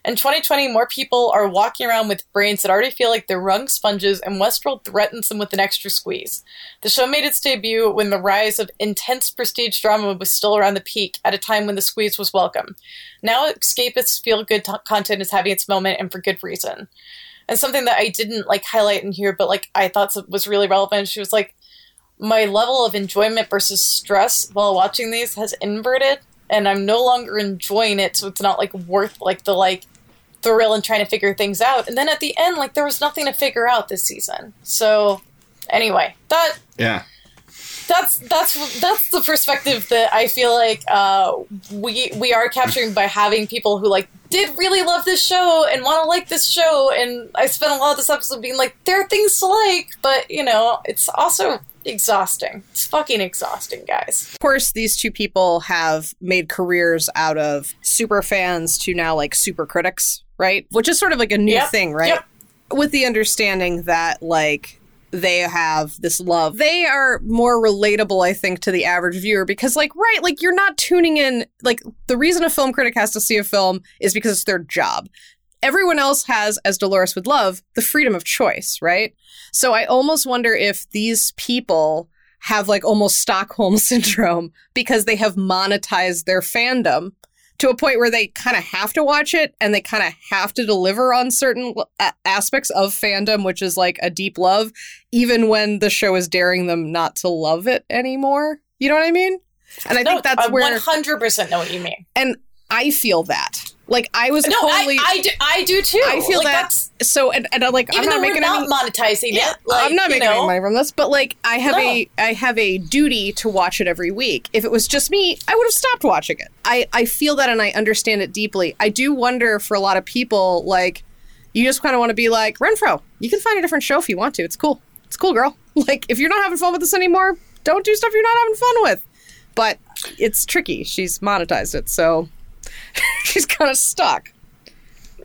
In 2020, more people are walking around with brains that already feel like they're wrung sponges, and Westworld threatens them with an extra squeeze. The show made its debut when the rise of intense prestige drama was still around the peak, at a time when the squeeze was welcome. Now, escapist feel good t- content is having its moment, and for good reason. And something that I didn't like highlight in here, but like I thought was really relevant, she was like, my level of enjoyment versus stress while watching these has inverted and I'm no longer enjoying it so it's not like worth like the like thrill and trying to figure things out. And then at the end like there was nothing to figure out this season. So anyway, that Yeah. that's that's that's the perspective that I feel like uh, we we are capturing by having people who like did really love this show and want to like this show. And I spent a lot of this episode being like, there are things to like, but you know, it's also exhausting. It's fucking exhausting, guys. Of course, these two people have made careers out of super fans to now like super critics, right? Which is sort of like a new Yep, thing, right? yep. With the understanding that like they have this love. They are more relatable, I think, to the average viewer because, like, right, like you're not tuning in. Like, the reason a film critic has to see a film is because it's their job. Everyone else has, as Dolores would love, the freedom of choice, right? So I almost wonder if these people have like almost Stockholm *laughs* syndrome because they have monetized their fandom to a point where they kind of have to watch it and they kind of have to deliver on certain aspects of fandom, which is like a deep love, even when the show is daring them not to love it anymore. You know what I mean? And I no, think that's I where, 100% know what you mean. and I feel that. Like I was No, totally. I, I, do, I do too. I feel like, that. That's, So and, and I'm like I'm even not though we're not any. monetizing Yeah, it. Like, I'm not making know, any money from this, but like I have No. a I have a duty to watch it every week. If it was just me, I would have stopped watching it. I I feel that and I understand it deeply. I do wonder for a lot of people like you just kind of want to be like Renfro. You can find a different show if you want to. It's cool. It's cool, girl. *laughs* Like if you're not having fun with this anymore, don't do stuff you're not having fun with. But it's tricky. She's monetized it, so *laughs* she's kind of stuck.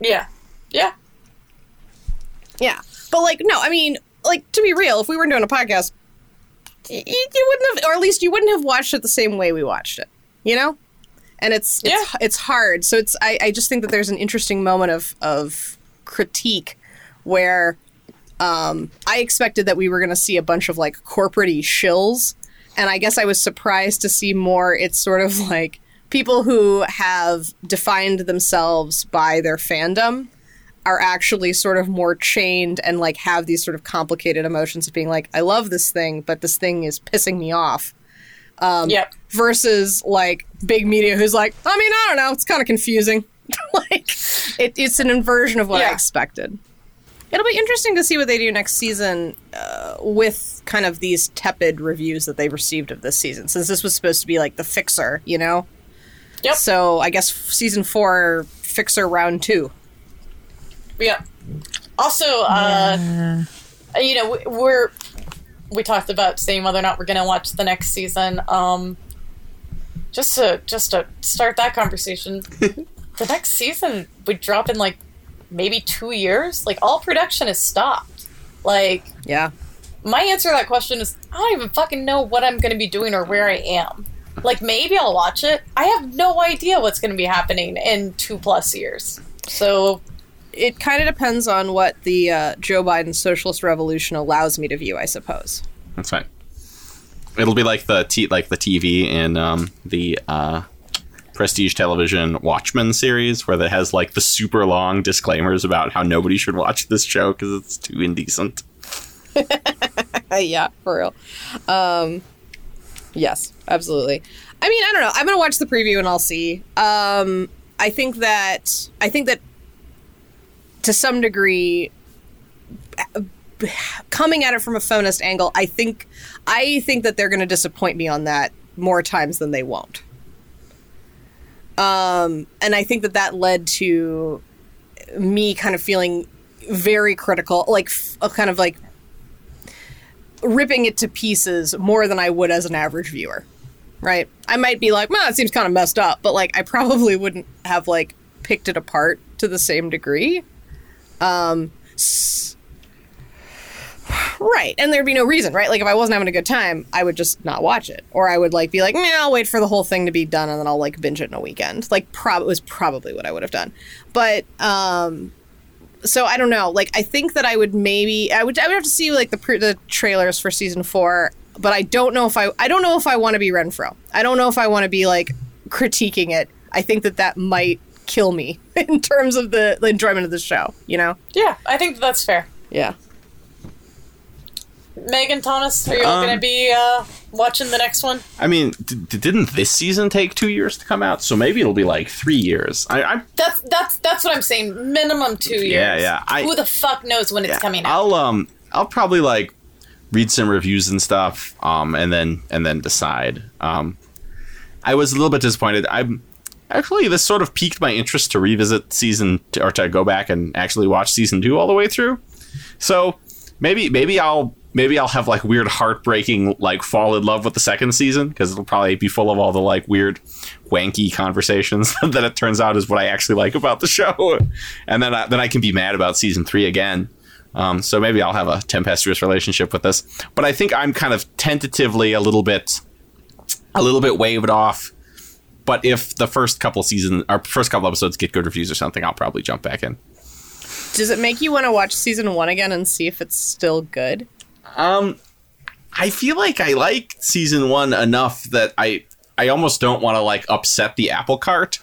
Yeah. Yeah. Yeah. But like, no, I mean, like to be real, if we weren't doing a podcast, y- y- you wouldn't have, or at least you wouldn't have watched it the same way we watched it. You know, and it's it's it's hard. So it's I, I just think that there's an interesting moment of of critique where um, I expected that we were going to see a bunch of like corporate shills, and I guess I was surprised to see more. It's sort of like people who have defined themselves by their fandom are actually sort of more chained and like have these sort of complicated emotions of being like, I love this thing, but this thing is pissing me off. Um, yep. Versus like big media who's like, I mean, I don't know, it's kind of confusing. *laughs* like, it, it's an inversion of what I expected. It'll be interesting to see what they do next season uh, with kind of these tepid reviews that they've received of this season, since this was supposed to be like the fixer, you know? Yep. So I guess season four, fixer round two. Yeah. Also, uh, you know, we- we're we talked about saying whether or not we're going to watch the next season. Um, just to just to start that conversation, *laughs* the next season would drop in like maybe two years. Like all production is stopped. Like Yeah. my answer to that question is I don't even fucking know what I'm going to be doing or where I am. Like maybe I'll watch it. I have no idea what's going to be happening in two plus years. So It kind of depends on what the uh, Joe Biden socialist revolution allows me to view, I suppose. That's right. It'll be like the t- like the TV in um, the uh, prestige television Watchmen series where that has like the super long disclaimers about how nobody should watch this show because it's too indecent. *laughs* Yeah, for real. Um, yes, absolutely. I mean, I don't know. I'm gonna watch the preview and I'll see. Um, I think that I think that to some degree, *sighs* coming at it from a feminist angle, I think I think that they're going to disappoint me on that more times than they won't. Um, and I think that that led to me kind of feeling very critical, like f- kind of like ripping it to pieces more than I would as an average viewer. Right? I might be like, well, it seems kind of messed up, but like I probably wouldn't have like picked it apart to the same degree. Um, s- right, and there'd be no reason, right? Like if I wasn't having a good time, I would just not watch it, or I would like be like, nah, I'll wait for the whole thing to be done, and then I'll like binge it in a weekend. Like, prob was probably what I would have done, but um, so I don't know. Like I think that I would maybe I would I would have to see like the pr- the trailers for season four, but I don't know if I I don't know if I want to be Renfro. I don't know if I want to be like critiquing it. I think that that might kill me *laughs* in terms of the, the enjoyment of the show. You know? Yeah, I think that's fair. Yeah. Megan Thomas, are you all Um, going to be uh, watching the next one? I mean, d- didn't this season take two years to come out? So maybe it'll be like three years. I, I That's that's that's what I'm saying. Minimum two years. Yeah, yeah, I- Who the fuck knows when it's coming out? I'll um I'll probably like read some reviews and stuff um and then and then decide. Um I was a little bit disappointed. I'm actually this sort of piqued my interest to revisit season t- or to go back and actually watch season 2 all the way through. So maybe maybe I'll maybe I'll have like weird heartbreaking like fall in love with the second season because it'll probably be full of all the like weird wanky conversations *laughs* that it turns out is what I actually like about the show, and then I, then I can be mad about season three again. Um, so maybe I'll have a tempestuous relationship with this, but I think I'm kind of tentatively a little bit a little bit waved off. But if the first couple season or first couple episodes get good reviews or something, I'll probably jump back in. Does it make you want to watch season one again and see if it's still good? Um, I feel like I like season one enough that I I almost don't want to like upset the apple cart.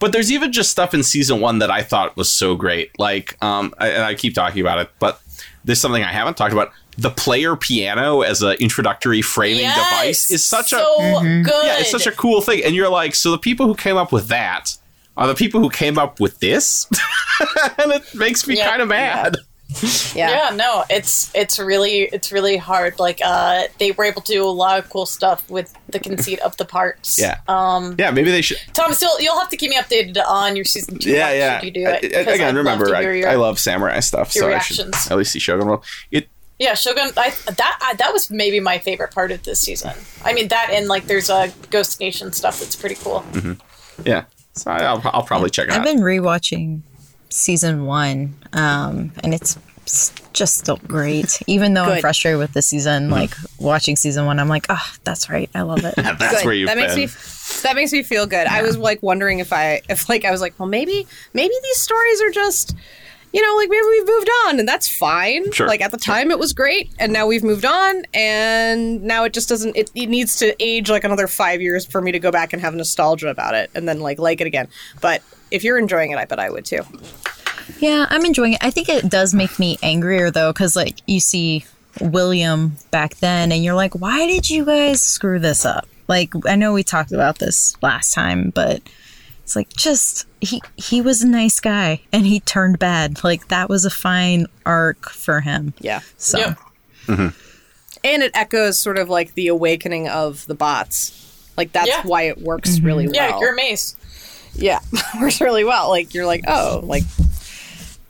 But there's even just stuff in season one that I thought was so great. Like, um, I, and I keep talking about it, but there's something I haven't talked about. The player piano as an introductory framing Yes! device is such so a good. yeah, it's such a cool thing. And you're like, so the people who came up with that are the people who came up with this, *laughs* and it makes me Yeah. kind of mad. Yeah. no, it's it's really it's really hard. Like uh, they were able to do a lot of cool stuff with the conceit of the parts. Yeah. Um, Yeah, maybe they should. Thomas, you'll, you'll have to keep me updated on your season two. yeah, yeah. You do it. I- I- again, I'd love remember, to I, your- I love samurai stuff, your so I should reactions. at least see Shogun World. It Yeah, Shogun. I, that I, that was maybe my favorite part of this season. I mean that and like there's a Ghost Nation stuff that's pretty cool. yeah. So I- I'll, I'll probably check it out. I've been rewatching season one, um, and it's just still great. Even though I'm frustrated with the season, like watching season one, I'm like, oh, that's right, I love it. *laughs* That's Good. where you've that makes been. me that makes me feel good. I was like wondering if I if like I was like, well maybe maybe these stories are just you know, like maybe we've moved on and that's fine. Sure. Like at the time it was great and now we've moved on and now it just doesn't it, it needs to age like another 5 years for me to go back and have nostalgia about it and then like like it again. But if you're enjoying it, I bet I would too. Yeah, I'm enjoying it. I think it does make me angrier though, because like you see William back then, and you're like, why did you guys screw this up? Like, I know we talked about this last time, but it's like just he he was a nice guy and he turned bad. Like that was a fine arc for him. Yeah. So Yep. Mm-hmm. And it echoes sort of like the awakening of the bots. Like that's Yeah. why it works mm-hmm. really well. Yeah, you're amazed. Yeah *laughs* works really well like you're like oh like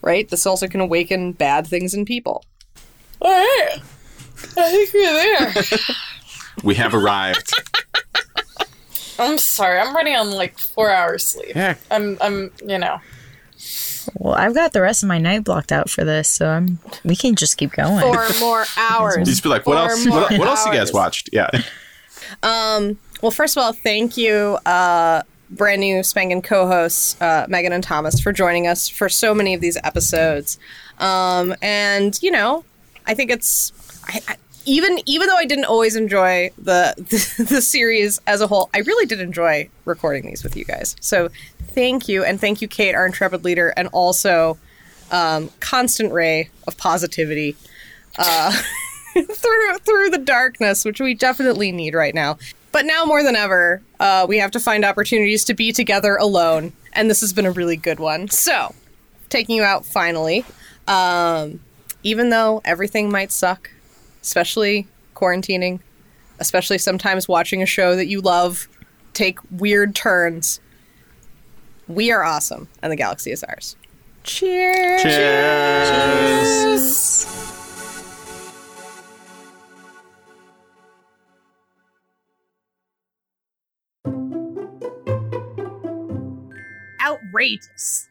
right this also can awaken bad things in people All right, I think we're there. *laughs* we have arrived. *laughs* I'm sorry, I'm running on like four hours sleep. yeah. I'm I'm you know well, I've got the rest of my night blocked out for this, so I'm we can just keep going. four more hours Just be like, what Four else? What, what else you guys watched? Yeah. Um. well first of all thank you uh brand new spanking co-hosts uh, megan and thomas for joining us for so many of these episodes um and you know i think it's I, I, even even though I didn't always enjoy the, the *laughs* the series as a whole, I really did enjoy recording these with you guys. So thank you, and thank you, Kate, our intrepid leader, and also um, constant ray of positivity uh, *laughs* through through the darkness, which we definitely need right now. But now more than ever, uh, we have to find opportunities to be together alone, and this has been a really good one. So, taking you out finally, um, even though everything might suck, especially quarantining, especially sometimes watching a show that you love take weird turns. We are awesome, and the galaxy is ours. Cheers! Cheers! Outrageous.